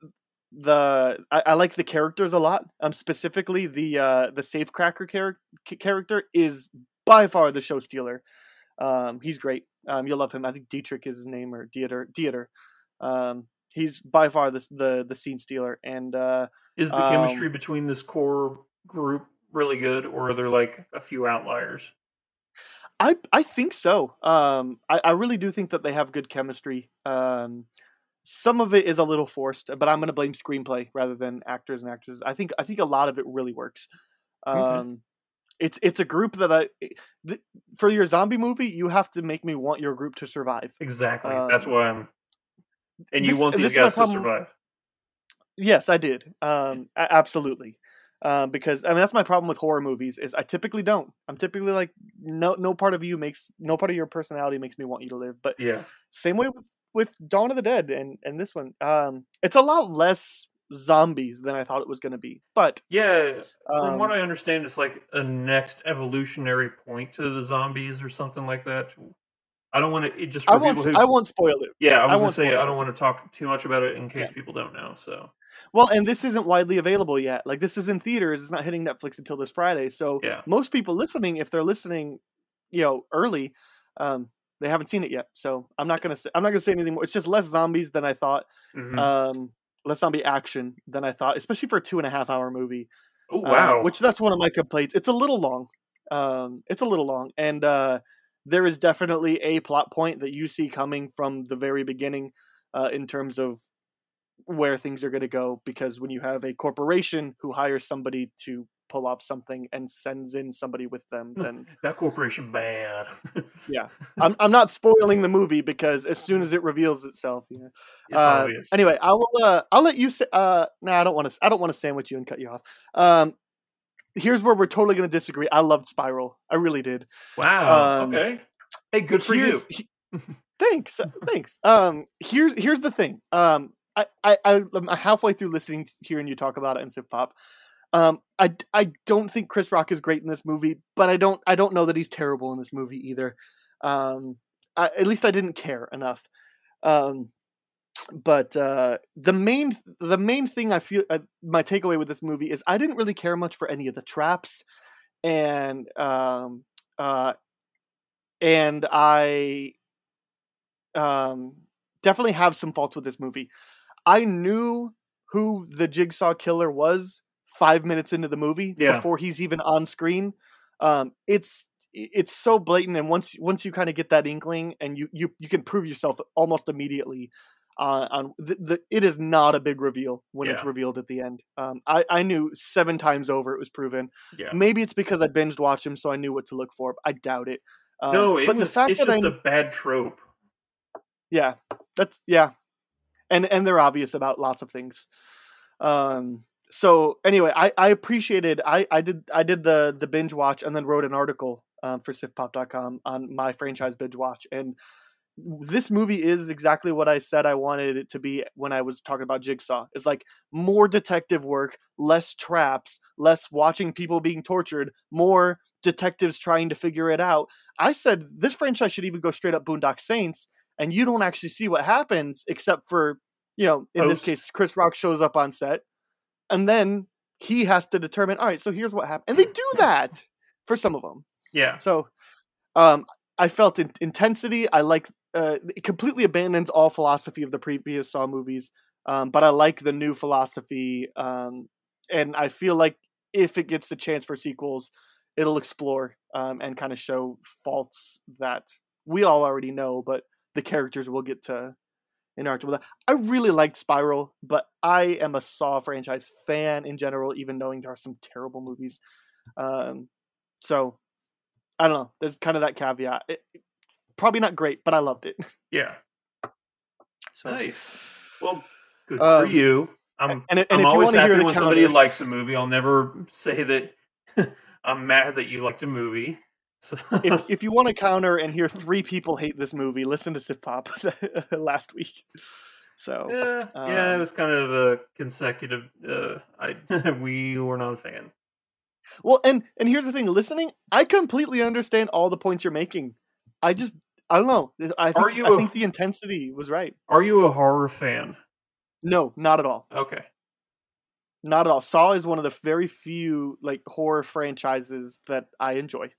the I, I like the characters a lot. Um, specifically the uh the safecracker char- character is by far the show stealer. Um, he's great. Um, you'll love him. I think Dietrich is his name or Dieter. Dieter. Um, he's by far the the the scene stealer. And uh, Is the chemistry Um, between this core group really good, or are there like a few outliers? I I think so. Um, I, I really do think that they have good chemistry. Um, some of it is a little forced, but I'm going to blame screenplay rather than actors and actresses. I think I think a lot of it really works. Um, It's it's a group that I th- for your zombie movie you have to make me want your group to survive. Exactly. That's Um, why I'm. And you this- want this these guys to survive. Yes, I did. Um, absolutely. Um, because I mean that's my problem with horror movies is I typically don't. I'm typically like no no part of you makes no part of your personality makes me want you to live. But Yeah. same way with with Dawn of the Dead and and this one. Um, it's a lot less zombies than I thought it was going to be. But Yeah. From what um, I understand, it's like a next evolutionary point to the zombies or something like that. I don't want to. It just for I won't who. I won't spoil it. Yeah, I was I gonna won't say I don't want to talk too much about it in case Yeah. people don't know. So Well, and this isn't widely available yet. Like this is in theaters. It's not hitting Netflix until this Friday. So Yeah. most people listening, if they're listening, you know, early, um, they haven't seen it yet. So I'm not gonna say I'm not gonna say anything more. It's just less zombies than I thought. Mhm. Um, less zombie action than I thought, especially for a two and a half hour movie. oh Uh, wow, which that's one of my complaints. It's a little long. Um, it's a little long, and uh, there is definitely a plot point that you see coming from the very beginning, uh, in terms of where things are going to go. Because when you have a corporation who hires somebody to pull off something and sends in somebody with them, then that corporation bad. yeah, <laughs> I'm I'm not spoiling the movie because as soon as it reveals itself, yeah. It's Uh, obvious. Anyway, I will. Uh, I'll let you say. Uh, no, I don't want to. I don't want to sandwich you and cut you off. Um, here's where we're totally going to disagree. I loved Spiral. I really did. Wow. Um, okay. Hey, good for you. He- <laughs> thanks, uh, thanks. Um, here's here's the thing. Um, I I I- I'm halfway through listening to hearing you talk about it in Sif Pop. Um, I I don't think Chris Rock is great in this movie, but I don't I don't know that he's terrible in this movie either. Um, I, at least I didn't care enough. Um, but uh, the main the main thing I feel uh, my takeaway with this movie is I didn't really care much for any of the traps, and um, uh, and I um, definitely have some faults with this movie. I knew who the Jigsaw killer was five minutes into the movie Yeah. before he's even on screen. Um, it's it's so blatant, and once once you kind of get that inkling, and you you you can prove yourself almost immediately. Uh, on the, the it is not a big reveal when it's revealed at the end. Um, I I knew seven times over it was proven. Yeah. Maybe it's because I binged watched him, so I knew what to look for. I doubt it. Um, no, it but was, the fact it's that just I a bad trope. yeah, that's yeah, and and they're obvious about lots of things. Um. So anyway, I I appreciated I I did I did the the binge watch and then wrote an article um, for SifPop.com on my franchise binge watch and this movie is exactly what I said I wanted it to be when I was talking about Jigsaw. It's like more detective work, less traps, less watching people being tortured, more detectives trying to figure it out. I said this franchise should even go straight up Boondock Saints, and you don't actually see what happens except for, you know, in this case, Chris Rock shows up on set, and then he has to determine, all right, so here's what happened. And they do <laughs> that for some of them. Yeah. So, um, I felt in- intensity. I like uh, it completely abandons all philosophy of the previous Saw movies, um, but I like the new philosophy, um, and I feel like if it gets the chance for sequels, it'll explore um, and kind of show faults that we all already know, but the characters will get to interact with. That. I really liked Spiral, but I am a Saw franchise fan in general, even knowing there are some terrible movies. Um, so I don't know. There's kind of that caveat. It, it- probably not great, but I loved it. <laughs> Yeah. So Nice. Well, good Um, for you. I'm, and, and I'm if you always want to happy hear the when somebody counter- likes a movie. I'll never say that <laughs> I'm mad that you liked a movie. So, if <laughs> if you want to counter and hear three people hate this movie, listen to Sif Pop <laughs> last week. So yeah, yeah, it um, was kind of a consecutive. Uh, I <laughs> we were not a fan. well, and and here's the thing: listening, I completely understand all the points you're making. I just I don't know. I think Are you I a- think the intensity was right. Are you a horror fan? No, not at all. Okay. Not at all. Saw is one of the very few like horror franchises that I enjoy.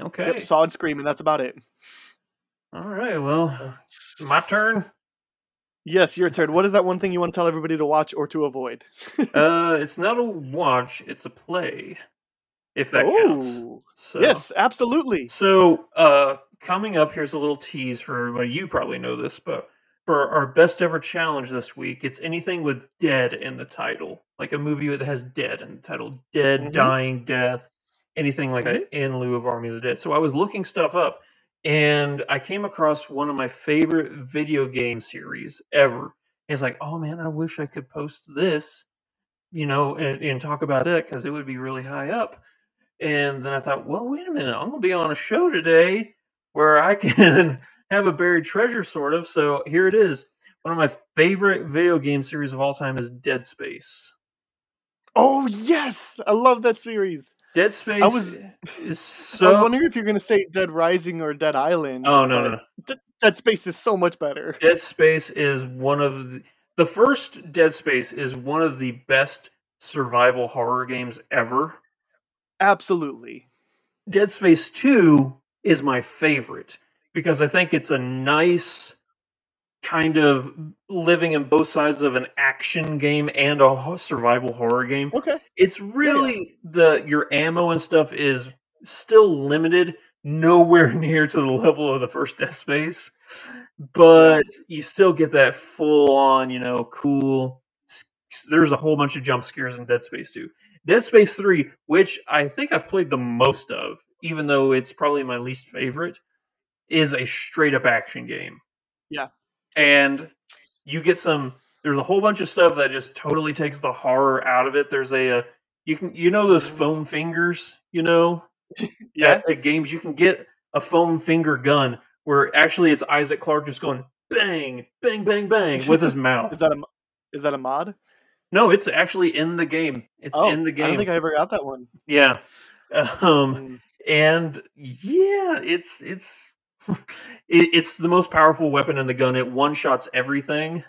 Okay. Yep, Saw and Scream, and that's about it. All right. Well, my turn. Yes, your turn. What is that one thing you want to tell everybody to watch or to avoid? <laughs> Uh, it's not a watch; it's a play. If that counts. Oh, So, yes, absolutely. So, uh, coming up, here's a little tease for everybody. You probably know this, but for our best ever challenge this week, it's anything with dead in the title, like a movie that has dead in the title, dead, Mhm. dying, death, anything like Mm-hmm. that in lieu of Army of the Dead. So I was looking stuff up, and I came across one of my favorite video game series ever. And it's like, oh man, I wish I could post this, you know, and, and talk about that because it would be really high up. And then I thought, well, wait a minute, I'm gonna be on a show today where I <laughs> can have a buried treasure, sort of. So here it is. One of my favorite video game series of all time is Dead Space. Oh yes, I love that series. Dead Space I was- is I was wondering if you're going to say Dead Rising or Dead Island. oh no, no, no! D- Dead Space is so much better. Dead Space is one of the, the first Dead Space is one of the best survival horror games ever. Absolutely. Dead Space 2 is my favorite because I think it's a nice kind of living in both sides of an action game and a survival horror game. Okay. It's really the your ammo and stuff is still limited, nowhere <laughs> near to the level of the first Dead Space, but you still get that full on, you know, cool. There's a whole bunch of jump scares in Dead Space 2. Dead Space 3, which I think I've played the most of, even though it's probably my least favorite, is a straight up action game. Yeah. And you get some there's a whole bunch of stuff that just totally takes the horror out of it. There's a, uh You can you know those foam fingers, you know? <laughs> Yeah. At, at games you can get a foam finger gun where actually it's Isaac Clarke just going bang, bang, bang, bang with his mouth. Is that a is that a mod? no, it's actually in the game. It's oh, in the game. I don't think I ever got that one. Yeah. <laughs> Um, Mm. and yeah, it's it's it, it's the most powerful weapon in the gun. It one shots everything.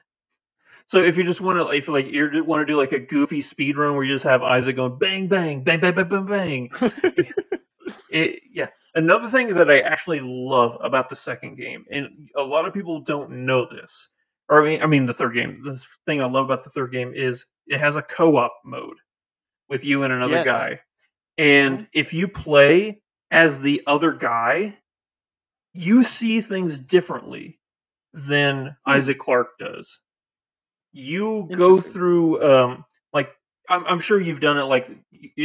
So if you just want to, if like you want to do like a goofy speed run where you just have Isaac going bang bang bang bang bang bang bang. <laughs> it, yeah. Another thing that I actually love about the second game, and a lot of people don't know this, or I mean, I mean the third game. The thing I love about the third game is it has a co-op mode with you and another Yes. guy, and Mhm. if you play as the other guy, you see things differently than Isaac Clarke does. You go through um like I'm, I'm sure you've done it like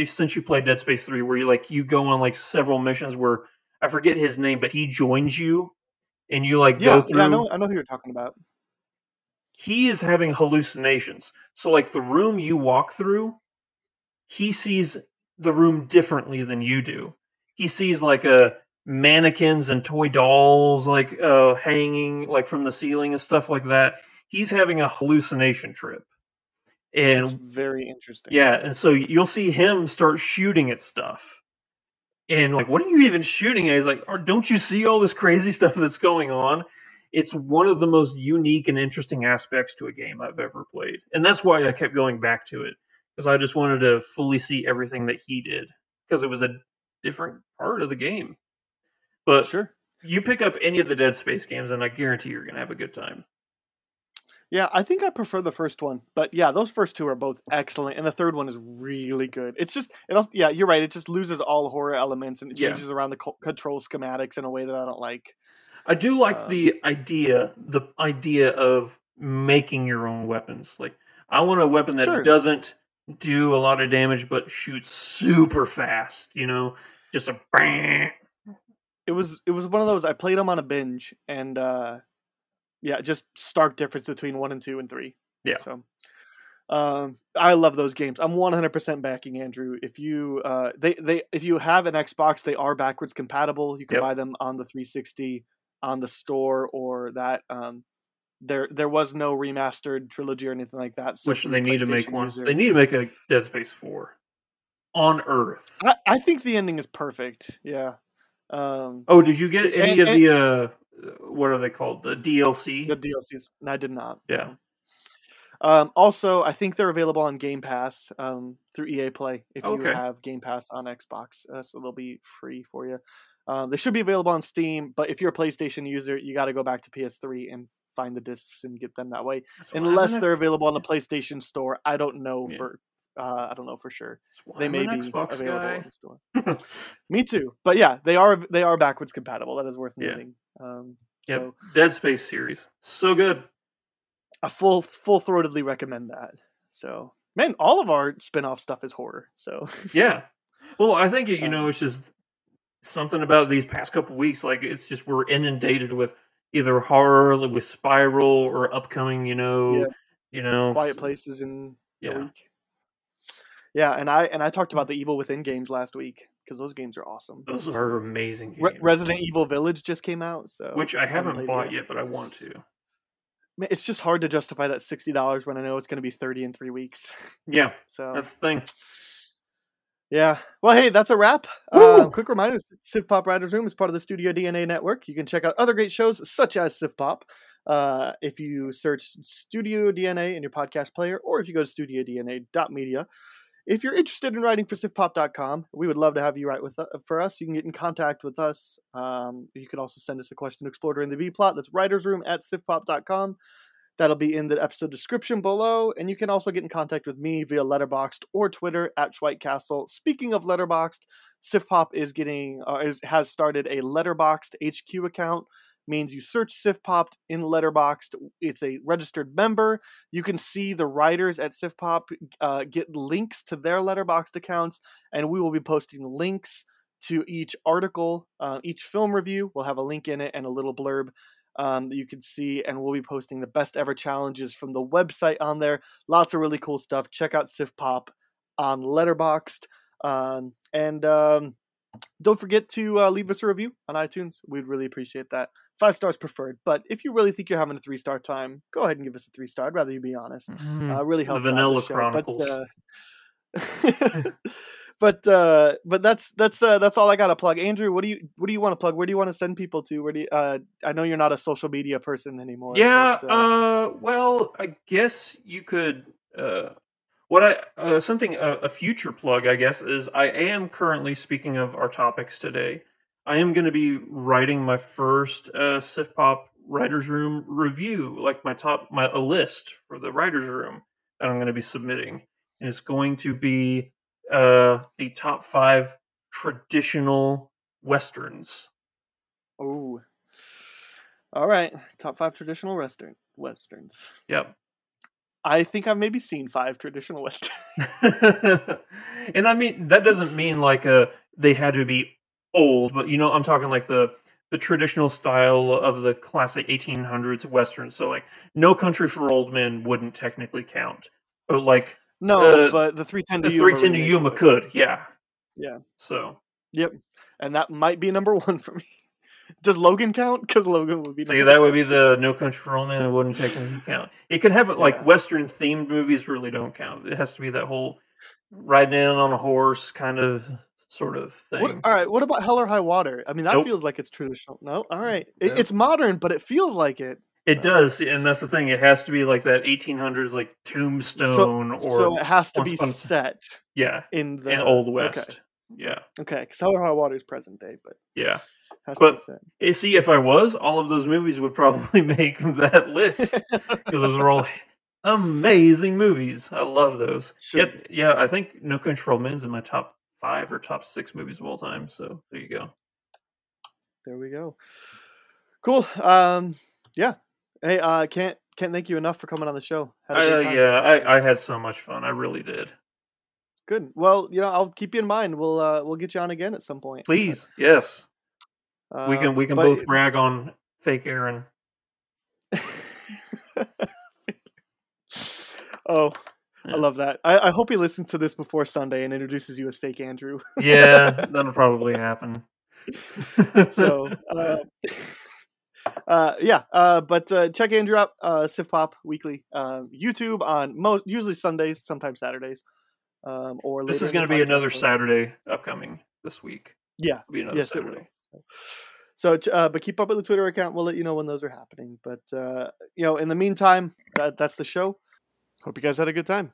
since you played Dead Space 3 where you like you go on like several missions where I forget his name but he joins you and you like Yeah, go through yeah, I know I know who you're talking about. he is having hallucinations. So like the room you walk through, he sees the room differently than you do. He sees like a mannequins and toy dolls like uh hanging like from the ceiling and stuff like that. He's having a hallucination trip. And It's very interesting. yeah, and so you'll see him start shooting at stuff. And like, what are you even shooting at? He's like, "Oh, don't you see all this crazy <laughs> stuff that's going on? It's one of the most unique and interesting aspects to a game I've ever played. And that's why I kept going back to it. Because I just wanted to fully see everything that he did. Because it was a different part of the game. But Sure. you pick up any of the Dead Space games, and I guarantee you're going to have a good time. Yeah, I think I prefer the first one, but yeah, those first two are both excellent, and the third one is really good. It's just, it also, yeah, you're right. It just loses all horror elements and it Yeah. changes around the co- control schematics in a way that I don't like. I do like Um, the idea, the idea of making your own weapons. Like, I want a weapon that Sure. doesn't do a lot of damage but shoots super fast. You know, just a bang. It was, it was one of those. I played them on a binge, and uh yeah, just stark difference between one and two and three. Yeah. So, um, I love those games. I'm 100% backing Andrew. If you, uh, they, they, if you have an Xbox, they are backwards compatible. You can Yep. buy them on the 360 on the store or that. Um, there, there was no remastered trilogy or anything like that. So Which they need to make one. user- They need to make a Dead Space Four on Earth. I, I think the ending is perfect. Yeah. Um, Oh, did you get any And- of and- the uh, what are they called? The DLC. the DLCs. And I did not. yeah. Um, also, I think they're available on Game Pass um, through EA Play if you have Game Pass on Xbox. Uh, so they'll be free for you. Um, they should be available on Steam, but if you're a PlayStation user, you got to go back to PS3 and find the discs and get them that way. That's Unless they're available on the PlayStation Store, I don't know Yeah. for. Uh, I don't know for sure. They may be Xbox available in the store. <laughs> <laughs> Me too, but yeah, they are they are backwards compatible. That is worth Yeah. noting. Um, Yep. So Dead Space series, so good. I full full throatedly recommend that. So man, all of our spin off stuff is horror. So Yeah. Well, I think you Um, know it's just something about these past couple weeks. Like it's just we're inundated with either horror, like with Spiral, or upcoming. You know, Yeah. you know, quiet places in the Yeah. week. Yeah, and I and I talked about the Evil Within games last week because those games are awesome. Those are amazing games. Re- Resident Evil Village just came out, so which I haven't it bought yet, but I want to. It's just hard to justify that sixty dollars when I know it's going to be thirty in three weeks. <laughs> Yeah, So that's the thing. Yeah. Well, hey, that's a wrap. Uh, quick reminder Sif Pop Writers Room is part of the Studio DNA network. You can check out other great shows such as Sif Pop uh, if you search Studio DNA in your podcast player or if you go to studiodna.media. If you're interested in writing for sifpop.com, we would love to have you write with uh, for us. You can get in contact with us. Um, you can also send us a question to explore during the B plot. That's writersroom at sifpop.com. That'll be in the episode description below. And you can also get in contact with me via Letterboxd or Twitter at Schweik Castle. Speaking of Letterboxd, SifPop is getting uh, is, has started a Letterboxd HQ account. Means you search SifPop in Letterboxd. It's a registered member. You can see the writers at SifPop uh, get links to their Letterboxd accounts, and we will be posting links to each article, uh, each film review. We'll have a link in it and a little blurb um, that you can see, and we'll be posting the best ever challenges from the website on there. Lots of really cool stuff. Check out Sif Pop on Letterboxd. Um, and um, don't forget to uh, leave us a review on iTunes. We'd really appreciate that. Five stars preferred, but if you really think you're having a three star time, go ahead and give us a three star. I'd rather you be honest. Mhm. Uh, really The helps. out Vanilla show. Chronicles. But, uh, <laughs> <laughs> but uh, but that's that's uh, that's all I got to plug. Andrew, what do you what do you want to plug? Where do you want to send people to? Where do you, uh, I know you're not a social media person anymore. Yeah, but, uh, uh, well, I guess you could. Uh, what I uh, something uh, a future plug, I guess, is I am currently speaking of our topics today. I am going to be writing my first uh, Sif Pop Writers Room review, like my top my a list for the Writers Room that I'm going to be submitting, and it's going to be uh, the top five traditional westerns. Oh. All right. Top five traditional western westerns. Yep. I think I've maybe seen five traditional westerns. <laughs> and I mean that doesn't mean like uh they had to be old, but you know I'm talking like the the traditional style of the classic 1800s western. So like No Country for Old Men wouldn't technically count, but like No, uh, but the 310 to the Yuma 310 to Yuma could, yeah. Yeah. So Yep. And that might be number <laughs> one for me. Does Logan count? Because Logan would be. see that would be the No Country for Old Men. It wouldn't technically count. It can have it like Yeah. western themed movies really don't count. It has to be that whole riding in on a horse kind of sort of thing. What, all right. What about Hell or High Water? I mean, that Nope. feels like it's traditional. No. All right. It, Nope. It's modern, but it feels like it. It does, and that's the thing. It has to be like that 1800s, like Tombstone, so, or so it has to be Upon set yeah, in the in Old okay. West. Yeah, Okay, because Hell or High Water is present day, but yeah. has to be But set. eh, see, if I was, all of those movies would probably <laughs> make that list because those are all <laughs> amazing movies. I love those. Sure. Yet, yeah, I think No Country for Old Men's in my top five or top six movies of all time. So there you go. There we go. Cool. Um, yeah. Hey, uh, can't can't thank you enough for coming on the show. Had a Uh, time. yeah, I, I had so much fun. I really did. Good. Well, you know, I'll keep you in mind. We'll uh, we'll get you on again at some point. Please, yes, Uh, we can we can but- both brag on fake Aaron. <laughs> oh, Yeah. I love that. I, I hope he listens to this before Sunday and introduces you as fake Andrew. <laughs> Yeah, that'll probably happen. <laughs> so <laughs> uh, uh yeah uh but uh check andrew out uh Sif pop weekly um youtube on most usually sundays sometimes saturdays um or this is going to be another. Saturday upcoming this week. yeah It'll be another yes Saturday. it will so, so uh but keep up with the twitter account we'll let you know when those are happening but uh you know in the meantime that, that's the show hope you guys had a good time